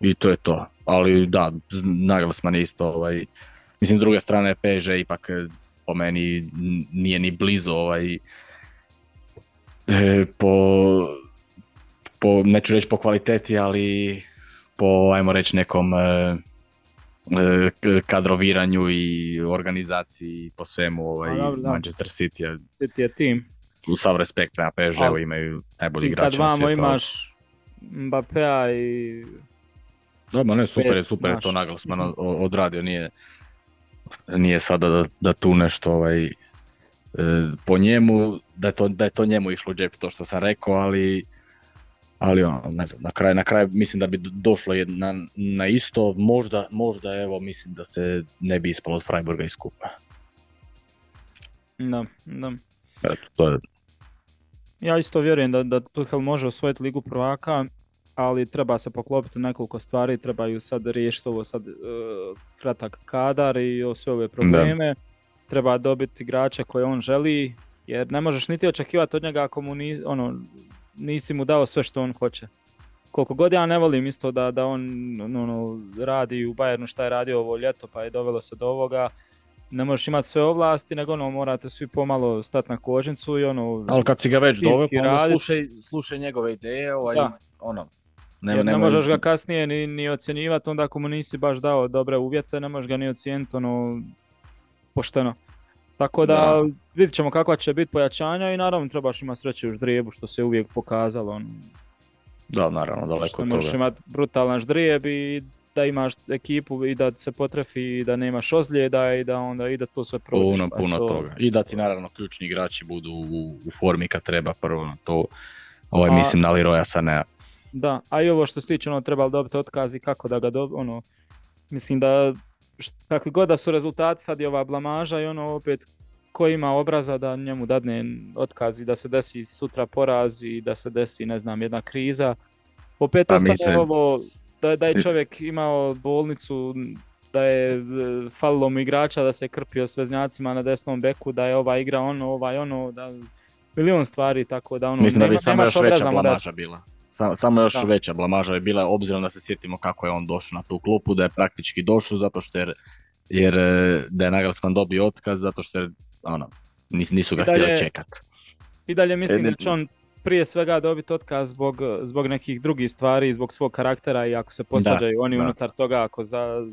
S2: i to je to. Ali da, Nagelsmann je isto, ovaj, mislim, s druge strane PSG ipak po meni nije ni blizu ovaj, e, po po, neću reći po kvaliteti, ali po, ajmo reći, nekom e, e kadroviranju i organizaciji po svemu ovaj, Manchester City je,
S1: City je tim.
S2: U sav respekt prema PSG-u imaju najbolji igrači
S1: na svijetu. Kad imaš Mbappéa i...
S2: Da, ne, super je, super je to Nagelsmann odradio, nije, nije sada da, da tu nešto ovaj, e, po njemu, da je, to, da je to njemu išlo u džep, to što sam rekao, ali ali ono, ne znam, na kraj, na kraj mislim da bi došlo na, na isto, možda, možda evo mislim da se ne bi ispalo od Freiburga iz kupa.
S1: Da, da.
S2: Eto, to je...
S1: Ja isto vjerujem da, da Tuchel može osvojiti ligu prvaka, ali treba se poklopiti nekoliko stvari, trebaju sad riješiti ovo sad uh, kratak kadar i sve ove probleme. Treba dobiti igrača koje on želi, jer ne možeš niti očekivati od njega ako mu ni, ono, nisi mu dao sve što on hoće. Koliko god ja ne volim isto da, da on ono, radi u Bayernu šta je radio ovo ljeto pa je dovelo se do ovoga, ne možeš imati sve ovlasti, nego ono, morate svi pomalo stati na kožnicu i ono...
S2: Ali kad si ga već doveo, pa slušaj, slušaj njegove ideje, ovaj, ono,
S1: nema, ne možeš ga kasnije ni, ni ocjenjivati, onda ako mu nisi baš dao dobre uvjete, ne možeš ga ni ocijeniti ono, pošteno. Tako da, vidit ćemo kakva će biti pojačanja i naravno trebaš imati sreće u ždrijebu što se uvijek pokazalo. On,
S2: da, naravno, daleko od toga.
S1: Možeš imati brutalan ždrijeb i da imaš ekipu i da se potrefi i da nemaš ozljeda i da onda i da to sve prođeš.
S2: Puno, pa puno toga. I da ti naravno ključni igrači budu u, u formi kad treba prvo na to. Ovaj, mislim na Leroya Sanea.
S1: Da, a i ovo što se tiče, ono, trebalo dobiti otkaz i kako da ga dobiti, ono, mislim da kakvi god da su rezultati, sad je ova blamaža i ono opet ko ima obraza da njemu dadne otkaz i da se desi sutra poraz i da se desi ne znam jedna kriza. Opet pa ostane ovo da, da je čovjek imao bolnicu, da je e, falilo mu igrača, da se krpio s veznjacima na desnom beku, da je ova igra ono, ovaj ono, da milion stvari, tako da ono,
S2: Mislim da bi
S1: nema-
S2: samo još veća blamaža bila. Samo, samo još
S1: Da.
S2: veća blamaža je bila, obzirom da se sjetimo kako je on došao na tu klupu, da je praktički došao zato što jer, jer e, da je Nagelsmann dobio otkaz, zato što je, ono, nis- nisu ga
S1: dalje-
S2: htjeli čekat.
S1: I dalje mislim da će on prije svega dobiti otkaz zbog, zbog nekih drugih stvari, zbog svog karaktera i ako se posvađaju oni
S2: da.
S1: unutar toga, ako za,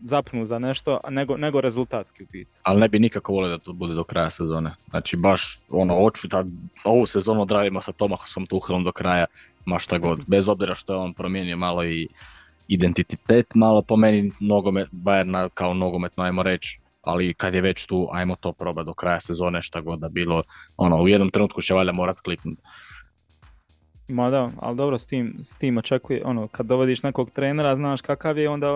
S1: zapnu za nešto, nego, nego rezultatski u biti.
S2: Ali ne bi nikako volio da to bude do kraja sezone. Znači baš ono, da ovu sezonu odradimo sa Tomasom Tuchelom do kraja, ma šta god. Bez obzira što je on promijenio malo i identitet, malo po meni nogomet, Bayerna kao nogometno ajmo reći, ali kad je već tu, ajmo to probati do kraja sezone, šta god da bilo, ono, u jednom trenutku će valjda morat kliknuti.
S1: Ma da, ali dobro, s tim, s tim očekuje, ono, kad dovodiš nekog trenera, znaš kakav je, onda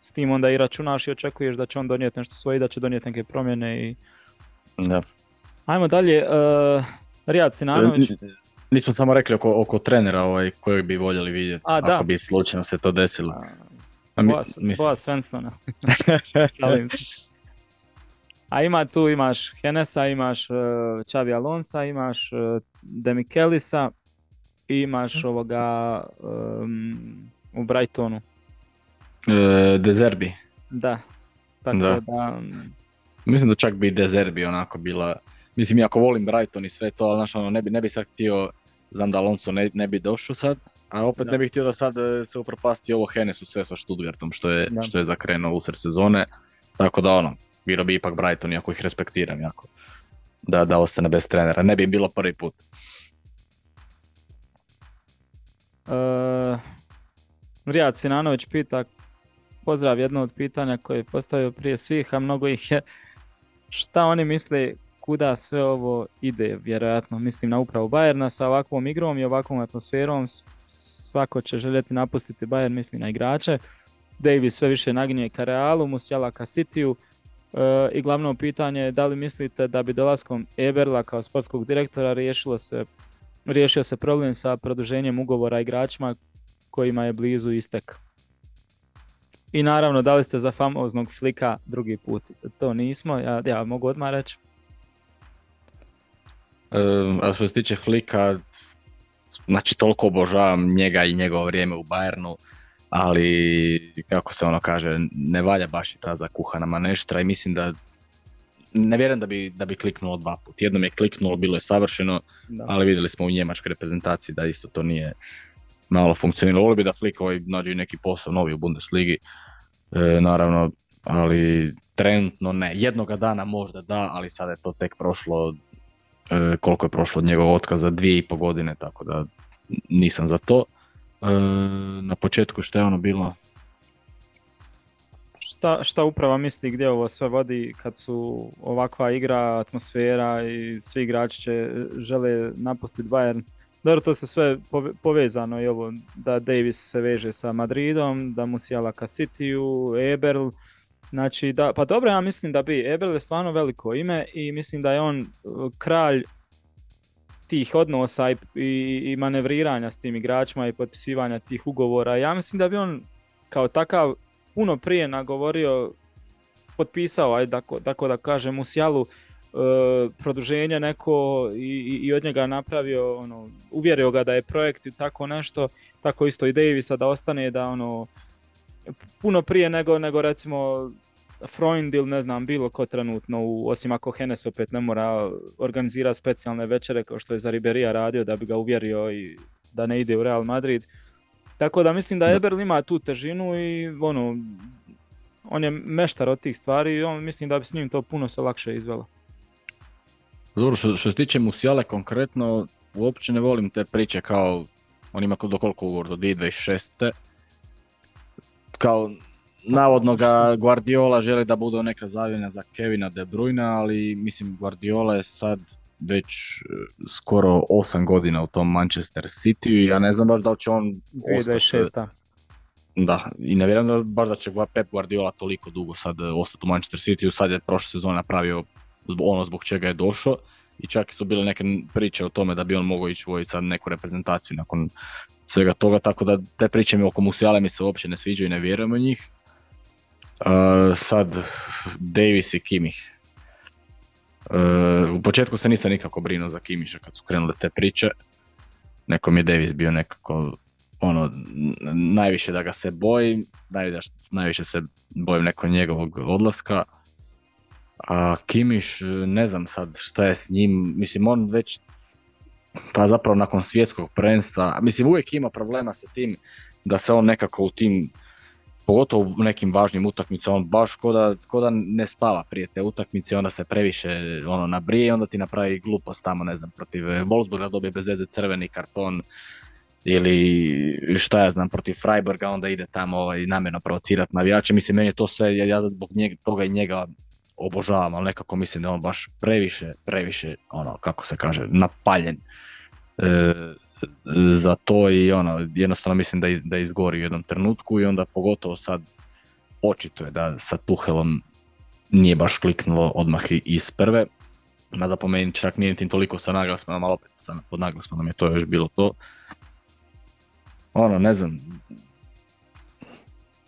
S1: s tim onda i računaš i očekuješ da će on donijeti nešto svoje, da će donijeti neke promjene i...
S2: Da.
S1: Ajmo dalje, uh, Rijad Sinanović,
S2: Nismo samo rekli oko, oko trenera ovaj, kojeg bi voljeli vidjeti,
S1: A, da.
S2: ako bi slučajno se to desilo.
S1: a,
S2: A mi-
S1: Boa, Svensona. A ima tu, imaš Henesa, imaš uh, Xavi Alonsa, imaš uh, Demikelisa i imaš ovoga um, u Brightonu.
S2: E, Dezerbi.
S1: Da. Tako
S2: Da.
S1: da,
S2: Mislim da čak bi Dezerbi onako bila, mislim iako volim Brighton i sve to, ali znaš ono, ne bi, ne bi sad htio, znam da Alonso ne, ne bi došao sad, a opet
S1: Da.
S2: ne bih htio da sad e, se upropasti ovo Hennesu sve sa Stuttgartom što je,
S1: Da.
S2: što je zakrenuo usred sezone, tako da ono, bilo bi ipak Brighton iako ih respektiram jako, da, da ostane bez trenera, ne bi im bilo prvi put.
S1: Uh, Rijad Sinanović pita, pozdrav jedno od pitanja koje je postavio prije svih, a mnogo ih je, šta oni misle kuda sve ovo ide, vjerojatno mislim na upravu Bayerna sa ovakvom igrom i ovakvom atmosferom, svako će željeti napustiti Bayern, misli na igrače, Davis sve više naginje ka Realu, Musiala ka Cityu, E, I glavno pitanje je da li mislite da bi dolaskom Eberla kao sportskog direktora riješilo se riješio se problem sa produženjem ugovora igračima kojima je blizu istek. I naravno, da li ste za famoznog flika drugi put? To nismo, ja, ja mogu odmah reći.
S2: E, a što se tiče Flika, znači toliko obožavam njega i njegovo vrijeme u Bayernu, ali kako se ono kaže, ne valja baš i ta zakuhana maneštra i mislim da ne vjerujem da bi, da bi kliknulo dva put. Jednom je kliknulo, bilo je savršeno,
S1: Da.
S2: ali vidjeli smo u njemačkoj reprezentaciji da isto to nije malo funkcioniralo. Volio bi da Flick ovaj nađe neki posao novi u Bundesligi, e, naravno, ali trenutno ne. Jednoga dana možda da, ali sada je to tek prošlo, e, koliko je prošlo od njegovog otkaza, dvije i po godine, tako da nisam za to. E, na početku što je ono bilo?
S1: Šta, šta uprava misli gdje ovo sve vodi kad su ovakva igra, atmosfera i svi igrači će žele napustiti Bayern? Dobro, to se sve pove- povezano i ovo da Davis se veže sa Madridom, da Musiala ka Cityu, Eberl. Znači, da, pa dobro, ja mislim da bi. Eberl je stvarno veliko ime i mislim da je on uh, kralj tih odnosa i, i, i manevriranja s tim igračima i potpisivanja tih ugovora. Ja mislim da bi on kao takav puno prije nagovorio, potpisao, ajde, tako, tako da kažem, Musialu e, produženje neko i- i od njega napravio, ono, uvjerio ga da je projekt i tako nešto, tako isto i Davisa da ostane, da ono, puno prije nego, nego recimo Freund ili ne znam bilo ko trenutno, u, osim ako Henes opet ne mora organizirati specijalne večere kao što je za Riberija radio da bi ga uvjerio i da ne ide u Real Madrid. Tako da mislim da. Eberl ima tu težinu i ono, on je meštar od tih stvari i on mislim da bi s njim to puno se lakše izvelo.
S2: Dobro, što, što se tiče Musiale konkretno, uopće ne volim te priče kao, on ima do koliko ugovor, do 2026. Kao, navodno ga Guardiola želi da bude neka zavljena za Kevina De Bruyne, ali mislim Guardiola je sad već e, skoro 8 godina u tom Manchester City i ja ne znam baš da li će on ostati.
S1: 2026.
S2: Da, i ne vjerujem da baš da će Pep Guardiola toliko dugo sad e, ostati u Manchester City, sad je prošle sezone napravio ono zbog čega je došao i čak su bile neke priče o tome da bi on mogao ići voditi sad neku reprezentaciju nakon svega toga, tako da te priče mi oko Musiala mi se uopće ne sviđaju i ne vjerujem u njih. Uh, sad Davis i Kimmich. u početku se nisam nikako brinuo za Kimiša kad su krenule te priče. Neko mi je Davis bio nekako ono, najviše da ga se bojim, najviše se bojim neko njegovog odlaska. A Kimiš, ne znam sad šta je s njim, mislim on već, pa zapravo nakon svjetskog prvenstva, mislim uvijek ima problema sa tim da se on nekako u tim pogotovo u nekim važnim utakmicama, on baš ko da, ne spava prije te utakmice, onda se previše ono, nabrije i onda ti napravi glupost tamo, ne znam, protiv Wolfsburga dobije bez veze crveni karton ili šta ja znam, protiv Freiburga, onda ide tamo ovaj, namjerno provocirati navijače, mislim, meni je to sve, ja zbog njega, toga i njega obožavam, ali nekako mislim da on baš previše, previše, ono, kako se kaže, napaljen. E, za to i ono, jednostavno mislim da, da izgori u jednom trenutku i onda pogotovo sad očito je da sa Tuhelom nije baš kliknulo odmah iz prve, mada po meni čak nije tim toliko sa naglasmanom, ali opet pod naglasmanom je to još bilo to. Ono, ne znam,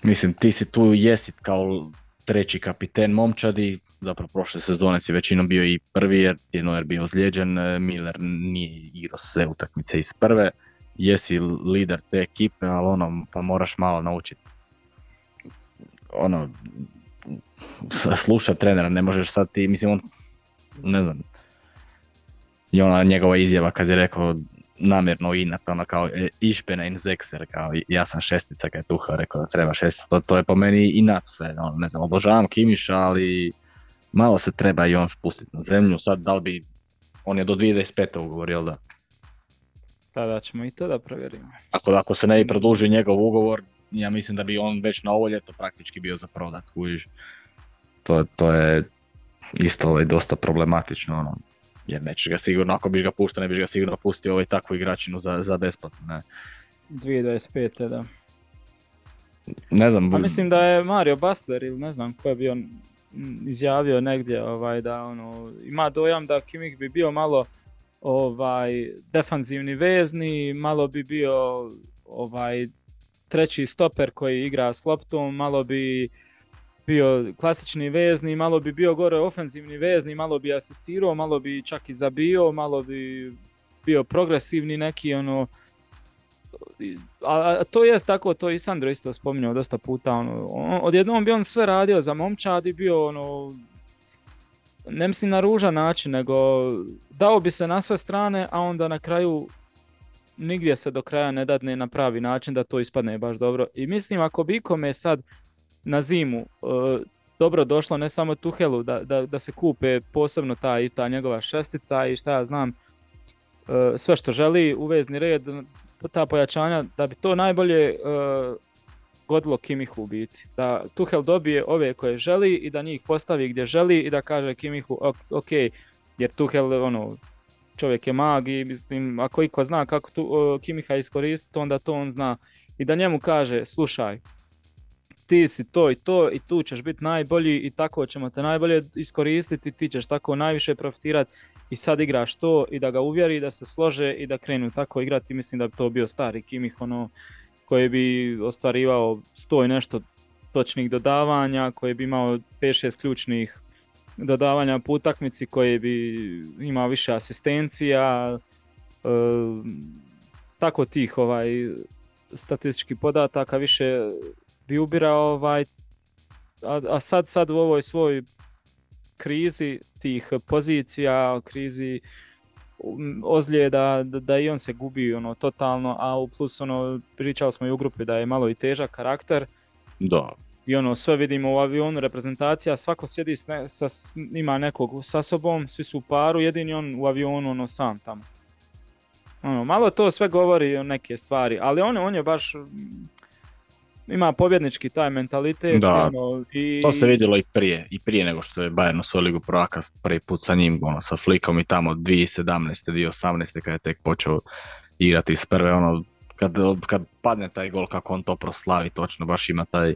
S2: mislim ti si tu jesi kao treći kapiten momčadi, zapravo prošle sezone si većinom bio i prvi jer je Neuer bio ozlijeđen, e, Miller nije igrao sve utakmice iz prve, jesi lider te ekipe, ali ono, pa moraš malo naučiti ono, slušat trenera, ne možeš sad ti, mislim on, ne znam, i ona njegova izjava kad je rekao namjerno inat, ono kao e, išpena in zekser, kao ja sam šestica kad je Tuha rekao da treba šestica, to, to je po meni inat sve, ono, ne znam, obožavam Kimiša, ali malo se treba i on spustiti na zemlju, sad da li bi, on je do 2025. ugovor, jel da?
S1: Tada ćemo i to da provjerimo.
S2: Ako, ako se ne bi produži njegov ugovor, ja mislim da bi on već na ovo ljeto praktički bio za prodat, kužiš. To, to je isto ovaj, dosta problematično, ono, jer nećeš ga sigurno, ako biš ga puštao, ne biš ga sigurno pustio ovaj takvu igračinu za, za besplatno, ne.
S1: 2025. da.
S2: Ne znam.
S1: A mislim da je Mario Bastler ili ne znam ko je bio izjavio negdje ovaj, da ono, ima dojam da Kimik bi bio malo ovaj defanzivni vezni, malo bi bio ovaj treći stoper koji igra s loptom, malo bi bio klasični vezni, malo bi bio gore ofenzivni vezni, malo bi asistirao, malo bi čak i zabio, malo bi bio progresivni neki ono a, to jest tako, to i Sandro isto spominjao dosta puta, ono, odjednom bi on sve radio za momčad i bio ono, ne mislim na ružan način, nego dao bi se na sve strane, a onda na kraju nigdje se do kraja ne dadne na pravi način da to ispadne baš dobro. I mislim ako bi ikome sad na zimu e, dobro došlo ne samo Tuhelu da, da, da se kupe posebno ta i ta njegova šestica i šta ja znam e, sve što želi uvezni red ta pojačanja, da bi to najbolje uh, godilo Kimihu u biti. Da Tuhel dobije ove koje želi i da njih postavi gdje želi i da kaže Kimihu ok, jer Tuhel ono, čovjek je mag i mislim ako iko zna kako tu, Kimiha iskoristiti onda to on zna. I da njemu kaže slušaj, ti si to i to i tu ćeš biti najbolji i tako ćemo te najbolje iskoristiti, ti ćeš tako najviše profitirati i sad igraš to i da ga uvjeri da se slože i da krenu tako igrati. Mislim da bi to bio stari Kimih ono koji bi ostvarivao sto i nešto točnih dodavanja, koji bi imao 5-6 ključnih dodavanja po utakmici, koji bi imao više asistencija, e, tako tih ovaj statističkih podataka više bi ubirao ovaj a, a sad sad u ovoj svoj krizi tih pozicija, krizi ozljeda, da, da i on se gubi ono totalno, a u plus ono pričali smo i u grupi da je malo i težak karakter.
S2: Da.
S1: I ono sve vidimo u avionu reprezentacija, svako sjedi sa, ima nekog sa sobom, svi su u paru, jedini on u avionu ono sam tamo. Ono, malo to sve govori o neke stvari, ali on, on je baš ima pobjednički taj mentalitet.
S2: Da, ono, i... to se vidjelo i prije, i prije nego što je Bayern osvojio ligu prvaka prvi put sa njim, ono, sa Flikom i tamo 2017. 2018. kada je tek počeo igrati iz prve, ono, kad, kad padne taj gol kako on to proslavi točno, baš ima taj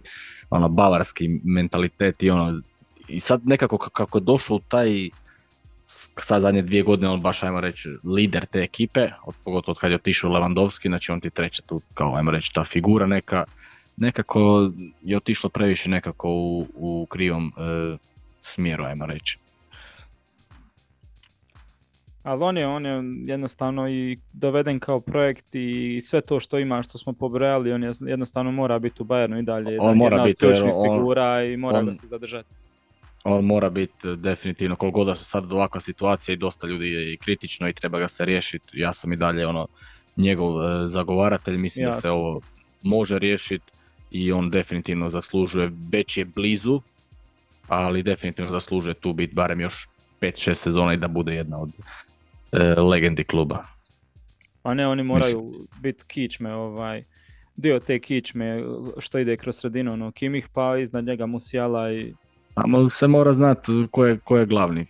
S2: ono, bavarski mentalitet i ono, i sad nekako kako je došao u taj sad zadnje dvije godine on baš ajmo reći lider te ekipe, od, pogotovo od kad je otišao Lewandowski, znači on ti treća tu kao ajmo reći ta figura neka, nekako je otišlo previše nekako u, u krivom e, smjeru, ajmo reći.
S1: Ali on je, on je jednostavno i doveden kao projekt i sve to što ima, što smo pobrojali, on je jednostavno mora biti u Bayernu i dalje.
S2: On mora biti,
S1: figura i mora da se zadržati.
S2: On mora biti definitivno, koliko god se sad ovakva situacija i dosta ljudi je i kritično i treba ga se riješiti. Ja sam i dalje ono njegov e, zagovaratelj, mislim da se ovo može riješiti i on definitivno zaslužuje, već je blizu, ali definitivno zaslužuje tu biti barem još 5-6 sezona i da bude jedna od e, legendi kluba.
S1: A ne, oni moraju biti kičme, ovaj, dio te kičme što ide kroz sredinu, ono, Kimih pa iznad njega Musijala i...
S2: Samo se mora znati ko je, ko je glavni,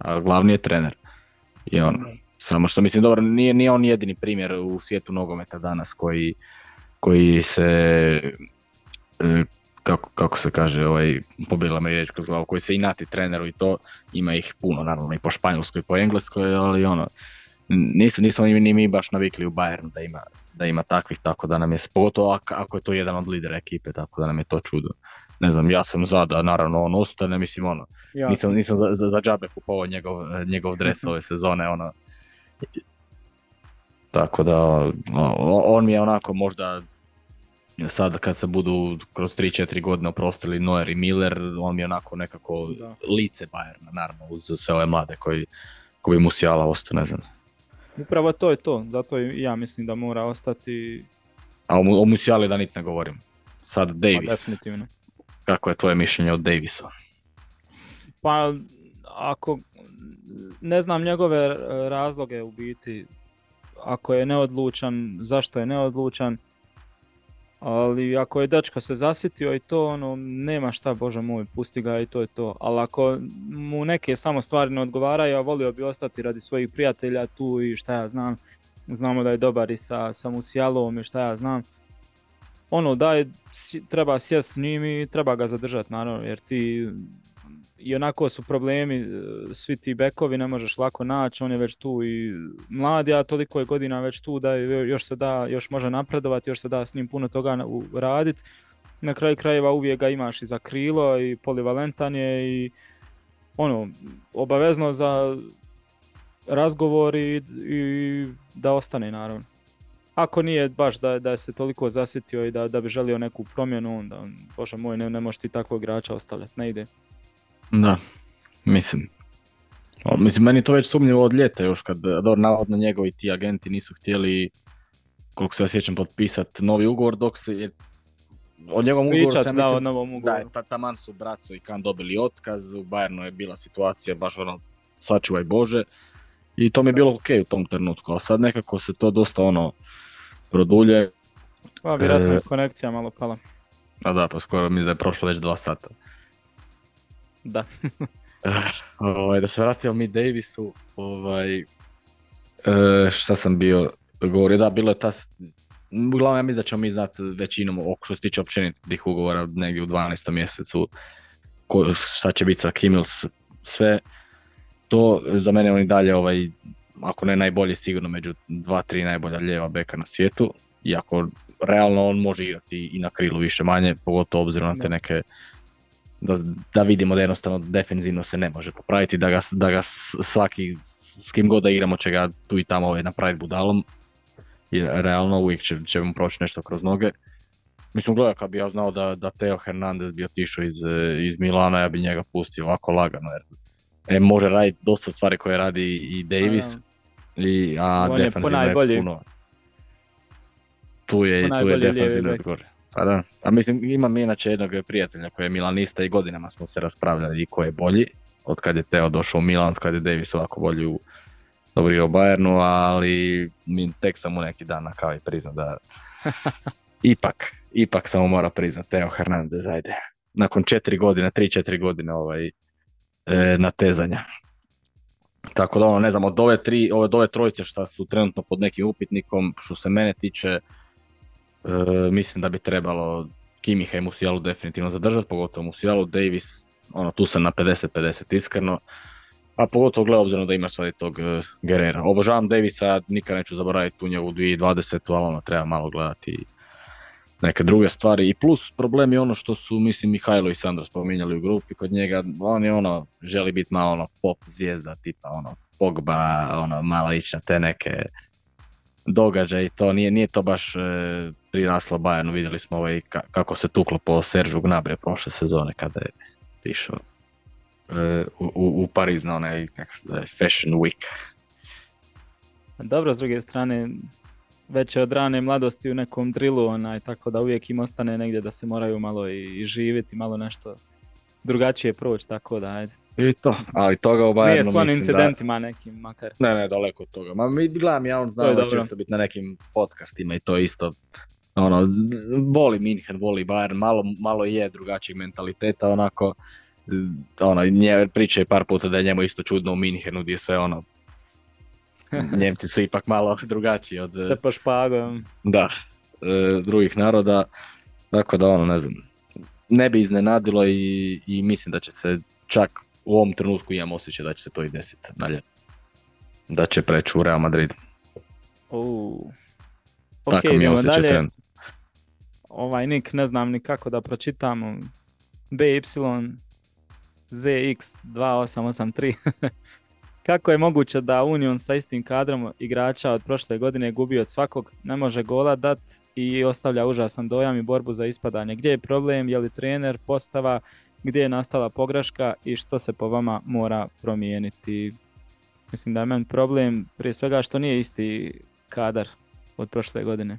S2: a glavni je trener. I on, samo što mislim, dobro, nije, nije on jedini primjer u svijetu nogometa danas koji, koji se e, kako, kako se kaže, ovaj, pobila me riječ kroz glavu, koji se inati treneru i to, ima ih puno, naravno i po španjolskoj i po engleskoj, ali ono, nisu, nisu oni ni mi baš navikli u Bayernu da ima, da ima takvih, tako da nam je, pogotovo ako, je to jedan od lidera ekipe, tako da nam je to čudo. Ne znam, ja sam za da naravno on ostane, mislim ono, nisam, nisam za, za, za džabe kupovao njegov, njegov dres ove sezone, ono, tako da on mi je onako možda sad kad se budu kroz 3-4 godine oprostili Noer i Miller, on mi je onako nekako da. lice Bayerna, naravno, uz sve ove mlade koji, koji mu sjala ostane, ne znam.
S1: Upravo to je to, zato i ja mislim da mora ostati...
S2: A o, o Musiali da niti ne govorim. Sad Davis.
S1: Pa, definitivno.
S2: Kako je tvoje mišljenje od Davisa?
S1: Pa, ako ne znam njegove razloge u biti, ako je neodlučan, zašto je neodlučan, ali ako je dečko se zasitio i to, ono, nema šta, bože moj, pusti ga i to je to. Ali ako mu neke samo stvari ne odgovaraju, a volio bi ostati radi svojih prijatelja tu i šta ja znam, znamo da je dobar i sa, sa Musijalom i šta ja znam. Ono, da je, treba sjest s njim i treba ga zadržati, naravno, jer ti i onako su problemi, e, svi ti bekovi ne možeš lako naći, on je već tu i mladi, a toliko je godina već tu da još se da, još može napredovati, još se da s njim puno toga raditi. Na kraju krajeva uvijek ga imaš i za krilo i polivalentan je i ono, obavezno za razgovor i, i da ostane naravno. Ako nije baš da, da se toliko zasjetio i da, da bi želio neku promjenu, onda, bože moj, ne, ne možeš ti takvog igrača ostavljati, ne ide.
S2: Da, mislim. O, mislim, meni to već sumnjivo od ljeta još kad, dobro, navodno njegovi ti agenti nisu htjeli, koliko se ja sjećam, potpisati novi ugovor dok se je o njegovom ugovoru,
S1: ja mislim, da, novom ugovoru.
S2: Da, taman su Braco i Kan dobili otkaz, u Bayernu je bila situacija baš ono, sačuvaj Bože, i to mi je bilo ok u tom trenutku, ali sad nekako se to dosta ono, produlje.
S1: Pa, vjerojatno je e, konekcija malo pala.
S2: A da, pa skoro mi da je prošlo već dva sata.
S1: Da.
S2: ovaj, da se vratimo mi Davisu, ovaj, e, šta sam bio govorio, da, bilo je ta, uglavnom ja mislim da ćemo mi znati većinom oko što se tiče općenitih ugovora negdje u 12. mjesecu, ko, šta će biti sa Kimmels, sve, to za mene on i dalje ovaj, ako ne najbolji sigurno među dva, tri najbolja lijeva beka na svijetu, iako realno on može igrati i na krilu više manje, pogotovo obzirom na te neke da, da vidimo da jednostavno defenzivno se ne može popraviti, da ga, da ga svaki, s kim god da igramo će ga tu i tamo ovaj, napraviti budalom. I realno uvijek će, će mu proći nešto kroz noge. Mislim, gledaj, kad bi ja znao da, da Teo Hernandez bi otišao iz, iz Milana, ja bi njega pustio ovako lagano, jer e, može raditi dosta stvari koje radi i Davis, i, a defensivno je, puno. Tu je, tu je defensivno odgovor. Pa da, a mislim imam inače jednog prijatelja koji je milanista i godinama smo se raspravljali i ko je bolji, od kad je Teo došao u Milan, od kad je Davis ovako bolji u dobri u Bayernu, ali mi tek sam mu neki dan na kavi priznao da ipak, ipak samo mora priznat Teo Hernandez, ajde. Nakon četiri godine, tri, četiri godine ovaj, e, natezanja. Tako da ono, ne znam, od ove tri, od ove trojice što su trenutno pod nekim upitnikom, što se mene tiče, E, mislim da bi trebalo Kimiha i Musialu definitivno zadržati, pogotovo Musialu, Davis, ono, tu sam na 50-50 iskreno. A pogotovo gleda obzirom da imaš sad tog uh, Gerera. Obožavam Davisa, nikad neću zaboraviti u njegovu 2020. ali ono treba malo gledati neke druge stvari. I plus problem je ono što su, mislim, Mihajlo i Sandro spominjali u grupi kod njega, on je ono, želi biti malo ono pop zvijezda, tipa ono, Pogba, ono, malo ići na te neke događaje i to nije, nije to baš e, priraslo Bayernu, vidjeli smo ovaj, kako se tuklo po Seržu Gnabre prošle sezone kada je išao e, u, u, Pariz na onaj Fashion Week.
S1: Dobro, s druge strane, već je od rane mladosti u nekom drilu, onaj, tako da uvijek im ostane negdje da se moraju malo i, i živjeti, malo nešto drugačije proći, tako da ajde.
S2: I to, ali toga u Bayernu Nije
S1: sklon incidentima nekim makar.
S2: Ne, ne, daleko od toga. Ma mi gledam, ja on znam da često biti na nekim podcastima i to isto. Ono, voli Minhen, voli Bayern, malo, malo je drugačijeg mentaliteta, onako, ono, nje, priča je par puta da je njemu isto čudno u Minhenu gdje sve ono, Njemci su ipak malo drugačiji od...
S1: Da pa špagom.
S2: Da, drugih naroda, tako da ono, ne znam, ne bi iznenadilo i, i mislim da će se čak u ovom trenutku imam osjećaj da će se to i desiti dalje. Da će preći u Real Madrid.
S1: Uh.
S2: Tako mi je osjećaj dalje.
S1: Ovaj nik ne znam ni kako da pročitamo. BY ZX2883. Kako je moguće da Union sa istim kadrom igrača od prošle godine gubi od svakog, ne može gola dat i ostavlja užasan dojam i borbu za ispadanje? Gdje je problem, je li trener, postava, gdje je nastala pogreška i što se po vama mora promijeniti? Mislim da je meni problem prije svega što nije isti kadar od prošle godine.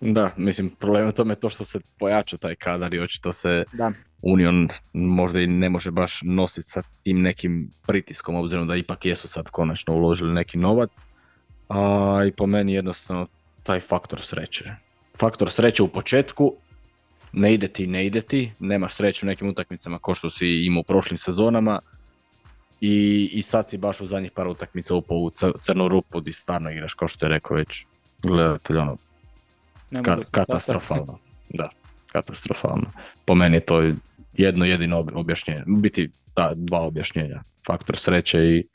S2: Da, mislim problem je tome to što se pojača taj kadar i očito se da. Union možda i ne može baš nositi sa tim nekim pritiskom obzirom da ipak jesu sad konačno uložili neki novac. A i po meni jednostavno taj faktor sreće. Faktor sreće u početku, ne ide ti, ne ide ti, nemaš sreću u nekim utakmicama kao što si imao u prošlim sezonama i, i sad si baš u zadnjih par utakmica upao u crnu rupu gdje stvarno igraš kao što je rekao već gledatelj ono Ka, katastrofalno. Da, katastrofalno. Po meni je to jedno jedino objašnjenje. Biti da, dva objašnjenja. Faktor sreće i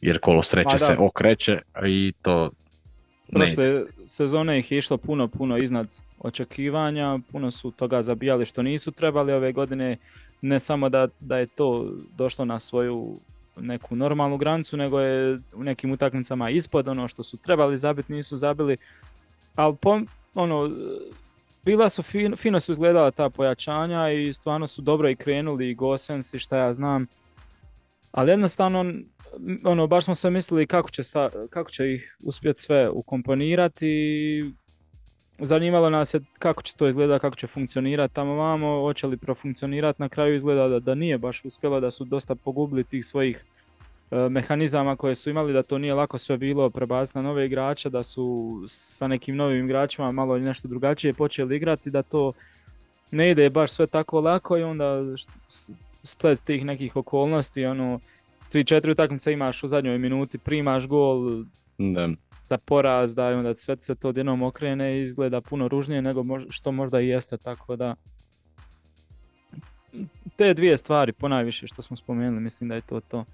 S2: jer kolo sreće se okreće i to
S1: Prošle sezone ih je išlo puno, puno iznad očekivanja, puno su toga zabijali što nisu trebali ove godine, ne samo da, da je to došlo na svoju neku normalnu granicu, nego je u nekim utakmicama ispod ono što su trebali zabiti, nisu zabili, ali ono, bila su, fino, fino su izgledala ta pojačanja i stvarno su dobro i krenuli i Gosens i šta ja znam. Ali jednostavno, ono, baš smo se mislili kako će, sa, kako će ih uspjeti sve ukomponirati zanimalo nas je kako će to izgledati, kako će funkcionirati tamo vamo, hoće li profunkcionirati, na kraju izgleda da, da nije baš uspjelo, da su dosta pogubili tih svojih mehanizama koje su imali, da to nije lako sve bilo prebaciti na nove igrače, da su sa nekim novim igračima malo nešto drugačije počeli igrati, da to ne ide baš sve tako lako i onda splet tih nekih okolnosti, ono, 3-4 utakmice imaš u zadnjoj minuti, primaš gol
S2: da.
S1: za poraz, da onda sve se to odjednom okrene i izgleda puno ružnije nego što možda i jeste, tako da te dvije stvari ponajviše što smo spomenuli, mislim da je to to.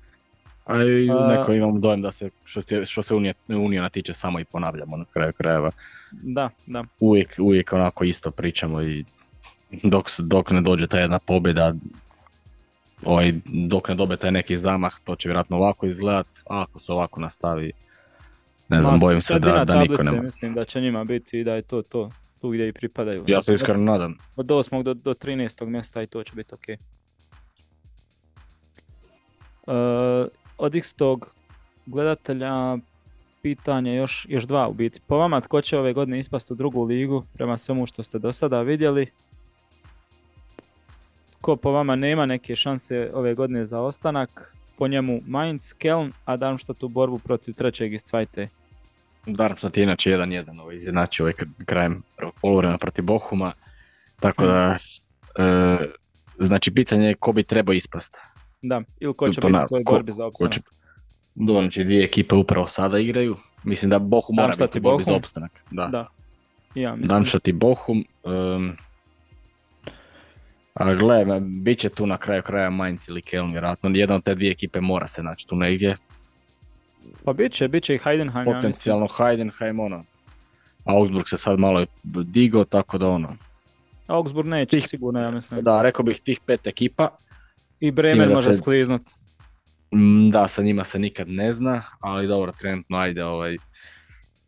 S2: A i neko imam dojem da se što se, što se Unijana tiče samo i ponavljamo na kraju krajeva.
S1: Da, da.
S2: Uvijek, uvijek onako isto pričamo i dok, dok ne dođe ta jedna pobjeda, ovaj, dok ne dobe taj neki zamah, to će vjerojatno ovako izgledat, a ako se ovako nastavi, ne znam, bojim se da, da niko nema.
S1: mislim da će njima biti i da je to to, tu gdje i pripadaju.
S2: Ja se iskreno nadam.
S1: Od 8. do, do 13. mjesta i to će biti ok. Uh, od istog gledatelja pitanje još, još dva u biti. Po vama tko će ove godine ispasti u drugu ligu prema svemu što ste do sada vidjeli? Ko po vama nema neke šanse ove godine za ostanak? Po njemu Mainz, Keln, a Darmstadt u borbu protiv trećeg iz Cvajte.
S2: Darmstadt je inače 1-1 ovaj, izjednačio ovaj krajem polovremena protiv Bohuma. Tako da, e, znači pitanje je ko bi trebao ispast.
S1: Da, ili ko će biti u toj borbi za opstanak.
S2: Znači dvije ekipe upravo sada igraju. Mislim da Bohum mora biti u borbi za opstanak. Da. da.
S1: Ja, mislim.
S2: i Bohum. Um, a gle, bit će tu na kraju kraja Mainz ili Keln vjerojatno. Jedna od te dvije ekipe mora se naći tu negdje.
S1: Pa bit će, bit će i Heidenheim.
S2: Potencijalno ja Heidenheim, ono. Augsburg se sad malo digo, tako da ono.
S1: Augsburg neće sigurno, ja mislim.
S2: Da, rekao bih tih pet ekipa.
S1: I Bremen može se... skliznut.
S2: Mm, Da, sa njima se nikad ne zna, ali dobro, trenutno ajde ovaj,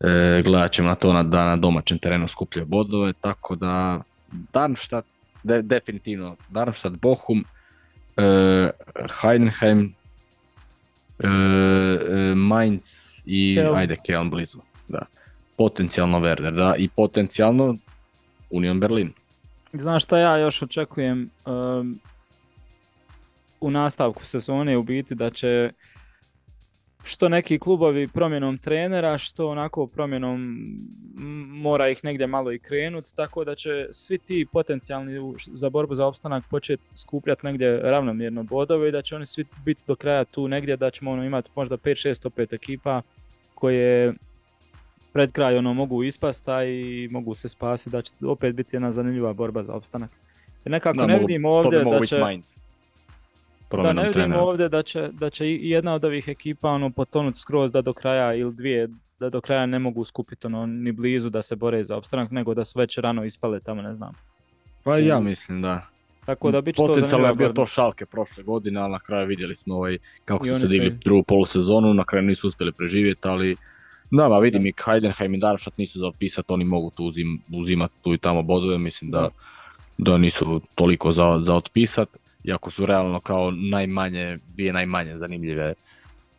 S2: e, gledat ćemo na to na, da na domaćem terenu skupljaju bodove, tako da Darmstadt, de- definitivno Darmstadt, Bochum, e, Heidenheim, e, e, Mainz i
S1: Keln.
S2: ajde Keln blizu, da. Potencijalno Werder, da, i potencijalno Union Berlin.
S1: Znaš šta ja još očekujem um, u nastavku sezone u biti da će što neki klubovi promjenom trenera, što onako promjenom mora ih negdje malo i krenut, tako da će svi ti potencijalni za borbu za opstanak početi skupljati negdje ravnomjerno bodove i da će oni svi biti do kraja tu negdje, da ćemo ono imati možda 5-6 opet ekipa koje pred kraj ono mogu ispasta i mogu se spasiti, da će opet biti jedna zanimljiva borba za opstanak. Jer nekako
S2: Da,
S1: ne
S2: mogu-
S1: vidim
S2: to
S1: ovdje da će...
S2: Mainz.
S1: Da, ne vidim
S2: trenera.
S1: ovdje da će, da će jedna od ovih ekipa ono potonut skroz da do kraja ili dvije da do kraja ne mogu skupiti ono ni blizu da se bore za opstanak, nego da su već rano ispale tamo, ne znam.
S2: Pa ja
S1: u-
S2: mislim da.
S1: Tako da bit će to
S2: Potencijalno je bio to šalke prošle godine, ali na kraju vidjeli smo ovaj, kako su se digli
S1: se-
S2: drugu polusezonu, na kraju nisu uspjeli preživjeti, ali da, ma vidim
S1: Da.
S2: i Heidenheim i Darmstadt nisu za otpisati, oni mogu tu uzim, uzimati tu i tamo bodove, mislim da,
S1: Da.
S2: da nisu toliko za, za otpisat, iako su realno kao najmanje, dvije najmanje zanimljive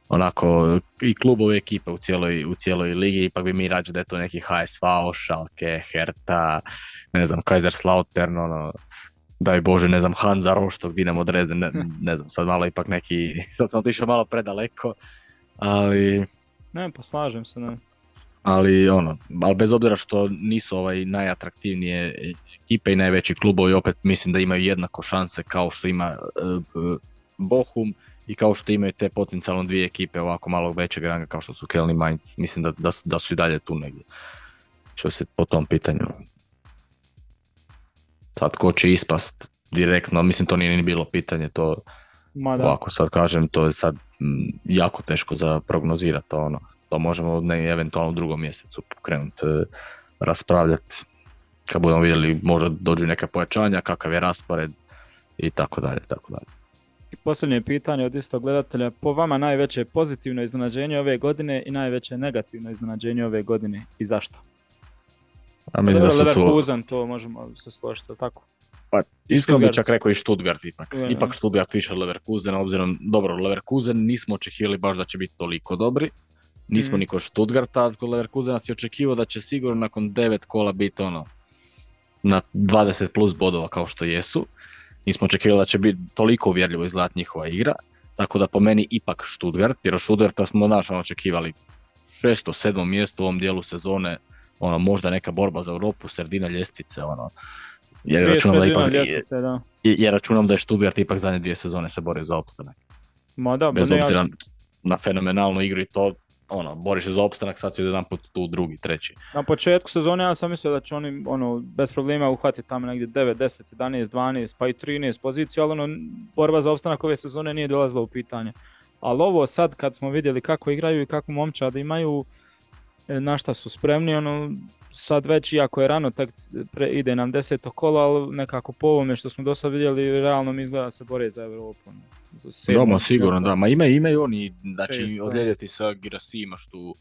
S2: onako i klubove ekipe u cijeloj, u cijeloj ligi, ipak bi mi rađe da je to neki HSV, Schalke, Hertha, ne znam, Kaiserslautern, ono, daj Bože, ne znam, Hansa Rostock, Dinamo Dresden, ne, ne znam, sad malo ipak neki, sad sam otišao malo predaleko, ali,
S1: Ne, pa slažem se, ne.
S2: Ali ono, ali bez obzira što nisu ovaj najatraktivnije ekipe i najveći klubovi, opet mislim da imaju jednako šanse kao što ima e, e, Bochum i kao što imaju te potencijalno dvije ekipe ovako malo većeg ranga kao što su Keln i Mainz. Mislim da, da, su, da su i dalje tu negdje. Što se po tom pitanju. Sad ko će ispast direktno, mislim to nije ni bilo pitanje, to
S1: Ma da.
S2: ovako sad kažem, to je sad jako teško za prognozirati ono. To možemo ne, eventualno u drugom mjesecu pokrenuti e, raspravljati. Kad budemo vidjeli možda dođu neka pojačanja, kakav je raspored i tako dalje, tako dalje.
S1: I posljednje pitanje od istog gledatelja. Po vama najveće pozitivno iznenađenje ove godine i najveće negativno iznenađenje ove godine i zašto?
S2: A mislim da su tu,
S1: Leverkusen, to možemo se složiti, tako?
S2: pa iskreno bi čak rekao i Stuttgart ipak. Ipak Stuttgart više od Leverkusena, obzirom, dobro, Leverkusen nismo očekivali baš da će biti toliko dobri. Nismo
S1: Mhm.
S2: ni kod Stuttgarta, kod Leverkusena si očekivao da će sigurno nakon devet kola biti ono na 20 plus bodova kao što jesu. Nismo očekivali da će biti toliko uvjerljivo izgledati njihova igra. Tako da po meni ipak Stuttgart, jer od Stuttgarta smo naš ono, očekivali šesto, sedmo mjesto u ovom dijelu sezone, ono možda neka borba za Europu, sredina ljestvice, ono. Jer računam da ipak,
S1: ljestvice, da.
S2: i- jer računam da je Stuttgart ipak zadnje dvije sezone se borio za opstanak.
S1: Ma da,
S2: Bez
S1: pa ne, ja
S2: obzira
S1: s-
S2: na fenomenalnu igru i to, ono, boriš se za opstanak, sad su jedan put tu drugi, treći.
S1: na početku sezone ja sam mislio da će oni ono, bez problema uhvatiti tamo negdje 9, 10, 11, 12, pa i 13 poziciju, ali ono, borba za opstanak ove sezone nije dolazila u pitanje. Ali ovo sad kad smo vidjeli kako igraju i kako momčad imaju, na šta su spremni, ono, sad već iako je rano, tak pre, ide nam deseto kolo, ali nekako po ovome što smo do sad vidjeli, realno mi izgleda da se bore za Europu. ono, Za
S2: Domo, sigurno, da. Ma imaju, imaju oni, znači, odljedjeti sa Girasi imaš tu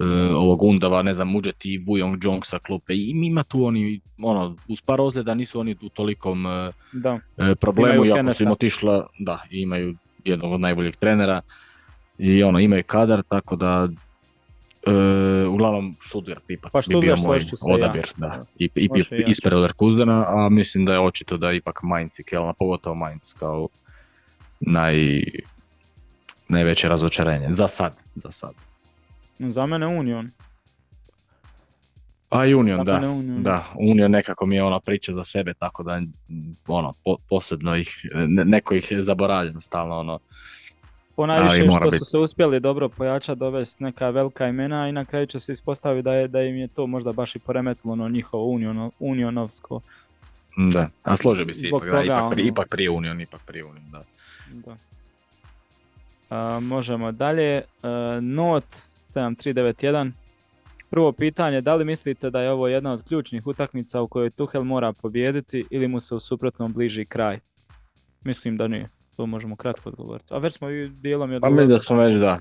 S2: e, ovog Undava, ne znam, Muđeti i Wujong Jong sa klupe. I ima tu oni, ono, uz par ozljeda nisu oni u tolikom e,
S1: Da.
S2: e, problemu,
S1: Imaju
S2: iako su im otišla, da, imaju jednog od najboljih trenera. I ono, imaju kadar, tako da e, uglavnom Stuttgart ipak
S1: Pa
S2: bi bio moj
S1: i ja.
S2: odabir, da. I, i,
S1: i
S2: ispred Leverkusena, a mislim da je očito da je ipak Mainz i Kelna, pogotovo Mainz kao naj, najveće razočarenje. Za sad, za sad.
S1: Za mene Union.
S2: A i Union, da.
S1: Union.
S2: Da, Union nekako mi je ona priča za sebe, tako da ono, po- posebno ih, ne- neko ih je zaboravljen stalno, ono,
S1: Ponajviše što
S2: bit.
S1: su se uspjeli dobro pojačati, dovesti neka velika imena i na kraju će se ispostaviti da, je, da im je to možda baš i poremetilo ono njihovo union, unionovsko.
S2: da. A složio bi se ipak, da, ipak,
S1: ono-
S2: ipak prije Union, ipak prije Union, da.
S1: Da. A, možemo dalje. A, Not 7391. Prvo pitanje, da li mislite da je ovo jedna od ključnih utakmica u kojoj Tuhel mora pobijediti ili mu se u suprotnom bliži kraj? Mislim da nije. To možemo kratko odgovoriti. A već smo i dijelom je
S2: Pa mi da smo već da.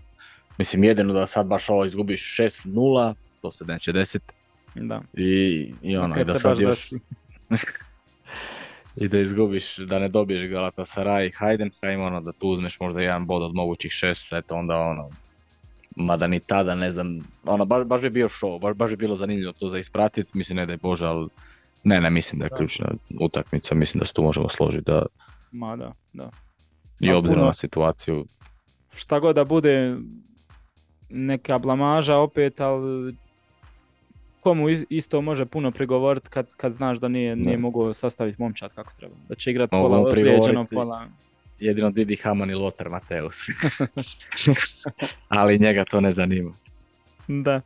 S2: Mislim jedino da sad baš ovo izgubiš 6-0, to se neće desiti.
S1: Da.
S2: I, i ono, i da sad još... I da izgubiš, da ne dobiješ Galatasaray i Heidenheim, ono da tu uzmeš možda jedan bod od mogućih šest, eto onda ono, mada ni tada ne znam, ono baš, baš bi bio show, baš, baš bi bilo zanimljivo to za ispratiti, mislim ne da je Bože, ali ne, ne, mislim da je ključna utakmica, mislim da se tu možemo složiti da...
S1: Ma da, da.
S2: I obzirom na situaciju.
S1: Šta god da bude neka blamaža opet, ali komu isto može puno prigovoriti kad, kad znaš da nije, nije mogao sastaviti momčad kako treba. Da će igrati pola odlijeđeno, pola...
S2: Jedino Didi Haman i Lothar Mateus. Ali njega to ne zanima.
S1: Da.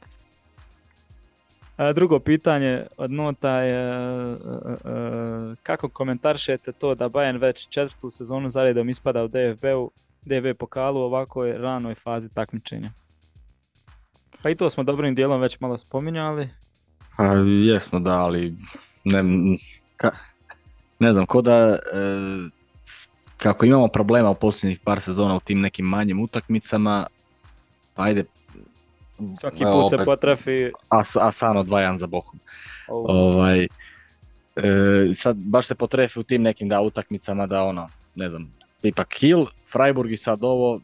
S1: Drugo pitanje od nota je e, e, e, kako komentaršete to da Bayern već četvrtu sezonu zaredom ispada u DFB-u, DFB pokalu u ovakvoj ranoj fazi takmičenja? Pa i to smo dobrim dijelom već malo spominjali.
S2: Pa jesmo da, ali ne, ne znam, ko da kako imamo problema u posljednjih par sezona u tim nekim manjim utakmicama, pa ajde
S1: Svaki put se potrafi.
S2: As, Asano 2-1 za Bohum. Ovaj, e, sad baš se potrefi u tim nekim da utakmicama da ono, ne znam, tipa Kiel, Freiburg i sad ovo,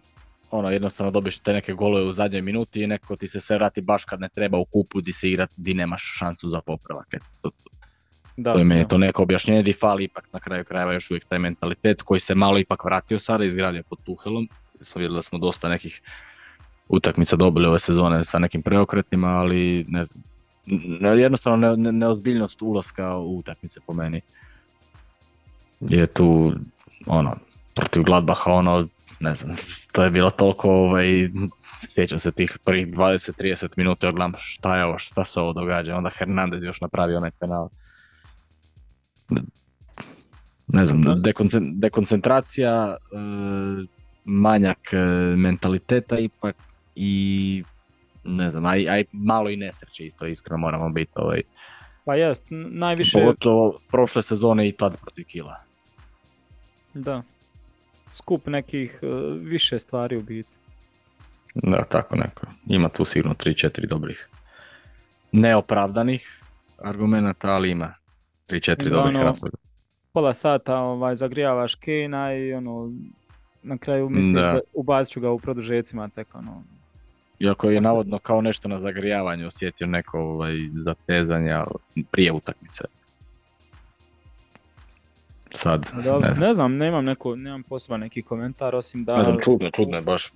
S2: ono jednostavno dobiš te neke golove u zadnjoj minuti i neko ti se sve vrati baš kad ne treba u kupu di se igrat, di nemaš šansu za popravak. Eto, to, da, to je meni to neko objašnjenje di fali ipak na kraju krajeva još uvijek taj mentalitet koji se malo ipak vratio sada, izgradio pod Tuhelom. Smo vidjeli da smo dosta nekih utakmica dobili ove sezone sa nekim preokretima, ali ne znam, jednostavno ne, neozbiljnost ulaska u utakmice po meni je tu ono, protiv Gladbaha ono, ne znam, to je bilo toliko, ovaj, sjećam se tih prvih 20-30 minuta, ja gledam šta je ovo, šta se ovo događa, onda Hernandez još napravio onaj penal. Ne znam, dekoncentracija, e, manjak e, mentaliteta ipak i ne znam, aj, aj malo i nesreće isto iskreno moramo biti ovaj.
S1: Pa jest, najviše...
S2: Pogotovo prošle sezone i tad protiv Kila.
S1: Da. Skup nekih uh, više stvari u biti.
S2: Da, tako neko. Ima tu sigurno 3-4 dobrih neopravdanih argumenta, ali ima 3-4 dobrih ono, razloga.
S1: Pola sata ovaj, zagrijavaš Kena i ono, na kraju misliš da, da ubacit ću ga u produžecima tek ono,
S2: iako je navodno kao nešto na zagrijavanju osjetio neko ovaj, zatezanja prije utakmice. Sad,
S1: ne, znam. ne znam, nemam, neko, nemam poseban neki komentar, osim da...
S2: Ne znam, čudno, čudno je baš.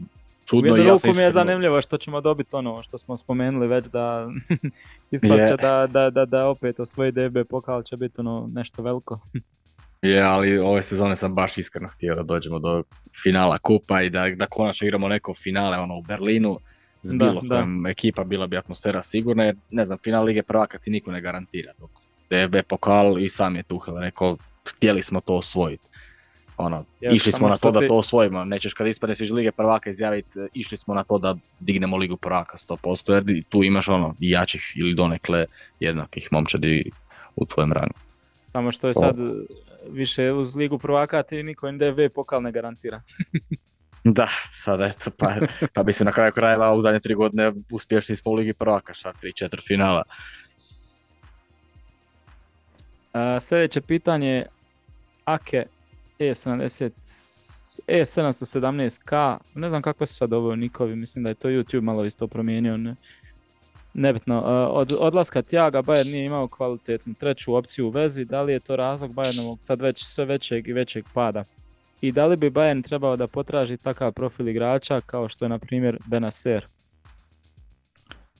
S2: Čudno
S1: u jednu ruku mi je zanimljivo što ćemo dobiti ono što smo spomenuli već da ispašće da, da, da, da opet osvoji DB pokal će biti ono nešto veliko.
S2: Je, ali ove sezone sam baš iskreno htio da dođemo do finala kupa i da, da konačno igramo neko finale ono u Berlinu s bilo da, kojom ekipa bila bi atmosfera sigurna jer ne znam, final Lige prvaka ti niko ne garantira. Dok DFB pokal i sam je Tuhel rekao htjeli smo to osvojiti. Ono, išli smo na to da to osvojimo, nećeš kad ispadneš iz Lige prvaka izjaviti išli smo na to da dignemo Ligu prvaka 100% jer tu imaš ono jačih ili donekle jednakih momčadi u tvojem rangu.
S1: Samo što je sad više uz Ligu prvaka ti niko NDV pokal ne garantira.
S2: Da, sad eto, pa, pa bi se na kraju krajeva u zadnje tri godine uspješni iz Ligi prvaka, šta tri, četiri finala.
S1: Uh, sljedeće pitanje, Ake E70, E717K, ne znam kakve su sad ovo nikovi, mislim da je to YouTube malo isto promijenio, ne? nebitno. Od odlaska Tjaga Bayern nije imao kvalitetnu treću opciju u vezi, da li je to razlog Bayernovog sad već sve većeg i većeg pada? I da li bi Bayern trebao da potraži takav profil igrača kao što je na primjer Benacer?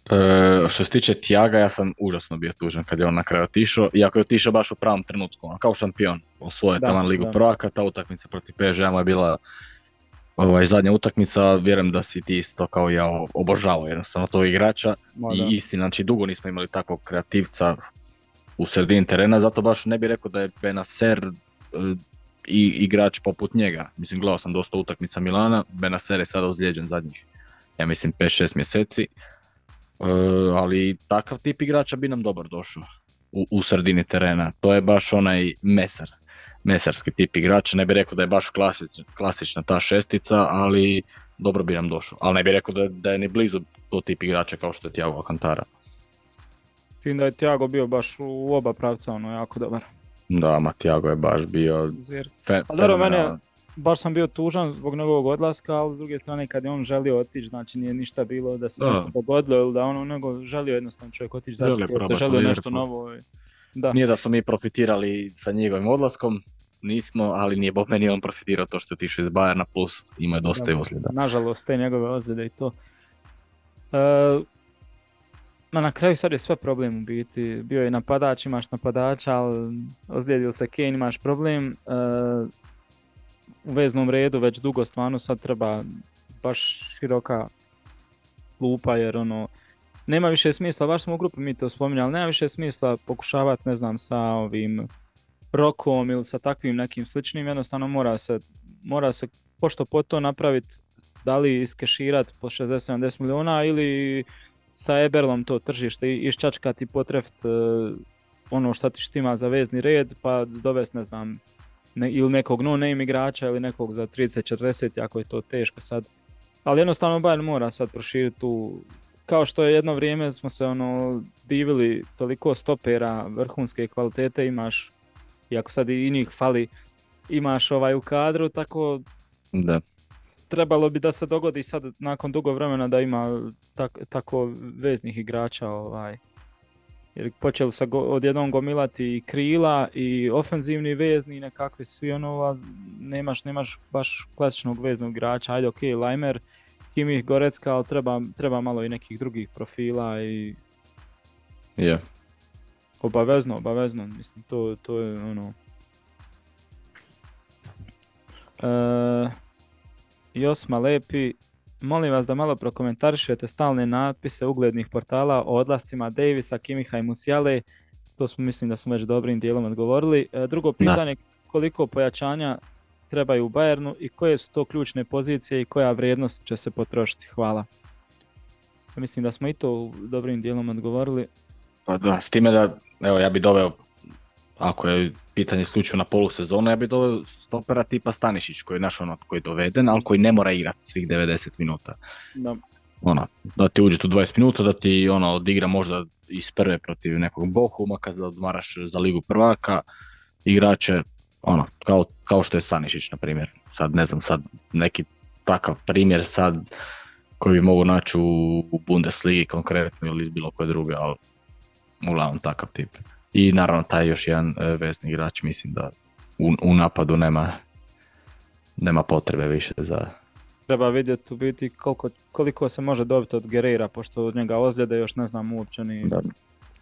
S2: E, što se tiče Tiaga, ja sam užasno bio tužan kad je on na kraju otišao, iako je otišao baš u pravom trenutku, ono, kao šampion, osvoje taman ligu prvaka, ta utakmica protiv PSG mu je bila ovaj, zadnja utakmica, vjerujem da si ti isto kao ja obožavao jednostavno tog igrača. I istina, znači dugo nismo imali takvog kreativca u sredini terena, zato baš ne bih rekao da je Benacer e, i igrač poput njega. Mislim, gledao sam dosta utakmica Milana, Benacer je sada ozlijeđen zadnjih, ja mislim, 5-6 mjeseci. E, ali takav tip igrača bi nam dobar došao u, u sredini terena. To je baš onaj mesar. mesarski tip igrača, ne bih rekao da je baš klasična, klasična ta šestica, ali dobro bi nam došao. Ali ne bih rekao da, da je ni blizu to tip igrača kao što je Thiago Alcantara.
S1: S tim da je Thiago bio baš u oba pravca ono jako dobar.
S2: Da, ma Thiago je baš bio
S1: Zvir.
S2: fe,
S1: Pa dobro, mene, baš sam bio tužan zbog njegovog odlaska, ali s druge strane kad je on želio otići, znači nije ništa bilo da se
S2: Da.
S1: nešto dogodilo ili da ono, nego želio jednostavno čovjek otići, zasjetio se, želio nešto novo. i- Da,
S2: Nije da smo mi profitirali sa njegovim odlaskom, nismo, ali nije Bob meni on profitirao to što je otišao iz Bayerna, plus ima dosta i
S1: Da.
S2: ozljeda.
S1: nažalost te njegove ozljede i to. E, ma na kraju sad je sve problem u biti. Bio je napadač, imaš napadača, ali ozlijedio se Kane, imaš problem. E, u veznom redu već dugo stvarno sad treba baš široka lupa jer ono nema više smisla, baš smo u grupi mi to spominjali, nema više smisla pokušavati ne znam sa ovim rokom ili sa takvim nekim sličnim, jednostavno mora se, mora se pošto po to napraviti da li iskeširati po 60-70 milijuna ili sa Eberlom to tržište iščačkati potreft e, ono šta ti štima za vezni red pa dovest ne znam ne, ili nekog no name igrača ili nekog za 30-40 ako je to teško sad. Ali jednostavno Bayern mora sad proširiti tu kao što je jedno vrijeme smo se ono divili toliko stopera vrhunske kvalitete imaš i ako sad i njih fali imaš ovaj u kadru tako
S2: Da.
S1: Trebalo bi da se dogodi sad nakon dugo vremena da ima tak, tako veznih igrača ovaj. Jer počeli se go, odjednom gomilati i krila i ofenzivni vezni i nekakvi svi ono, nemaš, nemaš baš klasičnog veznog igrača. Ajde, ok, Lajmer, Kimih, Gorecka, ali treba, treba malo i nekih drugih profila i
S2: Je.
S1: obavezno, obavezno, mislim, to, to je ono... E, Josma Lepi, molim vas da malo prokomentarišete stalne natpise uglednih portala o odlascima Davisa, Kimiha i Musiale. To smo mislim da smo već dobrim dijelom odgovorili. E, drugo pitanje, koliko pojačanja trebaju u Bayernu i koje su to ključne pozicije i koja vrijednost će se potrošiti? Hvala. Mislim da smo i to dobrim dijelom odgovorili.
S2: Pa da, s time da, evo ja bi doveo, ako je pitanje isključivo na polusezonu, ja bi doveo stopera tipa Stanišić koji je naš ono koji je doveden, ali koji ne mora igrati svih 90 minuta.
S1: Da.
S2: Ono, da ti uđe tu 20 minuta, da ti ono odigra možda iz prve protiv nekog Bohuma, kad odmaraš za ligu prvaka, igrače, ono, kao, kao što je Stanišić, na primjer. Sad ne znam, sad neki takav primjer sad koji bi mogu naći u, u Bundesligi konkretno ili iz bilo koje druge, ali uglavnom takav tip. I naravno taj još jedan e, vezni igrač, mislim da u, u napadu nema, nema potrebe više za...
S1: Treba vidjeti u biti koliko, koliko se može dobiti od Guerreira, pošto od njega ozljede još ne znam uopće ni...
S2: Da.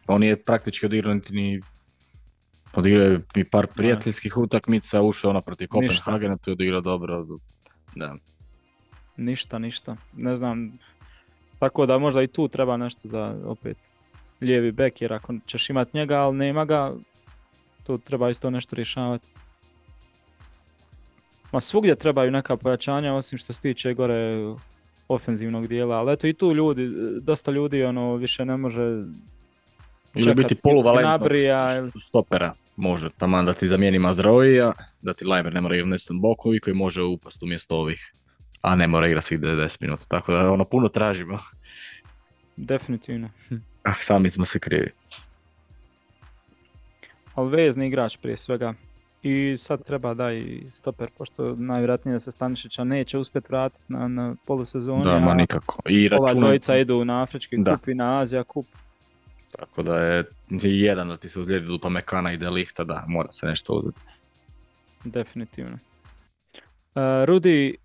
S2: On je praktički odigrao ni odigrao je i par prijateljskih utakmica, ušao ono protiv. Kopenhagena, tu je odigrao dobro. Da.
S1: Ništa, ništa. Ne znam. Tako da možda i tu treba nešto za opet lijevi bek, jer ako ćeš imat njega, ali nema ga, tu treba isto nešto rješavati. Ma svugdje trebaju neka pojačanja, osim što se tiče gore ofenzivnog dijela, ali eto i tu ljudi, dosta ljudi ono više ne može
S2: Ili biti poluvalentnog stopera, može taman da ti zamijeni Mazraoija, da ti Leimer ne mora igrati Neston Bokovi koji može upast umjesto ovih, a ne mora igrati svih 90 minuta, tako da ono puno tražimo,
S1: definitivno. Hm.
S2: ah, sami smo se krivi.
S1: Ali vezni igrač prije svega. I sad treba da i stoper, pošto najvjerojatnije da se Stanišića neće uspjeti vratiti na, na polusezoni,
S2: Da, ma nikako. I
S1: ova
S2: računam,
S1: dvojica idu na Afrički
S2: Da.
S1: kup i na Azija kup.
S2: tako da je jedan da ti se ozlijedi Lupa Mekana i De Lihta, da, mora se nešto uzeti.
S1: Definitivno. Uh, Rudi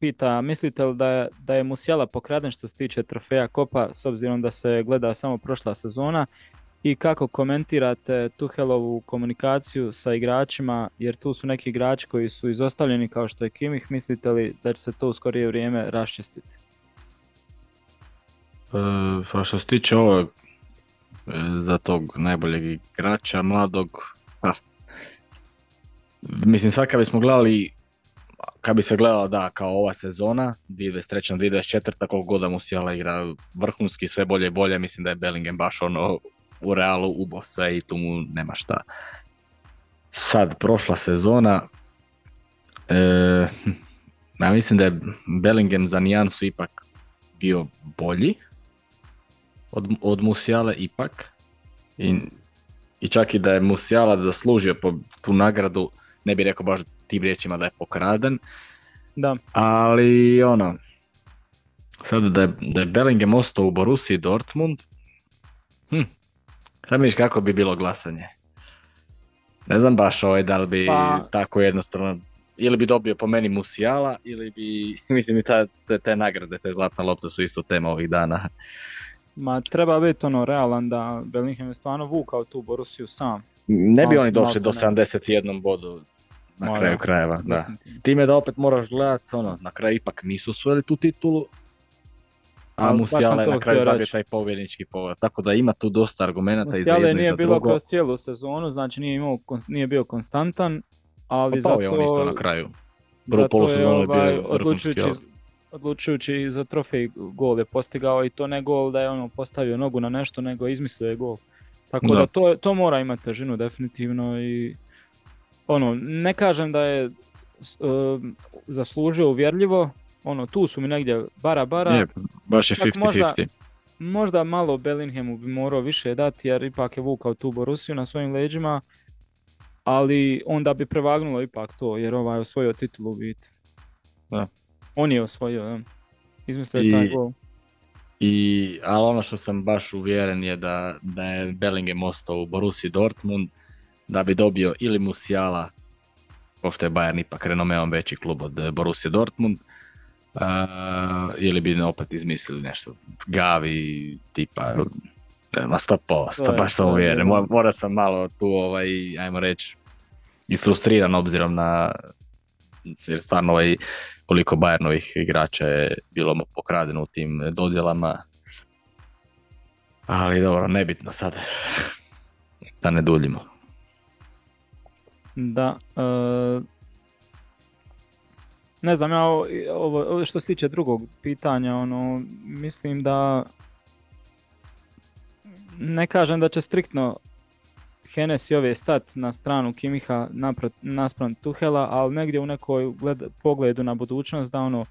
S1: pita, mislite li da da je Musiala pokraden što se tiče trofeja Kopa s obzirom da se gleda samo prošla sezona i kako komentirate Tuhelovu komunikaciju sa igračima jer tu su neki igrači koji su izostavljeni kao što je Kimih, mislite li da će se to u skorije vrijeme raščistiti?
S2: E, pa što se tiče ovog, e, za tog najboljeg igrača, mladog, ha. mislim sad kad bismo gledali, kad bi se gledala da kao ova sezona, 2023. 2024. koliko god da Musiala igra vrhunski, sve bolje i bolje, mislim da je Bellingham baš ono u realu ubo sve i tu mu nema šta. sad prošla sezona, e, ja mislim da je Bellingham za nijansu ipak bio bolji od, od Musiala ipak. I, I čak i da je Musiala zaslužio po tu nagradu, ne bi rekao baš tim riječima da je pokraden.
S1: Da.
S2: Ali ono, sad da je, da je Bellingham ostao u Borussiji Dortmund, hm, sad vidiš kako bi bilo glasanje. Ne znam baš ovaj da li bi
S1: Pa-
S2: tako jednostavno, ili bi dobio po meni Musiala, ili bi, mislim i ta, te, te nagrade, te zlatna lopta su isto tema ovih dana.
S1: Ma treba biti ono realan da Bellingham je stvarno vukao tu Borusiju sam.
S2: Ne bi oni došli do
S1: malte ne.
S2: 71 bodu na
S1: Ma
S2: kraju krajeva. Da. S time da opet moraš gledati, ono, na kraju ipak nisu osvojili tu titulu, a Musiala je na kraju zabio taj pobjednički povod. Tako da ima tu dosta argumenata i za jedno i
S1: nije
S2: za
S1: bilo
S2: drugo.
S1: kroz cijelu sezonu, znači nije, imao, nije bio konstantan, ali
S2: Pa pao je
S1: zato,
S2: on isto na kraju. Prvu
S1: zato je
S2: polusezonu je bio
S1: ovaj, odlučujući, odlučujući za trofej gol je postigao i to ne gol da je ono postavio nogu na nešto, nego izmislio je gol. Tako da,
S2: Da.
S1: to, to mora imati težinu definitivno i ono, ne kažem da je um, zaslužio uvjerljivo, ono, tu su mi negdje bara bara,
S2: Je, baš je
S1: Čak
S2: 50-50.
S1: možda- možda malo Bellinghamu bi morao više dati jer ipak je vukao tu Borusiju na svojim leđima, ali onda bi prevagnulo ipak to jer ovaj je osvojio titulu u biti.
S2: Da.
S1: On je osvojio, da. Izmislio je taj gol.
S2: I, ali ono što sam baš uvjeren je da, da je Bellingham ostao u Borussia Dortmund, da bi dobio ili Musiala, pošto je Bayern ipak renomeom veći klub od eh, Borussia Dortmund, a, ili bi opet izmislili nešto Gavi tipa, ma 100%,
S1: To je-
S2: baš sam uvjeren, mora sam malo tu, ovaj, ajmo reći, isfrustriran obzirom na, jer stvarno ovaj, koliko Bayernovih igrača je bilo pokradeno u tim dodjelama. Ali dobro, nebitno sad. Da ne duljimo.
S1: Da. e, ne znam, ja ovo, što se tiče drugog pitanja, ono, mislim da ne kažem da će striktno Henes i ove stat na stranu Kimiha napro- naspram Tuhela, ali negdje u nekoj gled- pogledu na budućnost da ono,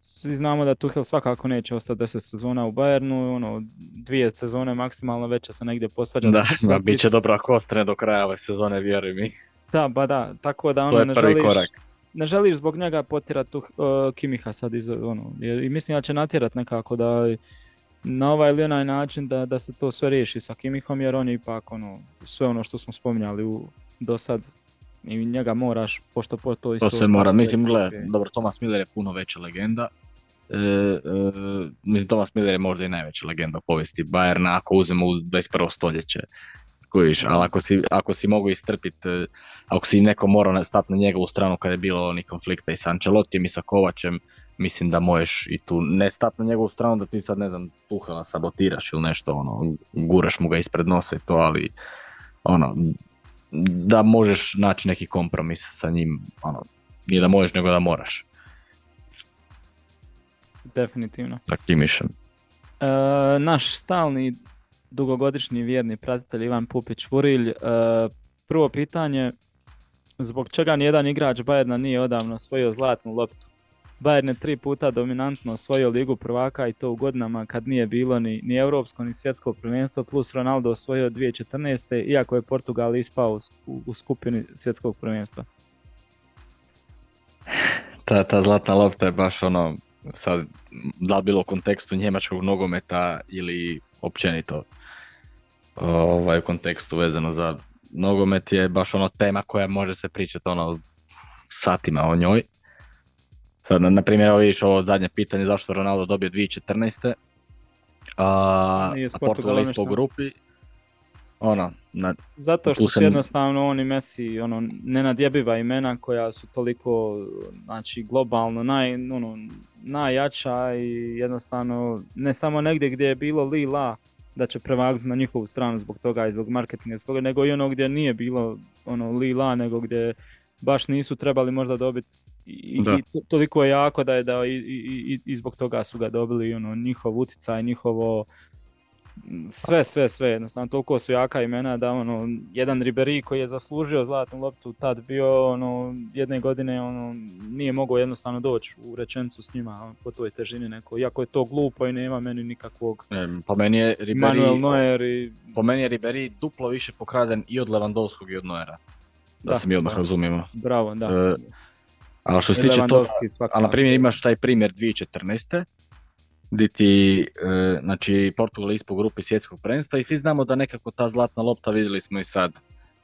S1: svi znamo da Tuhel svakako neće ostati 10 sezona u Bayernu, ono, dvije sezone maksimalno već se negdje posvađati.
S2: Da, ma, bit će dobro ako ostane do kraja ove sezone, vjeruj mi.
S1: Da, ba da, tako da ono ne želiš,
S2: korak.
S1: ne želiš zbog njega potjerati uh, Kimiha sad iz, ono, jer, i mislim da će natjerat nekako da na ovaj ili onaj način da, da se to sve riješi sa Kimihom jer on je ipak ono, sve ono što smo spominjali u, do sad i njega moraš pošto po to isto
S2: To se mora, mislim, gle, dobro, Thomas Miller je puno veća legenda. E, e, mislim, Thomas Miller je možda i najveća legenda u povijesti Bayerna ako uzmemo u 21. stoljeće. Kojiš, ali ako si, ako si mogu istrpiti, ako si neko morao stati na njegovu stranu kada je bilo onih konflikta i sa Ancelottijem i sa Kovačem, mislim da možeš i tu ne stati na njegovu stranu da ti sad ne znam Tuhela sabotiraš ili nešto ono, guraš mu ga ispred nosa i to, ali ono, da možeš naći neki kompromis sa njim, ono, nije da možeš nego da moraš,
S1: Definitivno.
S2: sa Kimišem.
S1: E, naš stalni dugogodišnji vjerni pratitelj Ivan Pupić Vurilj, e, prvo pitanje, zbog čega nijedan igrač Bayerna nije odavno osvojio zlatnu loptu? Bayern je tri puta dominantno osvojio ligu prvaka i to u godinama kad nije bilo ni, ni europsko ni svjetsko prvenstvo, plus Ronaldo osvojio 2014. iako je Portugal ispao u, u, skupini svjetskog prvenstva.
S2: Ta, ta zlatna lopta je baš ono, sad, da bilo u kontekstu njemačkog nogometa ili općenito ovaj, u kontekstu vezano za nogomet je baš ono tema koja može se pričati ono satima o njoj. Sad, na, na primjer, evo vidiš ovo zadnje pitanje zašto Ronaldo dobio 2014. A,
S1: Nije
S2: a Portugal isto u grupi. Ono, na,
S1: Zato što
S2: sam-
S1: jednostavno oni Messi ono, nenadjebiva imena koja su toliko znači, globalno naj, ono, najjača i jednostavno ne samo negdje gdje je bilo li la da će prevagnuti na njihovu stranu zbog toga i zbog marketinga, zbog, nego i ono gdje nije bilo ono li la, nego gdje baš nisu trebali možda dobiti i, i to- toliko je jako da je da i, i, i, i zbog toga su ga dobili ono njihov utjecaj, njihovo sve, sve, sve, jednostavno toliko su jaka imena da ono, jedan Ribéry koji je zaslužio zlatnu loptu tad bio ono, jedne godine ono, nije mogao jednostavno doći u rečenicu s njima ono, po toj težini neko, iako je to glupo i nema meni nikakvog
S2: po meni je Ribéry,
S1: Manuel Neuer i
S2: po meni je Ribéry duplo više pokraden i od Lewandowskog i od Neuera. Da,
S1: Da,
S2: se mi odmah razumijemo.
S1: bravo, da.
S2: E, Ali što se tiče toga, ali na primjer imaš taj primjer 2014. Di ti, e, znači Portugal je ispod grupi svjetskog prvenstva i svi znamo da nekako ta zlatna lopta vidjeli smo i sad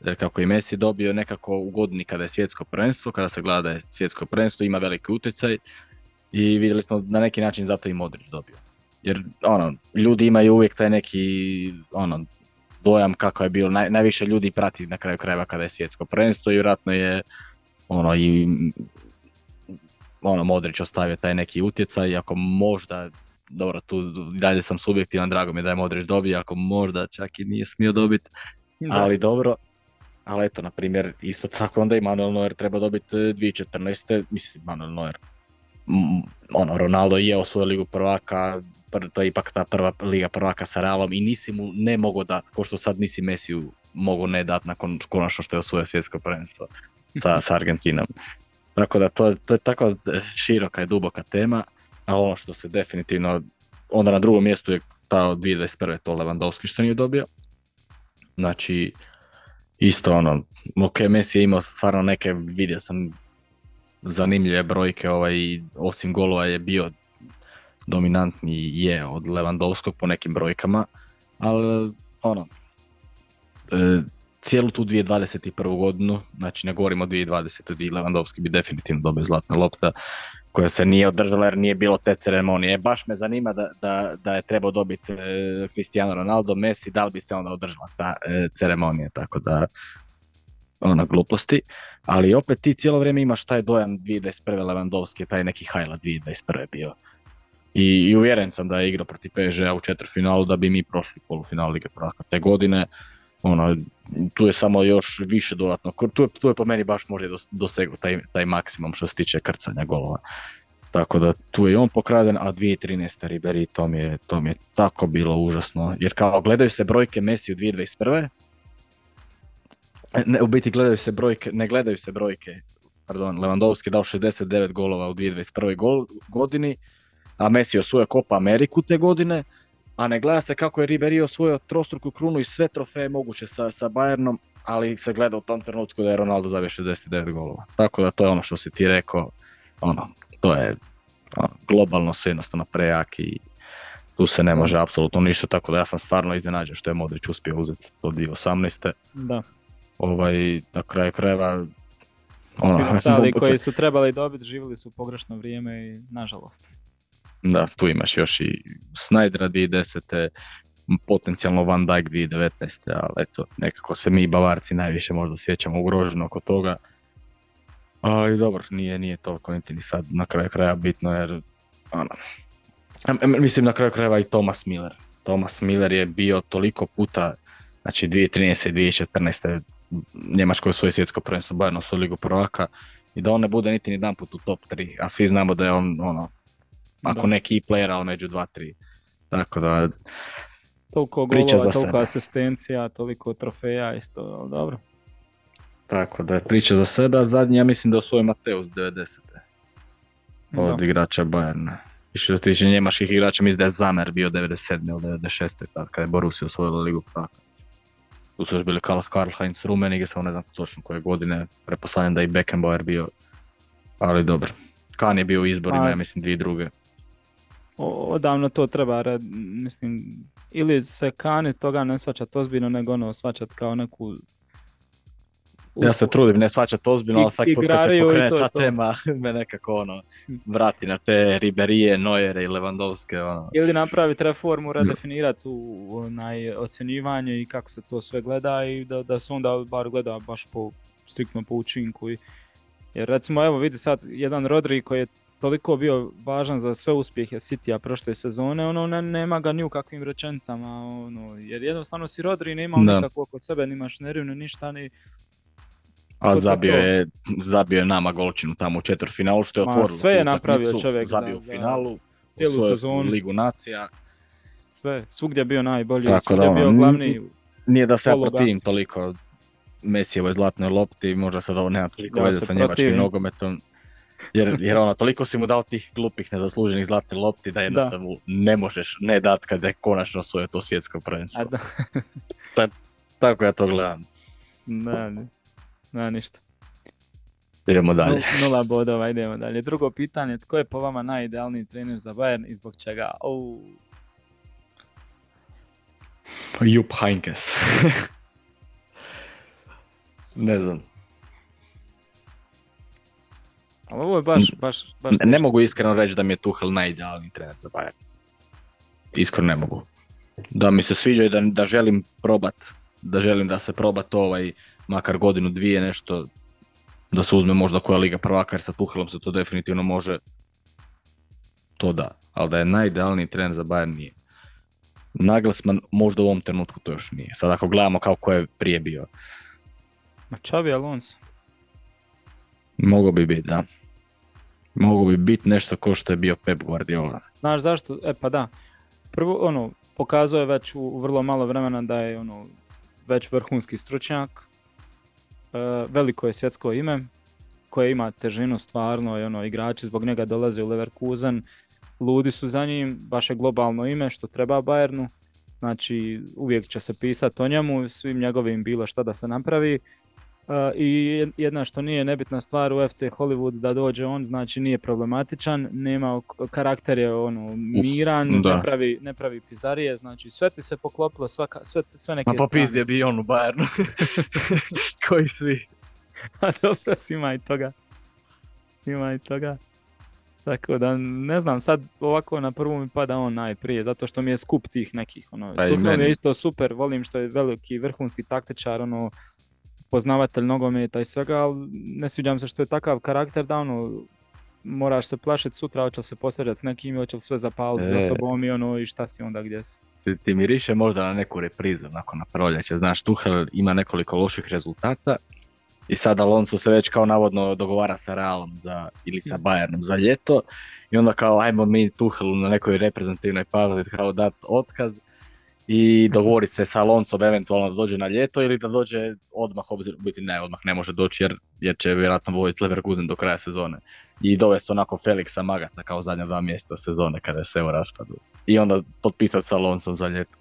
S2: e, kako i Messi dobio nekako u godini kada je svjetsko prvenstvo, kada se gleda da je svjetsko prvenstvo, ima veliki utjecaj i vidjeli smo na neki način zato i Modrić dobio. Jer ono, ljudi imaju uvijek taj neki ono, dojam kako je bilo, naj, najviše ljudi prati na kraju krajeva kada je svjetsko prvenstvo i vjerojatno je ono i ono Modrić ostavio taj neki utjecaj, iako možda, dobro tu dalje sam subjektivan, drago mi je da je Modrić dobio, ako možda čak i nije smio dobiti, ali dobro. Ali eto, na primjer, isto tako onda i Manuel Neuer treba dobiti e, 2014. Mislim, Manuel Neuer. ono, Ronaldo je osvojio ligu prvaka, pr- to je ipak ta prva liga prvaka sa Realom i nisi mu ne mogo dat, ko što sad nisi Mesiju mogu ne dat nakon konačno što je osvojio svjetsko prvenstvo sa, sa Argentinom. Tako da to, to je tako široka i duboka tema, a ono što se definitivno, onda na drugom mjestu je ta od 2021. to Lewandowski što nije dobio. Znači, isto ono, ok, Messi je imao stvarno neke, vidio sam zanimljive brojke, ovaj, osim golova je bio dominantni je od Lewandowskog po nekim brojkama, ali ono, e, cijelu tu 2021. godinu, znači ne govorimo o 2020. gdje Lewandowski bi definitivno dobio zlatna lopta, koja se nije održala jer nije bilo te ceremonije. Baš me zanima da, da, da je trebao dobiti e, Cristiano Ronaldo, Messi, da li bi se onda održala ta e, ceremonija, tako da ona gluposti, ali opet ti cijelo vrijeme imaš taj dojam 2021. Lewandowski, taj neki highlight 2021. bio. I, I uvjeren sam da je igrao protiv PSG-a u četvrtfinalu da bi mi prošli polufinal Lige prvaka te godine. Ono, tu je samo još više dodatno, tu je, tu je po meni baš možda dos- dosegao taj, taj maksimum što se tiče krcanja golova. Tako da tu je on pokraden, a 2013. Ribéry, to mi je, to mi je tako bilo užasno. Jer kao gledaju se brojke Messi u 2021. Ne, u biti gledaju se brojke, ne gledaju se brojke. Pardon, Lewandowski dao 69 golova u 2021. Gol, godini, a Messi je osvojio Copa Ameriku te godine, a ne gleda se kako je Ribery osvojio trostruku krunu i sve trofeje moguće sa, sa Bayernom, ali se gleda u tom trenutku da je Ronaldo zabio 69 golova. Tako da to je ono što si ti rekao, ono, to je ono, globalno sve jednostavno prejak i tu se ne može apsolutno ništa, tako da ja sam stvarno iznenađen što je Modrić uspio uzeti to 2018.
S1: Da.
S2: Ovaj, na kraju krajeva,
S1: Svi
S2: ono,
S1: ostali
S2: bu-
S1: koji su trebali dobiti živjeli su u pogrešno vrijeme i nažalost.
S2: Da, tu imaš još i Snydera 2010. m, potencijalno Van Dijk 2019. Ali eto, nekako se mi Bavarci najviše možda sjećamo ugroženo oko toga. Ali dobro, nije, nije toliko niti ni sad na kraju kraja bitno jer ono, mislim na kraju krajeva i Thomas Miller. Thomas Miller je bio toliko puta, znači 2013. i 2014. Njemačkoj svoje svjetsko prvenstvo Bayern su ligu prvaka i da on ne bude niti jedan put u top 3, a svi znamo da je on ono, ako
S1: Da.
S2: ne key player, ali među 2-3. Tako da,
S1: Toliko
S2: Priča
S1: golova,
S2: za
S1: toliko
S2: sebe.
S1: asistencija, toliko trofeja isto, ali dobro.
S2: tako da je priča za sebe, a zadnji ja mislim da je osvojio Mateus 90. od
S1: Da.
S2: igrača Bayerna. I što se tiče njemačkih igrača, mislim da je Zamer bio 97. ili 96. tad kada je Borussia osvojila ligu prvaka. Tu su još bili Karl, Karl Heinz Rummenigge, samo ne znam točno koje godine, pretpostavljam da je i Beckenbauer bio, ali dobro. Kan je bio u izborima,
S1: Pa-
S2: ja mislim, dvije druge.
S1: Odavno to treba, red, mislim, ili se kani toga ne shvaćat ozbiljno, nego ono shvaćat kao neku...
S2: Ja se trudim ne shvaćati ozbiljno, ali svaki put kad se pokrene ta
S1: to.
S2: tema, me nekako ono, vrati na te Riberije, Neuere i Lewandowske, ono.
S1: Ili napraviti reformu, redefinirati u onaj ocjenjivanje i kako se to sve gleda i da, da se onda bar gleda baš po, striktno po učinku. I, jer recimo evo vidi sad jedan Rodri koji je toliko bio važan za sve uspjehe Citya prošle sezone, ono ne, nema ga ni u kakvim rečenicama, ono, jer jednostavno si Rodri
S2: Da.
S1: nikako oko sebe, ni mašineriju, ni ništa, ni
S2: A zabio
S1: to.
S2: je, zabio je nama golčinu tamo u četvrtfinalu što je
S1: Ma,
S2: otvorilo
S1: sve je napravio čovjek za-
S2: Zabio u finalu,
S1: cijelu sezonu.
S2: Ligu nacija.
S1: sve, svugdje je bio najbolji,
S2: Tako
S1: svugdje je bio glavni,
S2: Nije da se ja protivim toliko Mesijevoj zlatnoj lopti, možda sad ovo nema toliko
S1: Ja
S2: veze sa njemačkim nogometom. Jer, jer ono, toliko si mu dao tih glupih nezasluženih zlatnih lopti da jednostavno ne možeš ne dat kada je konačno svoje to svjetsko prvenstvo.
S1: da,
S2: Tako ja to gledam.
S1: ne, ne, ništa.
S2: Idemo dalje.
S1: Nul- Nula bodova, idemo dalje. Drugo pitanje, tko je po vama najidealniji trener za Bayern i zbog čega? Au,
S2: Jupp Heinkes. ne znam.
S1: Ali ovo je baš, baš, baš
S2: Ne, ne mogu iskreno reći da mi je Tuchel najidealniji trener za Bayern. Iskreno ne mogu. Da mi se sviđa i da, da želim probat, da želim da se proba to ovaj, makar godinu, dvije nešto, da se uzme možda koja liga prvaka, jer sa Tuchelom se to definitivno može, to da. Ali da je najidealniji trener za Bayern nije. Nagelsmann možda u ovom trenutku to još nije. Sad ako gledamo kao ko je prije bio,
S1: Ma Xabi Alonso.
S2: Mogo bi biti, da. Mogo bi biti nešto ko što je bio Pep Guardiola.
S1: Znaš zašto? E pa da. Prvo, ono, pokazao je već u vrlo malo vremena da je ono, već vrhunski stručnjak. E, veliko je svjetsko ime koje ima težinu stvarno i ono, igrači zbog njega dolaze u Leverkusen. Ludi su za njim, baš je globalno ime što treba Bayernu. Znači uvijek će se pisati o njemu, svim njegovim bilo šta da se napravi. E, I jed- jedna što nije nebitna stvar u FC Hollywood da dođe on, znači nije problematičan, nema karakter je ono miran,
S2: da.
S1: ne pravi, ne pravi pizdarije, znači sve ti se poklopilo, svaka, sve, sve neke
S2: Ma pa bio on u Bayernu. Koji svi.
S1: A dobro, ima i toga. Ima i toga. Tako da, ne znam, sad ovako na prvu mi pada on najprije, zato što mi je skup tih nekih, ono,
S2: Pa
S1: je isto super, volim što je veliki vrhunski taktičar, ono, poznavatelj nogometa i svega, ali ne sviđa mi se što je takav karakter da ono, moraš se plašiti sutra, hoće se posvađati s nekim, hoće li sve zapaliti za
S2: E.
S1: sobom i ono, i šta si onda gdje si.
S2: Ti, ti miriše možda na neku reprizu nakon na proljeće. Znaš, Tuchel ima nekoliko loših rezultata i sad Alonso se već kao navodno dogovara sa Realom za, ili sa Bayernom za ljeto i onda kao ajmo mi Tuchelu na nekoj reprezentativnoj pauzi kao dat otkaz i dogovoriti se sa Alonsom eventualno da dođe na ljeto ili da dođe odmah, obzirom, biti ne, odmah ne može doći jer, jer će vjerojatno voditi Leverkusen do kraja sezone. I dovesti onako Felixa Magata kao zadnja dva mjeseca sezone kada je sve u raspadu. I onda potpisati sa Alonsom za ljeto.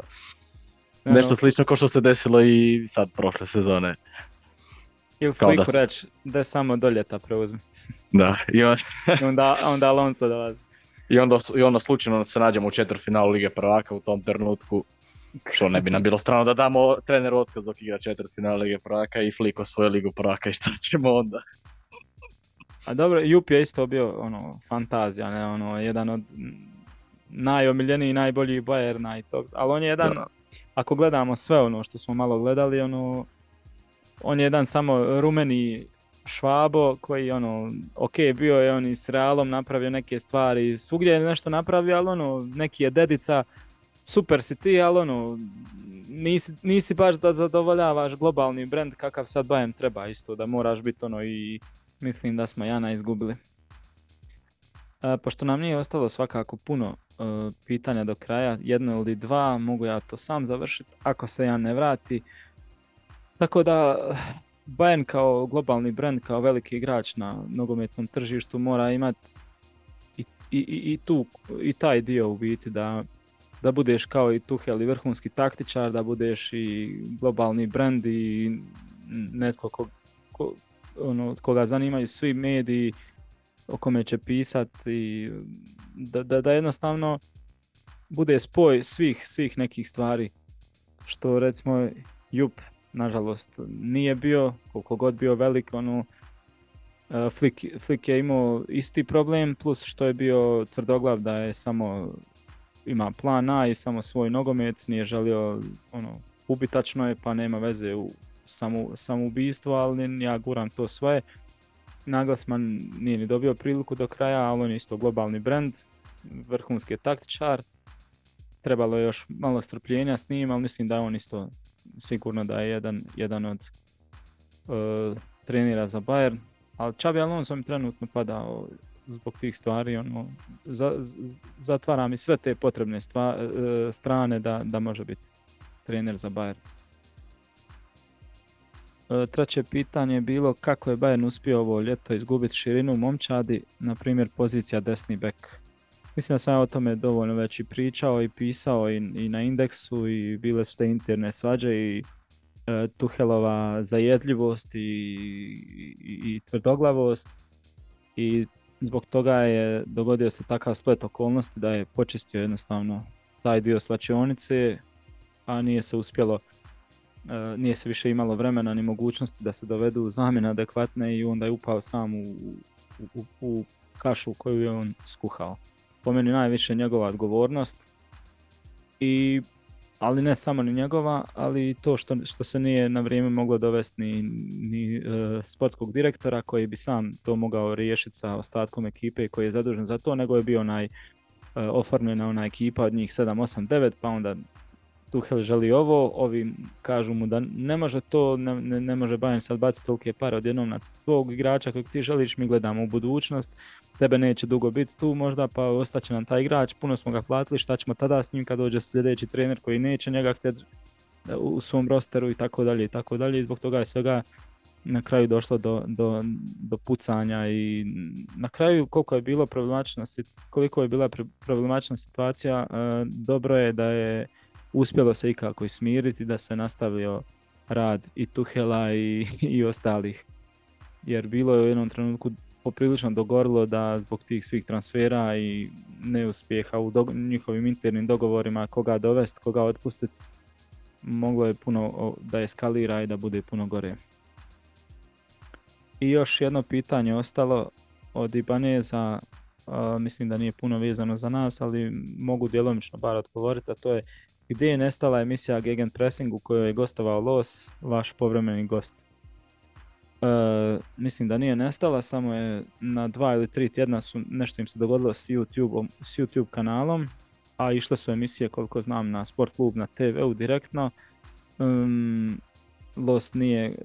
S2: Nešto slično kao što se desilo i sad prošle sezone.
S1: Ili
S2: da
S1: Fliku
S2: se-
S1: reći da samo do ljeta preuzme.
S2: Da, i, on,
S1: onda, onda Alonso dolazi.
S2: i, onda, i onda slučajno se nađemo u četvrtfinalu Lige prvaka u tom trenutku. Što ne bi nam bilo strano da damo treneru otkaz dok igra četvrtfinal Lige prvaka i Fliko svoju Ligu prvaka i šta ćemo onda.
S1: A dobro, Jup je isto bio ono, fantazija, ne, ono, jedan od najomiljenijih i najboljih Bayerna i tog, ali on je jedan,
S2: Da.
S1: ako gledamo sve ono što smo malo gledali, ono, on je jedan samo rumeni švabo koji ono, ok, bio je on i s Realom napravio neke stvari, svugdje je nešto napravio, ali ono, neki je dedica, super si ti, ali ono, nisi, nisi baš da zadovoljavaš globalni brand kakav sad Bayern treba isto, da moraš biti ono i mislim da smo Jana izgubili. E, pošto nam nije ostalo svakako puno e, pitanja do kraja, jedno ili dva, mogu ja to sam završiti ako se Jan ne vrati. Tako da Bayern kao globalni brand, kao veliki igrač na nogometnom tržištu mora imati i, i, i tu, i taj dio u biti da, da budeš kao i Tuchel i vrhunski taktičar, da budeš i globalni brand i netko ko, ko, ono, koga zanimaju svi mediji, o kome će pisati i da, da, da jednostavno bude spoj svih, svih nekih stvari što recimo Jup nažalost nije bio, koliko god bio velik, ono, Flick, Flick je imao isti problem, plus što je bio tvrdoglav da je samo ima plan A i samo svoj nogomet, nije želio, ono, ubitačno je pa nema veze u samu, samoubistvo, ali ja guram to svoje. Naglasman nije ni dobio priliku do kraja, ali on je isto globalni brand, vrhunski je taktičar. Trebalo je još malo strpljenja s njim, ali mislim da je on isto sigurno da je jedan, jedan od uh, trenera za Bayern. Ali Xabi Alonso mi trenutno pada o- zbog tih stvari, ono, za, zatvara mi sve te potrebne stva, e, strane da, da može biti trener za Bayern. E, treće pitanje je bilo kako je Bayern uspio ovo ljeto izgubiti širinu u momčadi, na primjer pozicija desni bek. Mislim da sam ja o tome dovoljno već i pričao i pisao i, i na indeksu i bile su te interne svađe i e, Tuhelova zajedljivost i, i, i tvrdoglavost i zbog toga je dogodio se takav splet okolnosti da je počistio jednostavno taj dio slačionice, a nije se uspjelo, e, nije se više imalo vremena ni mogućnosti da se dovedu zamjene adekvatne i onda je upao sam u, u, u kašu koju je on skuhao. Po meni najviše njegova odgovornost i ali ne samo ni njegova, ali to što, što se nije na vrijeme moglo dovesti ni, ni e, sportskog direktora koji bi sam to mogao riješiti sa ostatkom ekipe koji je zadužen za to, nego je bio onaj uh, oformljena ona ekipa od njih 7, 8, 9, pa onda Tuhel želi ovo, ovi kažu mu da ne može to, ne, ne, ne može Bayern sad baciti tolike pare odjednom na tvog igrača kojeg ti želiš, mi gledamo u budućnost, tebe neće dugo biti tu možda, pa ostaće nam taj igrač, puno smo ga platili, šta ćemo tada s njim kad dođe sljedeći trener koji neće njega htjeti u svom rosteru i tako dalje i tako dalje i zbog toga je svega na kraju došlo do, do, do pucanja i na kraju koliko je bilo problematična, koliko je bila problematična situacija, e, dobro je da je uspjelo se ikako smiriti da se nastavio rad i Tuhela i, i ostalih. Jer bilo je u jednom trenutku poprilično dogorilo da zbog tih svih transfera i neuspjeha u njihovim internim dogovorima koga dovesti, koga otpustiti, moglo je puno da eskalira i da bude puno gore. I još jedno pitanje ostalo od Ibaneza, mislim da nije puno vezano za nas, ali mogu djelomično bar odgovoriti, a to je gdje je nestala emisija Gegen Pressing u kojoj je gostovao Los, vaš povremeni gost? E, mislim da nije nestala, samo je na dva ili tri tjedna su nešto im se dogodilo s YouTube, s YouTube kanalom, a išle su emisije koliko znam na Sport Klub na TV-u direktno. Um, Lost nije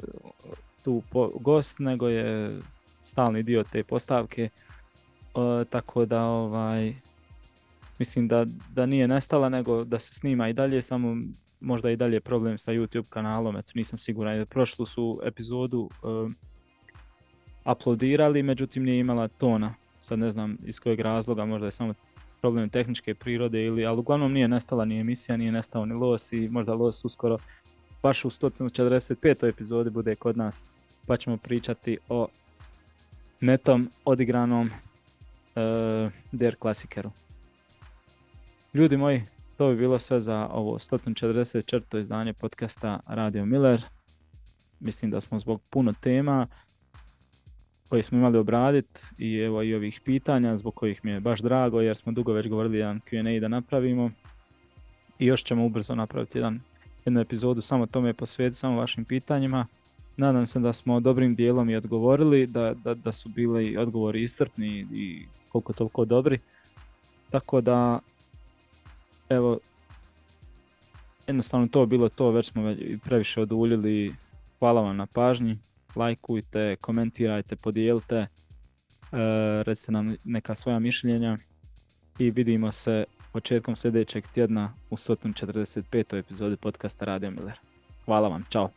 S1: tu gost, nego je stalni dio te postavke, e, tako da ovaj, mislim da, da nije nestala nego da se snima i dalje, samo možda i dalje problem sa YouTube kanalom, eto nisam siguran. Prošlu su epizodu uh, uploadirali, međutim nije imala tona. Sad ne znam iz kojeg razloga, možda je samo problem tehničke prirode, ili, ali uglavnom nije nestala ni emisija, nije nestao ni los i možda los uskoro baš u 145. epizodi bude kod nas, pa ćemo pričati o netom odigranom uh, Der Klasikeru. Ljudi moji, to bi bilo sve za ovo 144. izdanje podcasta Radio Miller. Mislim da smo zbog puno tema koje smo imali obraditi i evo i ovih pitanja zbog kojih mi je baš drago jer smo dugo već govorili jedan Q&A da napravimo i još ćemo ubrzo napraviti jedan, jednu epizodu samo tome posvetiti, samo vašim pitanjima. Nadam se da smo dobrim dijelom i odgovorili, da, da, da su bili odgovori iscrpni i koliko toliko dobri. Tako da evo, jednostavno to bilo to, već smo previše oduljili. Hvala vam na pažnji, lajkujte, komentirajte, podijelite, e, recite nam neka svoja mišljenja i vidimo se početkom sljedećeg tjedna u 145. epizodi podcasta Radio Miller. Hvala vam, čao!